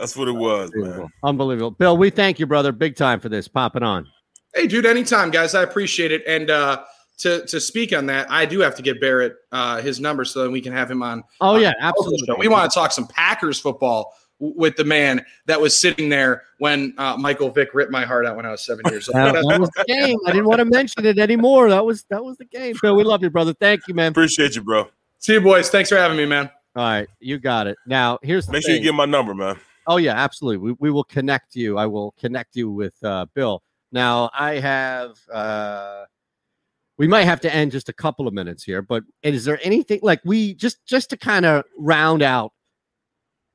S1: That's what it was, man.
S2: Unbelievable. Bill, we thank you, brother, big time for this. Popping on.
S17: Hey, dude, anytime, guys. I appreciate it. And uh, to to speak on that, I do have to get Barrett uh, his number so that we can have him on.
S2: Oh, yeah,
S17: on the
S2: absolutely.
S17: show. We want to talk some Packers football with the man that was sitting there when uh, Michael Vick ripped my heart out when I was seven years old.
S2: That, that was the game. I didn't want to mention it anymore. That was that was the game. Bill, we love you, brother. Thank you, man.
S1: Appreciate you, bro.
S17: See you, boys. Thanks for having me, man.
S2: All right, you got it. Now, here's the
S1: Make sure you
S2: thing.
S1: get my number, man.
S2: Oh yeah, absolutely. We, we will connect you. I will connect you with uh, Bill. Now I have. Uh, we might have to end just a couple of minutes here, but is there anything like we just just to kind of round out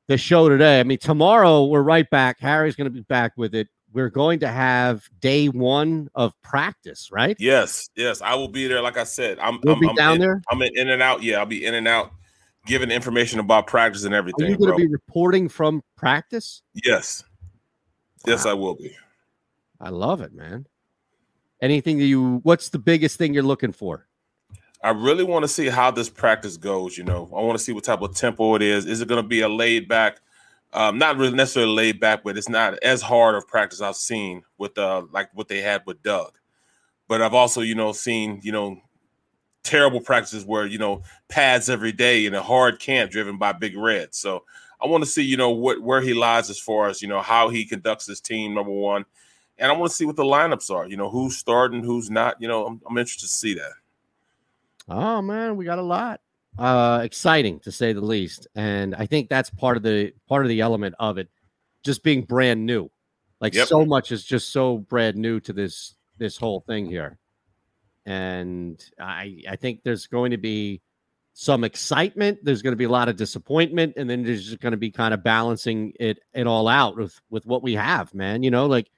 S2: the show today? I mean, tomorrow we're right back. Harry's going to be back with it. We're going to have day one of practice, right?
S1: Yes, yes, I will be there. Like I said, I'm.
S2: You'll
S1: I'm,
S2: be
S1: I'm
S2: down
S1: in,
S2: there?
S1: I'm in, in and out. Yeah, I'll be in and out, giving information about practice and everything.
S2: Are you going to be reporting from practice?
S1: Yes, yes, I will be.
S2: I love it, man. Anything that you? What's the biggest thing you're looking for?
S1: I really want to see how this practice goes. You know, I want to see what type of tempo it is. Is it going to be a laid back, um, not really necessarily laid back, but it's not as hard of practice I've seen with uh like what they had with Doug. But I've also, you know, seen you know terrible practices where you know pads every day in a hard camp driven by Big Red. So I want to see you know what where he lies as far as you know how he conducts his team. Number one, and I want to see what the lineups are. You know, who's starting, who's not. You know, I'm, I'm interested to see that.
S2: Oh man, we got a lot. Uh exciting to say the least. And I think that's part of the part of the element of it just being brand new. Like
S1: Yep.
S2: so much is just so brand new to this this whole thing here. And I I think there's going to be some excitement, there's going to be a lot of disappointment and then there's just going to be kind of balancing it it all out with with what we have, man. You know, like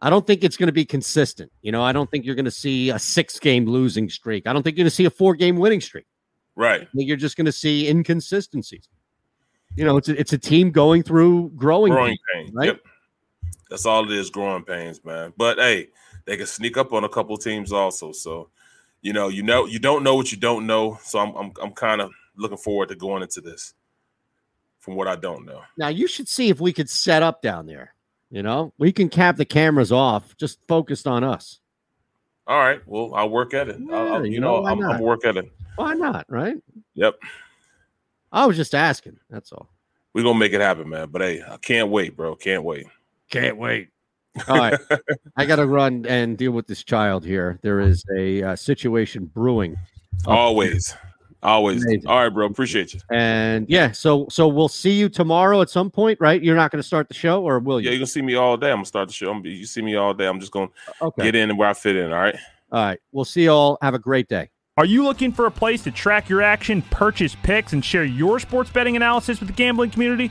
S2: I don't think it's going to be consistent. You know, I don't think you're going to see a six game losing streak. I don't think you're going to see a four game winning streak.
S1: Right.
S2: I think you're just going to see inconsistencies. You know, it's a, it's a team going through growing,
S1: Growing
S2: pains,
S1: pain,
S2: right?
S1: yep. That's all it is, growing pains, man. But hey, they can sneak up on a couple teams also. So, you know, you know, you don't know what you don't know. So I'm I'm I'm kind of looking forward to going into this from what I don't know.
S2: Now you should see if we could set up down there. You know, we can cap the cameras off, just focused on us.
S1: All right. Well, I'll work at it.
S2: Yeah,
S1: I'll, you,
S2: you
S1: know,
S2: know,
S1: I'm, I'm work at it.
S2: Why not? Right?
S1: Yep.
S2: I was just asking. That's all.
S1: We're gonna make it happen, man. But hey, I can't wait, bro. Can't wait.
S2: Can't wait. All right. I got to run and deal with this child here. There is a uh, situation brewing.
S1: Always. Always.
S2: Amazing.
S1: All right, bro. Appreciate you.
S2: And yeah, so so we'll see you tomorrow at some point, right? You're not going to start the show, or will you?
S1: Yeah, you're gonna see me all day. I'm gonna start the show. I'm, you see me all day. I'm just gonna
S2: Okay.
S1: get in where I fit in. All right.
S2: All right. We'll see you all. Have a great day.
S18: Are you looking for a place to track your action, purchase picks, and share your sports betting analysis with the gambling community?